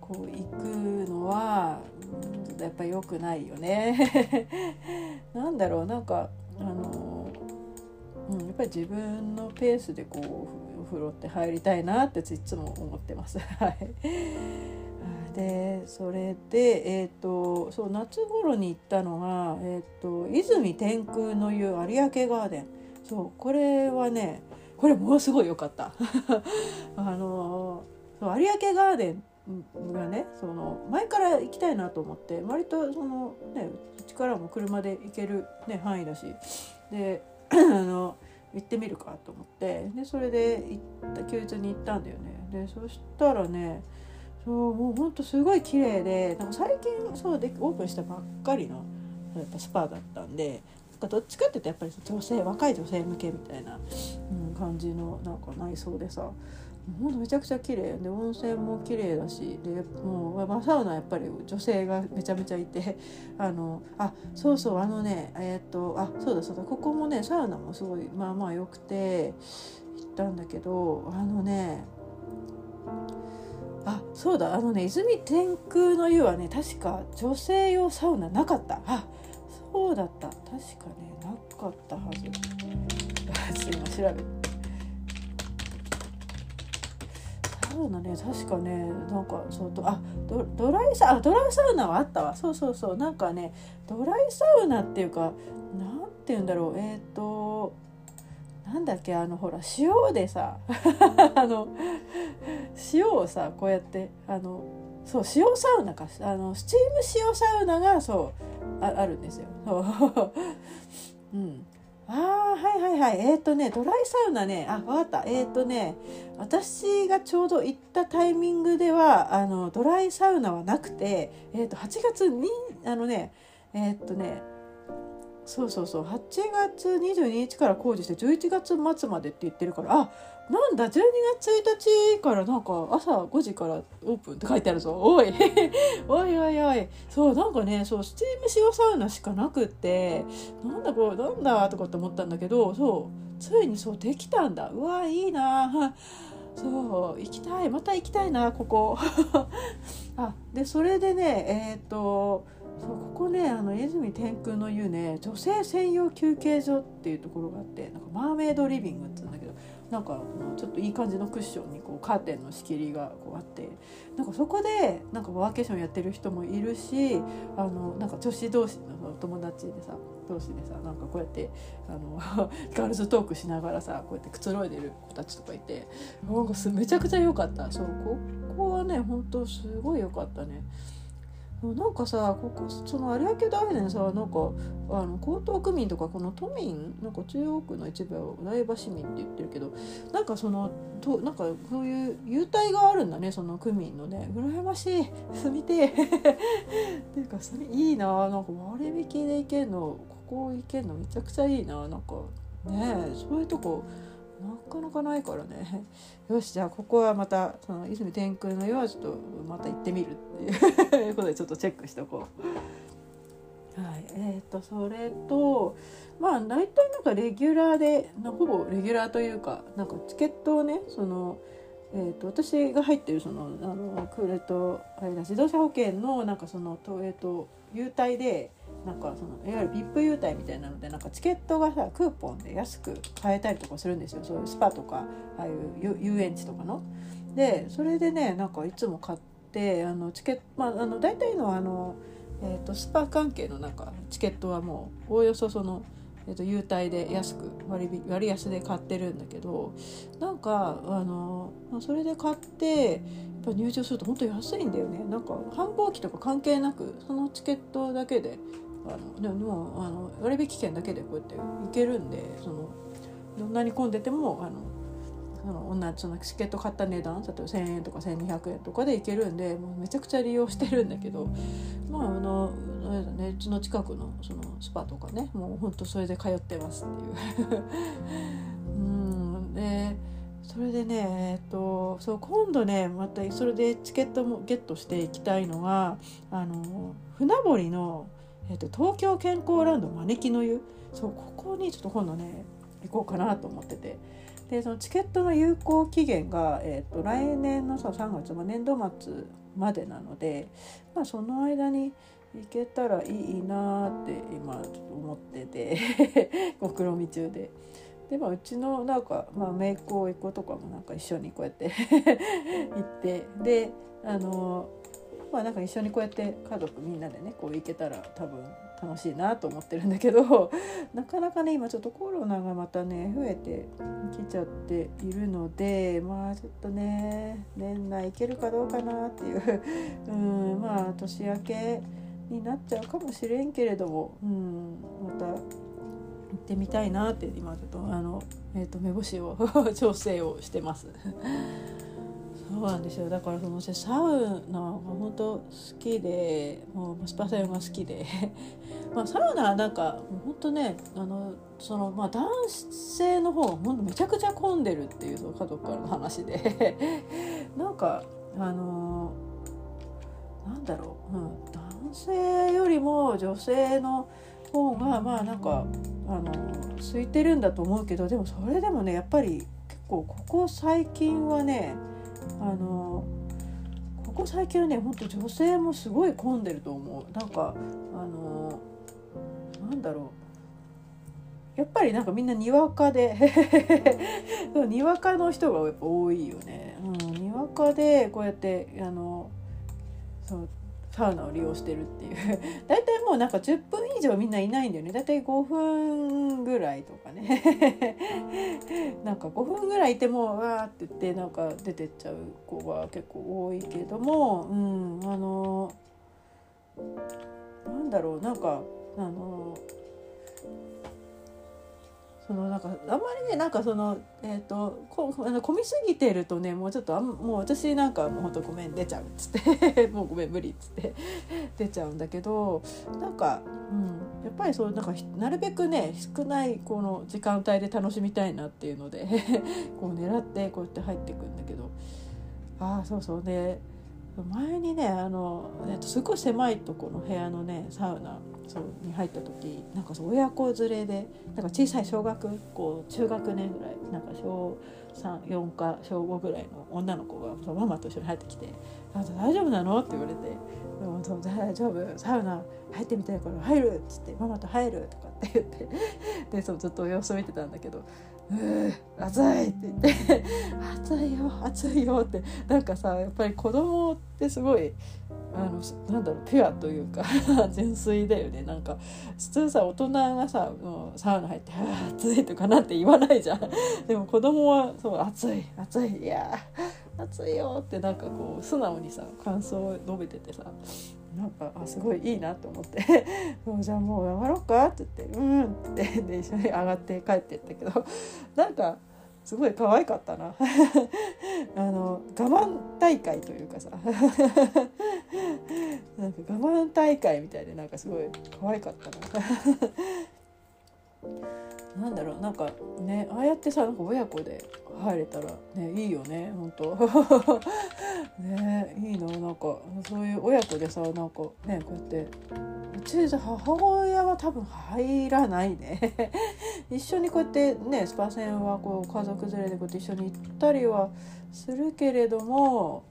こう行くのはやっぱり良くないよね。なんだろうなんかあのうん、やっぱり自分のペースでこうお風呂って入りたいなっていつも思ってます。はい。でそれで、えーと、そう夏頃に行ったのが、えーと、泉天空の湯有明ガーデン。そうこれはねこれものすごい良かった。あのそう有明ガーデンがねその前から行きたいなと思って割とそのねうちからも車で行ける、ね、範囲だし。であの行ってみるかと思って。でそれで行った休日に行ったんだよね。でそしたらねそうもうほんとすごい綺麗でなんか最近そうでオープンしたばっかりのやっぱスパだったんでなんかどっちかっていうとやっぱり女性若い女性向けみたいな、うん、感じのなんか内装でさほんとめちゃくちゃ綺麗。で温泉も綺麗だし。でもう、まあ、サウナやっぱり女性がめちゃめちゃいて。あのあそうそうあのねえっ、とあそうだそうだ。ここもねサウナもすごいまあまあ良くて行ったんだけどあのねあそうだ。あのね泉天空の湯はね確か女性用サウナなかった。あそうだった。確かねなかったはず。今調べて。そうだね。確かね。なんかそうとあドドライサあドライサウナはあったわ。そうそうそう。なんかねドライサウナっていうかなんて言うんだろう。えっ、ー、となんだっけあのほら塩でさ あの塩をさこうやってあのそう塩サウナか。あのスチーム塩サウナがそうああるんですよ。そう。うん。ああはいはいはい。えっ、ー、とねドライサウナね。あ分かった。えっ、ー、とね私がちょうど行ったタイミングではあのドライサウナはなくて、えー、と8月にあのねえっ、とねそうそうそう。8月22日から工事して11月末までって言ってるからあなんだ12月1日からなんか朝5時からオープンって書いてあるぞ。おい。おいおいおい。そうなんかねそうスチーム塩サウナしかなくってなんだこれなんだとかって思ったんだけどそうついにそうできたんだ。うわいいな。そう行きたい。また行きたいなここ。あでそれでねえっ、ー、とそうここねあの泉天空の湯ね女性専用休憩所っていうところがあってなんかマーメイドリビングって言うんだけどなんかちょっといい感じのクッションにこうカーテンの仕切りがこうあってなんかそこでなんかワーケーションやってる人もいるしあのなんか女子同士の友達でさ同士でさなんかこうやってあの ガールズトークしながらさこうやってくつろいでる子たちとかいてなんかめちゃくちゃ良かったそうここはね本当すごい良かったね。なんかさここその有明大連さなんかあの江東区民とかこの都民なんか中央区の一部はお台場市民って言ってるけどなんかそのとなんかそういう優待があるんだねその区民のね。羨ましい。住みてえ。っていうかそれいいな。なんか割引で行けんのここ行けんのめちゃくちゃいいな。なんかねそういうとこなかなかないからね。よしじゃあここはまたその泉天空の湯はちょっとまた行ってみるっていう。ことでちょっとチェックしとこう。はい、えーと、それとまあ大体なんかレギュラーでほぼレギュラーというかなんかチケットをねその、えーと、私が入ってるそのあのクーレとあれだ自動車保険のなんかその、えーと、優待でなんかそのいわゆる VIP 優待みたいなのでなんかチケットがさクーポンで安く買えたりとかするんですよそういうスパとかああいう遊園地とかの。でそれでねなんかいつも買ってあのチケットまああの大体のあの、えーと、スパ関係のなんかチケットはもうおおよそその。えーと、優待で安く割割安で買ってるんだけどなんかあのそれで買ってやっぱ入場すると本当安いんだよねなんか繁忙期とか関係なくそのチケットだけであのでもあの割引券だけでこうやって行けるんでそのどんなに混んでてもあのその同じそのチケット買った値段例えば1,000円とか1,200円とかで行けるんでもうめちゃくちゃ利用してるんだけどまああのあれだねうちの近くのそのスパとかねもうほんとそれで通ってますっていう。うん。でそれでねえっとそう今度ねまたそれでチケットもゲットしていきたいのがあの船堀のえーと、東京健康ランド招きの湯そうここにちょっと今度ね行こうかなと思っててでそのチケットの有効期限が、えーと、来年のさ3月、まあ、年度末までなので、まあ、その間に行けたらいいなって今ちょっと思ってて目論見中で。でまあ、うちのなんか、まあ、姪っ子甥っ子とかもなんか一緒にこうやって 行ってであのまあなんか一緒にこうやって家族みんなでねこう行けたら多分楽しいなと思ってるんだけど なかなかね今ちょっとコロナがまたね増えてきちゃっているのでまあちょっとね年内行けるかどうかなっていう うんまあ年明けになっちゃうかもしれんけれどもうんまた行ってみたいなって今ちょっとあの、えー、と目星を 調整をしてます。そうなんですよ。だからそのサウナが本当好きでもうスパセンが好きで。まあサウナはなんか本当ねあのそのまあ男性の方が本当めちゃくちゃ混んでるっていうの家族からの話で。なんかあのなんだろう、うん、男性よりも女性の方がまあなんかあの空いてるんだと思うけどでもそれでもねやっぱり結構ここ最近はねあのここ最近はねほんと女性もすごい混んでると思うなんかあのなんだろうやっぱりなんかみんなにわかで にわかの人がやっぱ多いよね。うん、にわかでこうやってあのそうサウナを利用してるっていう。大体もうなんか10分以上みんないないんだよね。大体5分ぐらいとかね。なんか5分ぐらいいてもわーって言ってなんか出てっちゃう子が結構多いけどもうんあのなんだろうなんかあのそのなんかあんまりねなんかそのえっ、ー、とこあの混みすぎてるとねもうちょっとあもう私なんかもうほんとごめん出ちゃうっつって もうごめん無理っつって出ちゃうんだけどなんか、うん、やっぱりそうなんかなるべくね少ないこの時間帯で楽しみたいなっていうので こう狙ってこうやって入っていくんだけど。ああそうそう。で前にねあの、えっと、すごい狭いとこの部屋のねサウナそうに入った時なんかそう親子連れでなんか小さい小学校中学年ぐらいなんか小34か小5ぐらいの女の子がそママと一緒に入ってきて「あ大丈夫なの?」って言われて「でも大丈夫サウナ入ってみたいから入る」っつって「ママと入る」とかって言ってでそうずっと様子見てたんだけど「うー暑い」って言って「暑いよ暑いよ」ってなんかさやっぱり子供ってすごいあのなんだろうピュアというか 純粋だよね。なんか普通さ大人がさもうサウナ入って「暑い」とかなんて言わないじゃん。でも子供はそう「暑い暑いいや暑いよ」ってなんかこう素直にさ感想を述べててさなんかあすごいいいなと思って「もうじゃあもう上がろうか?」って言って「うん」ってで一緒に上がって帰ってったけど なんかすごい可愛かったな。あの我慢大会というかさ。なんか我慢大会みたいでなんかすごい可愛かったな。なんだろうなんかねああやってさ親子で入れたらねいいよね本当 ねいいのなんかそういう親子でさなんかねこうやってうちじゃ母親は多分入らないね。一緒にこうやってねスパ船はこう家族連れでこうやって一緒に行ったりはするけれども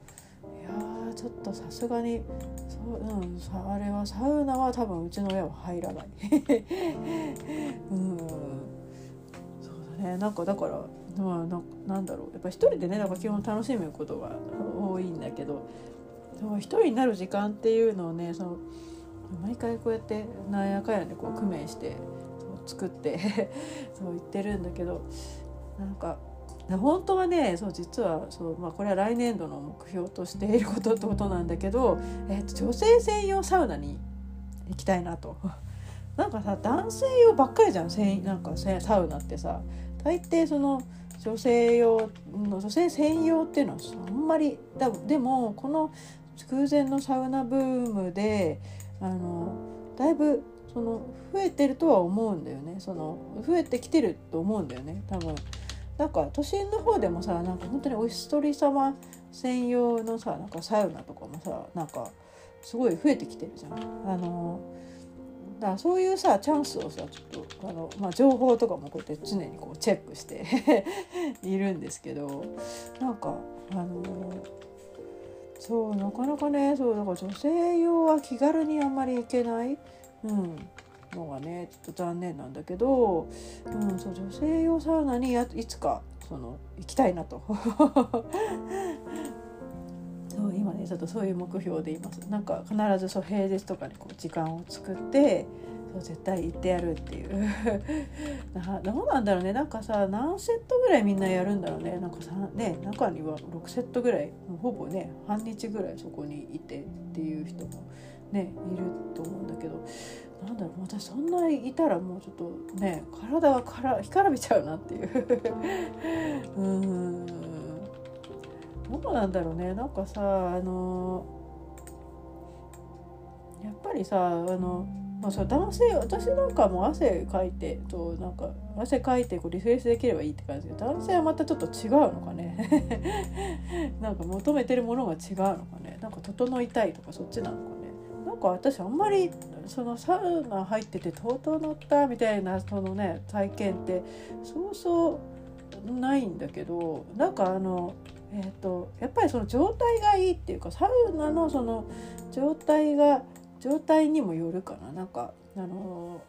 いやちょっとさすがにそう、うん、あれはサウナは多分うちの親は入らない。うん。そうだね。なんかだからまあななんだろうやっぱ一人でねなんか基本楽しむことが多いんだけど一人になる時間っていうのをねその毎回こうやってなんやかんやでこう工面して作って そう言ってるんだけどなんか本当はねそう実はそう、まあ、これは来年度の目標としていることってことなんだけど、えー、と女性専用サウナに行きたいなと。なんかさ男性用ばっかりじゃんなんかサウナってさ大抵その女性用の女性専用っていうのはあんまりだでもこの空前のサウナブームであのだいぶその増えてるとは思うんだよねその増えてきてると思うんだよね多分。なんか都心の方でもさなんか本当にお一人様専用のさなんかサウナとかもさなんかすごい増えてきてるじゃん。あのだからそういうさチャンスをさちょっとあの、まあ、情報とかもこうやって常にこうチェックして いるんですけどなんかあのそうなかなかねそうだから女性用は気軽にあんまり行けない、うん、のがねちょっと残念なんだけど、うん、そう女性用サウナにやいつかその行きたいなと。そう今ねちょっとそういう目標でいます。なんか必ずそう平日とかにこう時間を作ってそう絶対行ってやるっていう。どうなんだろうね。なんかさ何セットぐらいみんなやるんだろうね。なんかさね中には6セットぐらいほぼね半日ぐらいそこにいてっていう人もねいると思うんだけど。なんだろう私そんないたらもうちょっとね体がから干からびちゃうなっていう。うん。どうなんだろうね。なんかさあのやっぱりさあのまあ、そ男性私なんかも汗かいてとなんか汗かいてこうリフレッシュできればいいって感じで男性はまたちょっと違うのかね。なんか求めてるものが違うのかね。なんか整いたいとかそっちなのかね。なんか私あんまりそのサウナ入ってて整ったみたいなそのね体験ってそうそうないんだけどなんかあのえーとやっぱりその状態がいいっていうかサウナのその状態が状態にもよるかななんかあの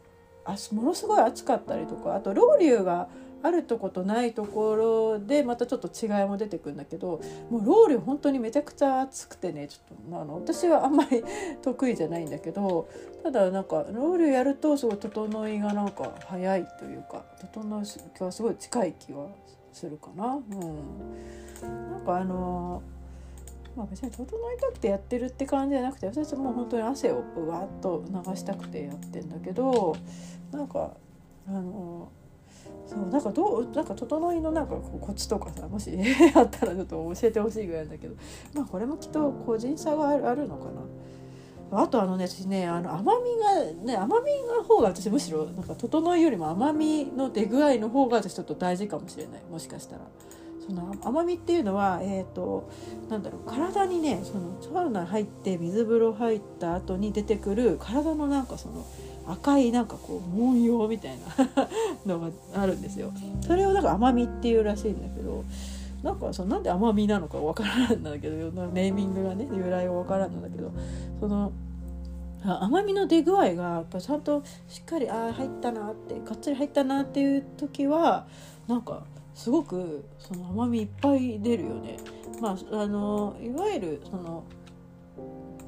あものすごい暑かったりとかあとロウリュがあるとことないところでまたちょっと違いも出てくるんだけどもうロウリュ本当にめちゃくちゃ暑くてねちょっとあの私はあんまり得意じゃないんだけどただなんかロウリュやるとすごい整いがなんか早いというか整いがすごい近い気はするかな。うん、なんかあのまあ、別に整いたくてやってるって感じじゃなくて私はもう本当に汗をうわっと流したくてやってんだけどなんかあのそうなんかどうなんか整いのなんかコツとかさもし あったらちょっと教えてほしいぐらいだけどまあこれもきっと個人差があるのかな。あとあのね私ねあの甘みがね甘みの方が私むしろなんか整いよりも甘みの出具合の方が私ちょっと大事かもしれないもしかしたら。その甘みっていうのは、えーと、なんだろう体にねそのサウナ入って水風呂入った後に出てくる体のなんかその赤いなんかこう文様みたいな のがあるんですよ。それをなんか甘みっていうらしいんだけどなんかそのなんで甘みなのかわからないんだけどネーミングがね由来はわからんんだけどその甘みの出具合がやっぱちゃんとしっかりああ入ったなってがっつり入ったなっていう時はなんかすごくその甘みいっぱい出るよね。まあ、あのいわゆるその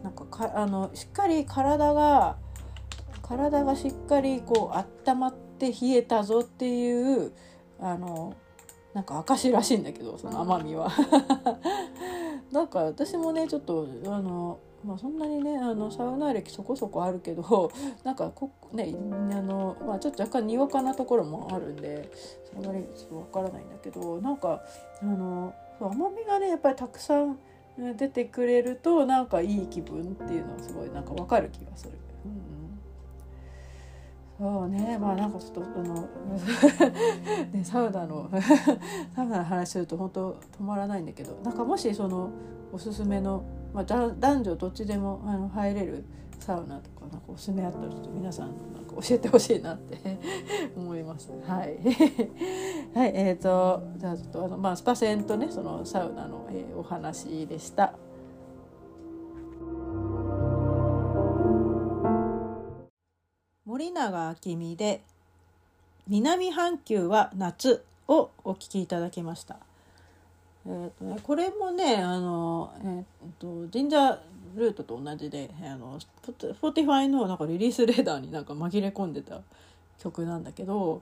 なんかかあのしっかり体が体がしっかりこう温まって冷えたぞっていうあのなんか証らしいんだけどその甘みは。なんか私もねちょっとあのまあ、そんなにねあのサウナ歴そこそこあるけど なんかこ、ねあのまあ、ちょっと若干にわかなところもあるんであまりちょっとわからないんだけどなんかあの甘みがねやっぱりたくさん出てくれるとなんかいい気分っていうのはすごいなんかわかる気がする。うんそうね。まあなんかちょっとあの ねサウナの サウナの話すると本当止まらないんだけどなんかもしそのおすすめの、まあ、男女どっちでもあの入れるサウナとかなんかおすすめあったらちょっと皆さんなんか教えてほしいなって 思います。はい、はいえーと、じゃあちょっとあの、まあ、スパセンとねそのサウナの、えー、お話でした。森永明美で南半球は夏をお聞きいただきました。えーとね、これもねあの、えーと、ジンジャールートと同じであの Spotify のなんかリリースレーダーになんか紛れ込んでた曲なんだけど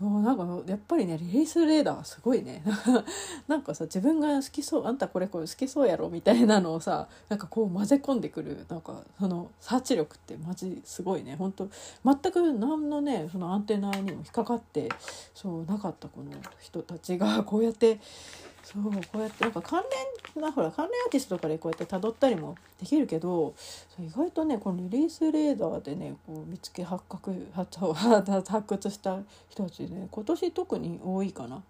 もうなんかやっぱりねリリースレーダーすごいね。なんかさ自分が好きそうあんたこれこれ好きそうやろみたいなのをさなんかこう混ぜ込んでくるなんかそのサーチ力ってマジすごいね。本当全く何のねそのアンテナにも引っかかってそうなかったこの人たちがこうやってそうこうやってなんか関連なほら関連アーティストとかでこうやってたどったりもできるけど意外とねこのリリースレーダーでねこう見つけ発覚 発掘した人たちね今年特に多いかな。っ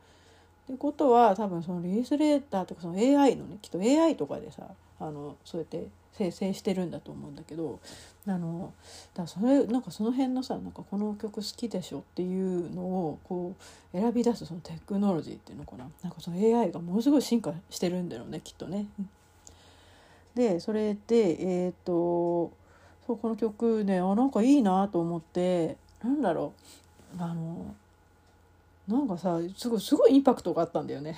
てことは多分そのリリースレーダーとかその AI のねきっと AI とかでさあのそうやって生成してるんだと思うんだけどあのだそれなんかその辺のさなんかこの曲好きでしょっていうのをこう選び出すそのテクノロジーっていうのかななんかその AI がものすごい進化してるんだろうねきっとね。でそれでえっ、ー、とそうこの曲ねあなんかいいなと思ってなんだろうあのなんかさすごいすごいインパクトがあったんだよね。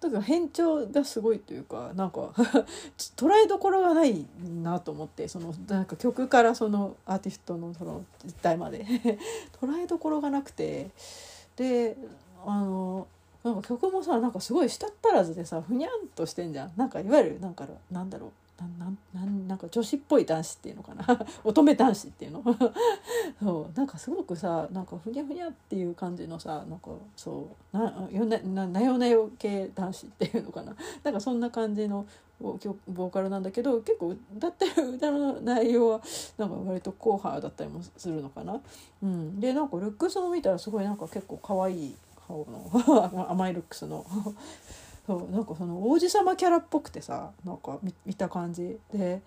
だから変調がすごいというかなんか 捉えどころがないなと思ってそのなんか曲からそのアーティストのその実態まで。捉えどころがなくてであのなんか曲もさなんかすごい舌ったらずでさふにゃんとしてんじゃん。なんかいわゆるなんかなんだろう。なななんか女子っぽい男子っていうのかな。乙女男子っていうの。そう。なんかすごくさなんかふにゃふにゃっていう感じのさなんかそう。なよなななよなよ系男子っていうのかな。なんかそんな感じのボーカルなんだけど結構歌ってる歌の内容はなんか割と硬派だったりもするのかな。うん、でなんかルックスを見たらすごいなんか結構可愛い顔の甘いルックスの。そうなんかその王子様キャラっぽくてさなんか見た感じ。で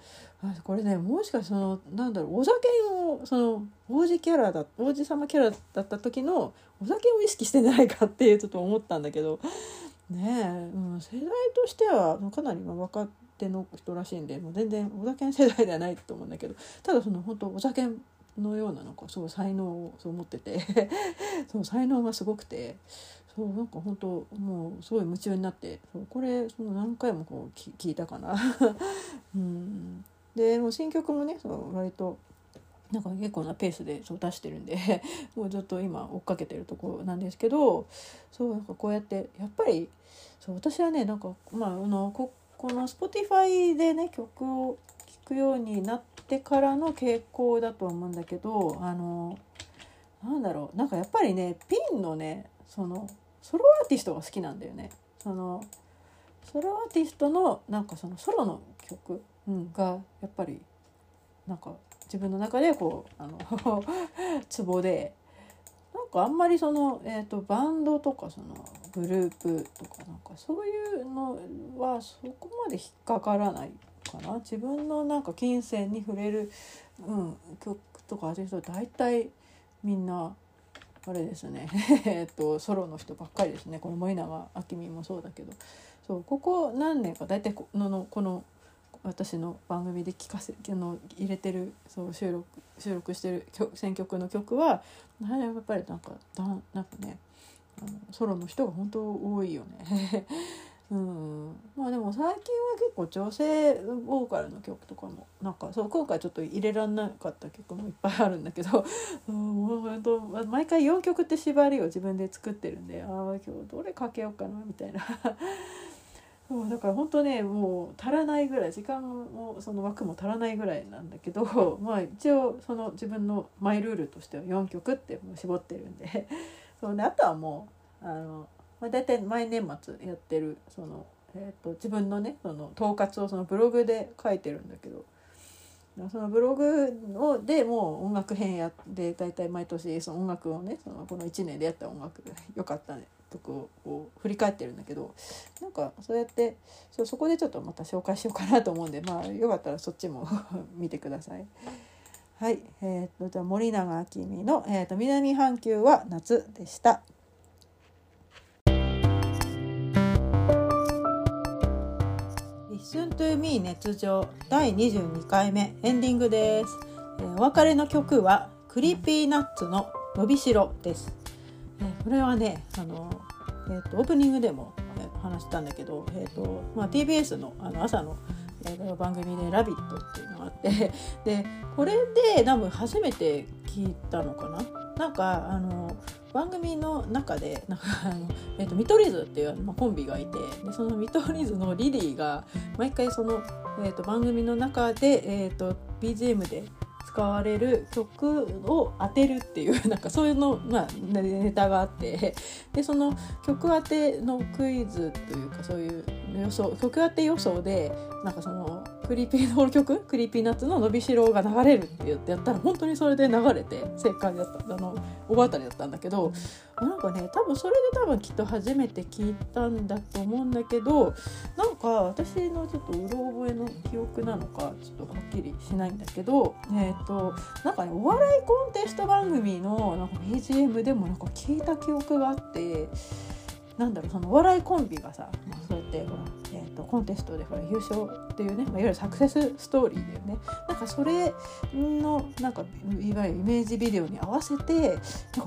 これねもしかしてそのなんだろうお酒をその王子キャラだ王子様キャラだった時のお酒を意識してないかっていうちょっと思ったんだけどねえ、うん、世代としてはかなり若手の人らしいんでもう全然お酒世代ではないと思うんだけどただその本当お酒のようななんかそう才能をそう持ってて そう才能がすごくてそうなんか本当もうすごい夢中になってそうこれその何回もこう聞いたかな。うんでもう新曲もねそう割となんか結構なペースでそう出してるんで もうずっと今追っかけてるとこなんですけどそうなんかこうやってやっぱりそう私はねなんかまああのここの Spotify でね曲を聴くようになってからの傾向だと思うんだけどあのなんだろうなんかやっぱりねピンのねそのソロアーティストが好きなんだよね。そのソロアーティストのなんかそのソロの曲、がやっぱりなんか自分の中でこうあの ツボでなんかあんまりその、えーと、バンドとかそのグループとかなんかそういうのはそこまで引っかからないかな自分のなんか金銭に触れる、うん、曲とかアーティスト大体みんなあれですね。えっとソロの人ばっかりですね。この森永明美もそうだけど。そうここ何年か大体このこの私の番組で聞かせあの入れてるそう収録収録してる選曲の曲はやっぱりなんかだなんかねあのソロの人が本当多いよね。うん、まあでも最近は結構女性ボーカルの曲とかもなんかそう今回ちょっと入れらんなかった曲もいっぱいあるんだけど、うん、もう本当毎回4曲って縛りを自分で作ってるんでああ今日どれかけようかなみたいな。そうだから本当ねもう足らないぐらい時間もその枠も足らないぐらいなんだけど まあ一応その自分のマイルールとしては4曲ってもう絞ってるんでそう、ね、あとはもうあのまあ、大体毎年末やってるその、えーと、自分のねその統括をそのブログで書いてるんだけどそのブログをでもう音楽編やって大体毎年その音楽をねそのこの1年でやった音楽良かった曲をこう振り返ってるんだけどなんかそうやってそそこでちょっとまた紹介しようかなと思うんでまあよかったらそっちも 見てください。はい、えー、とじゃあ森永明美の、えーと「南半球は夏」でした。Listen to Me 熱情第22回目エンディングです、えー、お別れの曲は Creepy Nuts ののびしろです、えー、これはねあの、えーと、オープニングでも、えー、話したんだけど、えーとまあ、TBS のあの朝のえー、番組で「ラヴィット!」っていうのがあってでこれで多分初めて聞いたのかななんかあの番組の中でなんかあの、えーと、見取り図っていう、まあ、コンビがいてでその見取り図のリリーが毎回その、えーと、番組の中で、えーと、BGM で使われる曲を当てるっていう なんかそういうの、まあ、ネタがあってでその曲当てのクイズというかそういう予想曲当て予想でなんかその Creepy の曲？ Creepy Nuts ののびしろが流れるって言ってやったら本当にそれで流れて正解だったあの大当たりだったんだけどなんかね多分それで多分きっと初めて聞いたんだと思うんだけどなんか私のちょっとうろ覚えの記憶なのかちょっとはっきりしないんだけどえっ、ー、となんかねお笑いコンテスト番組のなんか BGM でもなんか聞いた記憶があって。なんだろうそのお笑いコンビがさ、まあ、そうやってほら、えーと、コンテストでほら優勝っていうね、まあ、いわゆるサクセスストーリーだよねなんかそれのなんかいわゆるイメージビデオに合わせてなんか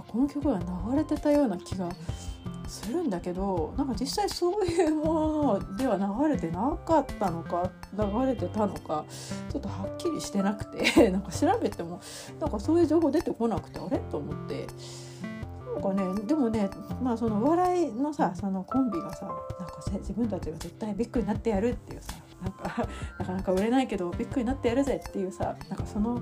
この曲が流れてたような気がするんだけどなんか実際そういうものでは流れてなかったのか流れてたのかちょっとはっきりしてなくて なんか調べてもなんかそういう情報出てこなくてあれ？と思って。なんかねでもねまあそのお笑いのさそのコンビがさなんか自分たちが絶対ビッグになってやるっていうさなんか なかなか売れないけどビッグになってやるぜっていうさなんかそのも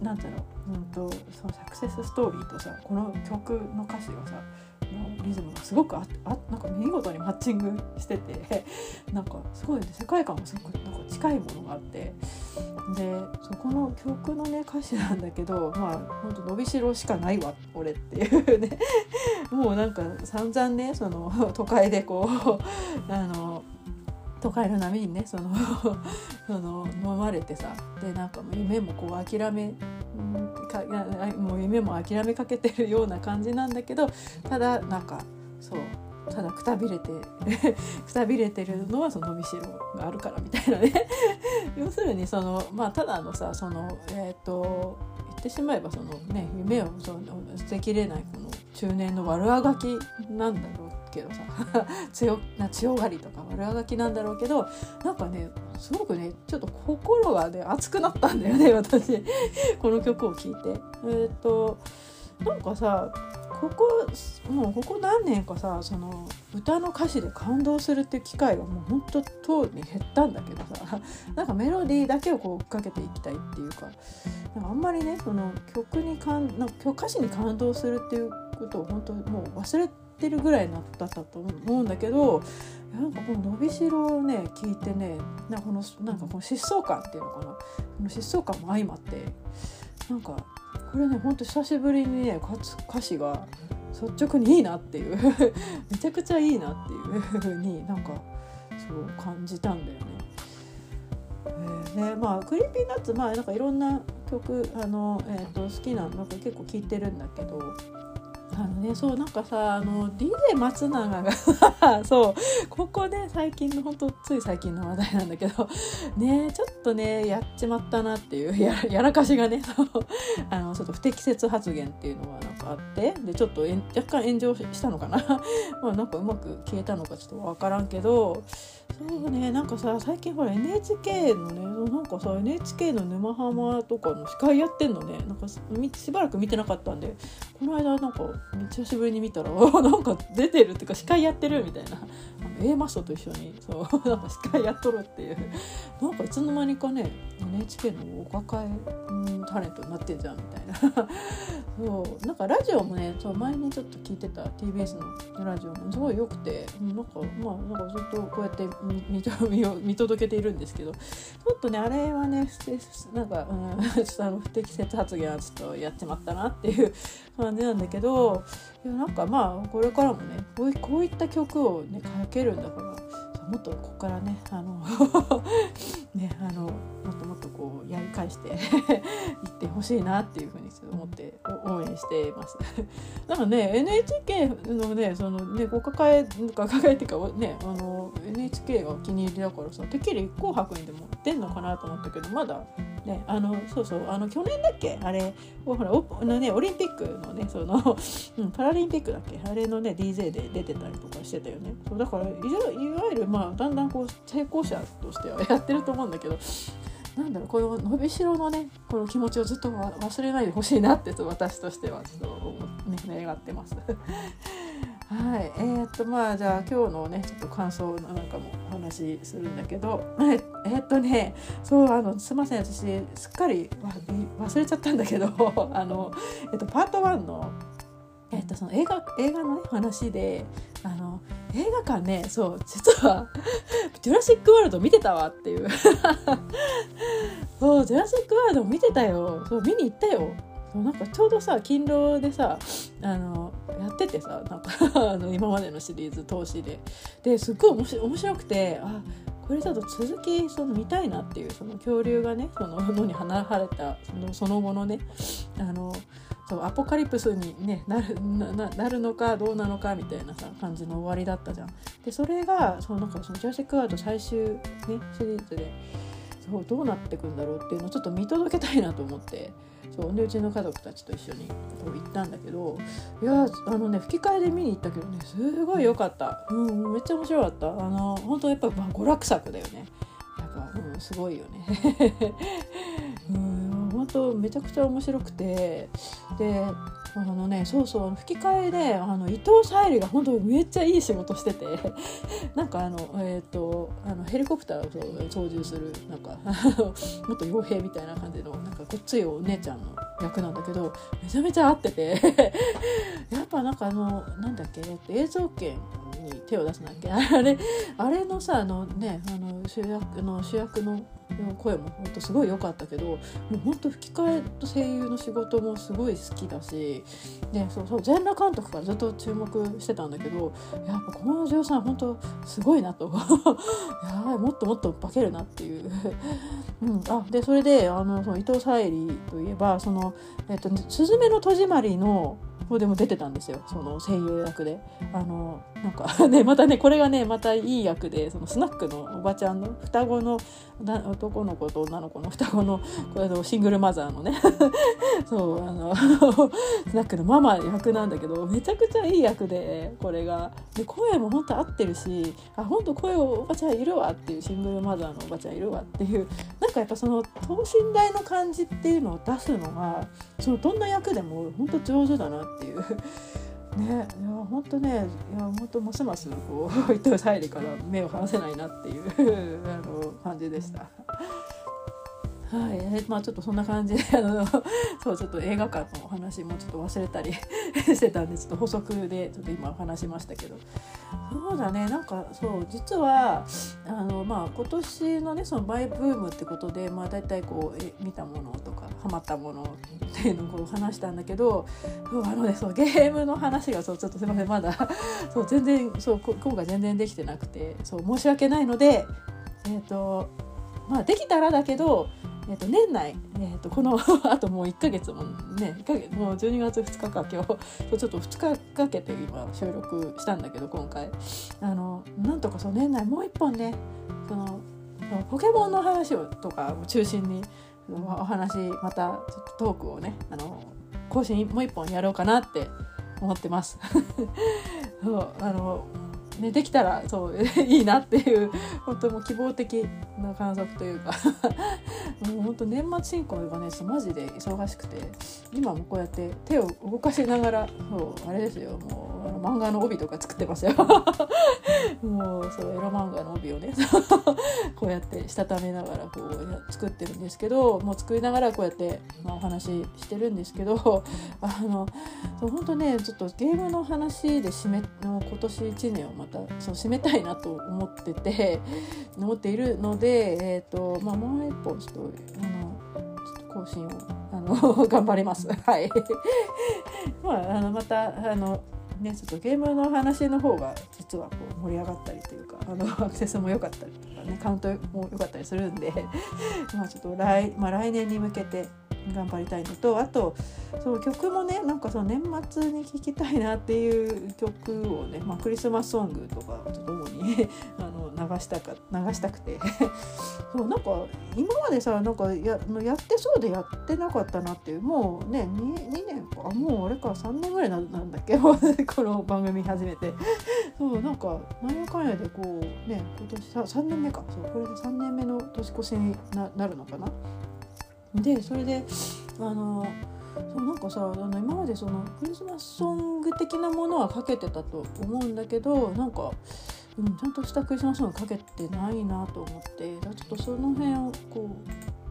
うなんていうの、うんと、そのサクセスストーリーとさこの曲の歌詞がさのリズムがすごくああなんか見事にマッチングしてて なんかすごいね世界観もすごくなんか近いものがあってでそこの曲のね歌詞なんだけどまあほんと伸びしろしかないわ俺っていうね。もうなんか散々ねその都会でこう あの都会の波にねそのその飲まれてさでなんかもう夢もこう諦めか もう夢も諦めかけてるような感じなんだけどただなんかそうただくたびれて くたびれてるのはその伸びしろがあるからみたいなね。要するにそのまあただのさそのえっ、ー、と言ってしまえばそのね夢をその捨てきれないこの中年の悪あがきなんだろうけどさ強な強がりとか悪あがきなんだろうけどなんかねすごくねちょっと心がね熱くなったんだよね 私この曲を聴いて。えー、となんかさここもうここ何年かさその歌の歌詞で感動するっていう機会がもうほんととうに減ったんだけどさ なんかメロディーだけをこう追っかけていきたいっていうかなんかあんまりねその曲にかんなんか歌詞に感動するっていうことを本当もう忘れてるぐらいだったと思うんだけどなんかこののびしろをね聞いてねなんかこのなんかこの疾走感っていうのかなこの疾走感も相まってなんかこれねほんと久しぶりにね歌詞が率直にいいなっていう めちゃくちゃいいなっていうふうになんかそう感じたんだよね。えー、ねまあ Creepy Nuts まあなんかいろんな曲あの、えーと、好きななんか結構聴いてるんだけどあのねそうなんかさあの DJ 松永が そうここね最近のほんとつい最近の話題なんだけどねちょっとねやっちまったなっていうややらかしがねそうあのちょっと不適切発言っていうのがなんかあってでちょっと若干炎上したのかな。まあなんかうまく消えたのかちょっと分からんけどそうねなんかさ最近ほら NHK のねなんかさ NHK の「沼ハマ」とかの司会やってんのね。なんかしばらく見てなかったんでこの間なんか久しぶりに見たら なんか出てるっていうか司会やってるみたいな。A マストと一緒にそう なんか司会やっとるっていう。なんかいつの間にかね NHK のお抱え、タレントになってんじゃんみたいな。そうなんかラジオもねそう前にちょっと聞いてた TBS のラジオもすごい良くてなんかまあなんかずっとこうやって見見 見届けているんですけどちょっとねあれはねなんか、うん、ちょっとあの不適切発言はちょっとやっちまったなっていう 感じなんだけどいやなんかまあこれからもねこうこういった曲をねかけるんだからもっとここからねあのねあのもっともっとこうやり返して いってほしいなっていうふうに思って応援しています。だからね NHK のねそのねご抱え抱えっていうかねあの NHK がお気に入りだからさてっきり「紅白」にでも出んのかなと思ったけどまだねあのそうそうあの去年だっけ？あれほらおの、ね、オリンピックのねその、うん、パラリンピックだっけ？あれのね DJ で出てたりとかしてたよね。そうだからいわゆるまあだんだんこう成功者としてはやってると思うんだけどなんだろうこの伸びしろのねこの気持ちをずっと忘れないでほしいなって私としてはちょっとね願ってます。はい、えー、っとまあじゃあ今日のねちょっと感想なんかもお話しするんだけどええ、っとねそうあのすいません私すっかり忘れちゃったんだけど あの、えっと、パート1のえっと、その映画映画の、ね、話であの映画館ねそう実は「ジュラシック・ワールド」見てたわっていう。そう「ジュラシック・ワールド」見てたよ。そう見に行ったよ。そうなんかちょうどさ勤労でさあのやっててさなんか あの今までのシリーズ投資で。ですっごい面白くてあこれだと続きその見たいなっていうその恐竜がねその野に放れたそのその後のねあのそうアポカリプスに、ね、なるななるのかどうなのかみたいなさ感じの終わりだったじゃん。でそれがそのなんかそのジャーシック・ワード最終、ね、シリーズでそうどうなっていくんだろうっていうのをちょっと見届けたいなと思って。そうでうちの家族たちと一緒に行ったんだけどいやあのね吹き替えで見に行ったけどねすごい良かった、うん、めっちゃ面白かった。あの本当やっぱ、まあ、娯楽作だよね。やっぱ、うん、すごいよね。うん本当めちゃくちゃ面白くて。であのねそうそう吹き替えであの伊藤沙莉が本当めっちゃいい仕事してて。なんかあのえっ、ー、とあのヘリコプターを操縦するなんかもっと傭兵みたいな感じのなんかごっついお姉ちゃんの役なんだけどめちゃめちゃ合ってて。やっぱなんかあのなんだっけ映像権に手を出すんだっけ？あれあれのさあのねあの主役の主役の声も本当すごい良かったけどもう本当吹き替えと声優の仕事もすごい好きだし、ね、そうそう全裸監督からずっと注目してたんだけどやっぱこの女優さん本当すごいなと。やばいもっともっと化けるなっていう、うん、あでそれであのその伊藤沙莉といえばその「えっと、すずめの戸締まり」の方でも出てたんですよ。その声優役で。あのなんか ねまたねこれがねまたいい役でそのスナックのおばちゃんの双子の男の子と女の子の双子のこれのシングルマザーのね。そうあのスナックのママ役なんだけどめちゃくちゃいい役でこれが。で声も本当合ってるしあ本当声おばちゃんいるわっていうシングルマザーのおばちゃんいるわっていう。なんかやっぱその等身大の感じっていうのを出すのがそのどんな役でも本当上手だなっていう。ね、いや本当ねいや本当ますますこう伊藤沙莉から目を離せないなっていう あの感じでした。はい、まあちょっとそんな感じで あのそうちょっと映画館のお話もちょっと忘れたり してたんでちょっと補足でちょっと今話しましたけど。そうだね。なんかそう実はあのまあ今年のねそのマイブームってことでまあ大体こうえ見たものとかハマったものっていうのをこう話したんだけどそうあのねそうゲームの話がそうちょっとすいません。まだそう全然そう今回全然できてなくてそう申し訳ないのでえっ、ー、とまあできたらだけどえー、と年内、えー、とこの あともう1ヶ月もね1ヶ月もう12月2日か今日ちょっと2日かけて今収録したんだけど今回あのなんとかその年内もう1本ねそのポケモンの話をとかを中心にお話またちょっとトークをねあの更新もう1本やろうかなって思ってます。そうあのね、できたらそう いいなっていう本当もう希望的な観測というか。もう本当年末進行がねマジで忙しくて今もこうやって手を動かしながらそうあれですよもうあの漫画の帯とか作ってますよ。もうそうエロ漫画の帯をねこうやってしたためながらこう作ってるんですけどもう作りながらこうやって、まあ、お話ししてるんですけどあのそう本当ねちょっとゲームの話で締めの今年1年をまたそう締めたいなと思ってて 思っているので、えーとまあ、もう一本ちょっとあのちょっと更新をあの 頑張ります。はいまあ、あのまたあのね、ちょっとゲームの話の方が実はこう盛り上がったりというかあのアクセスも良かったりとかねカウントも良かったりするんでまあちょっと来,、まあ、来年に向けて頑張りたいのとあとそう曲もねなんかその年末に聴きたいなっていう曲をね、まあ、クリスマスソングとかちょっと主に あの流したか流したくて。そうなんか今までさなんかややってそうでやってなかったなっていうもうね 2, 2年かもうあれか3年ぐらいなんだっけ この番組始めて。そうなんか何やかんやでこうね今年 3, 3年目か。そうこれで3年目の年越しにななるのかな。でそれであのそうなんかさあの今までそのクリスマスソング的なものはかけてたと思うんだけどなんか、うん、ちゃんとしたクリスマスソングかけてないなと思ってちょっとその辺をこ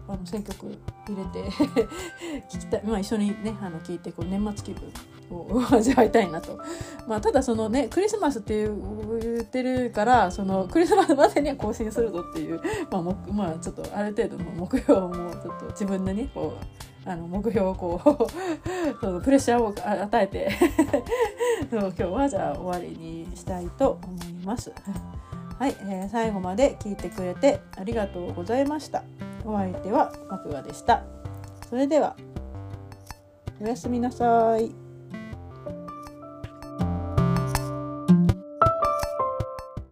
うあの選曲入れて 聞きたい、まあ、一緒にねあの聞いてこう年末気分を味わいたいなと、まあ、ただそのねクリスマスっていう言ってるからそのクリスマスまでには更新するぞっていう、まあもまあ、ちょっとある程度の目標もちょっと自分でねこうあの目標をこう そのプレッシャーを与えて そう今日はじゃあ終わりにしたいと思います。はい、えー、最後まで聞いてくれてありがとうございました。お相手はマクガでした。それではおやすみなさい。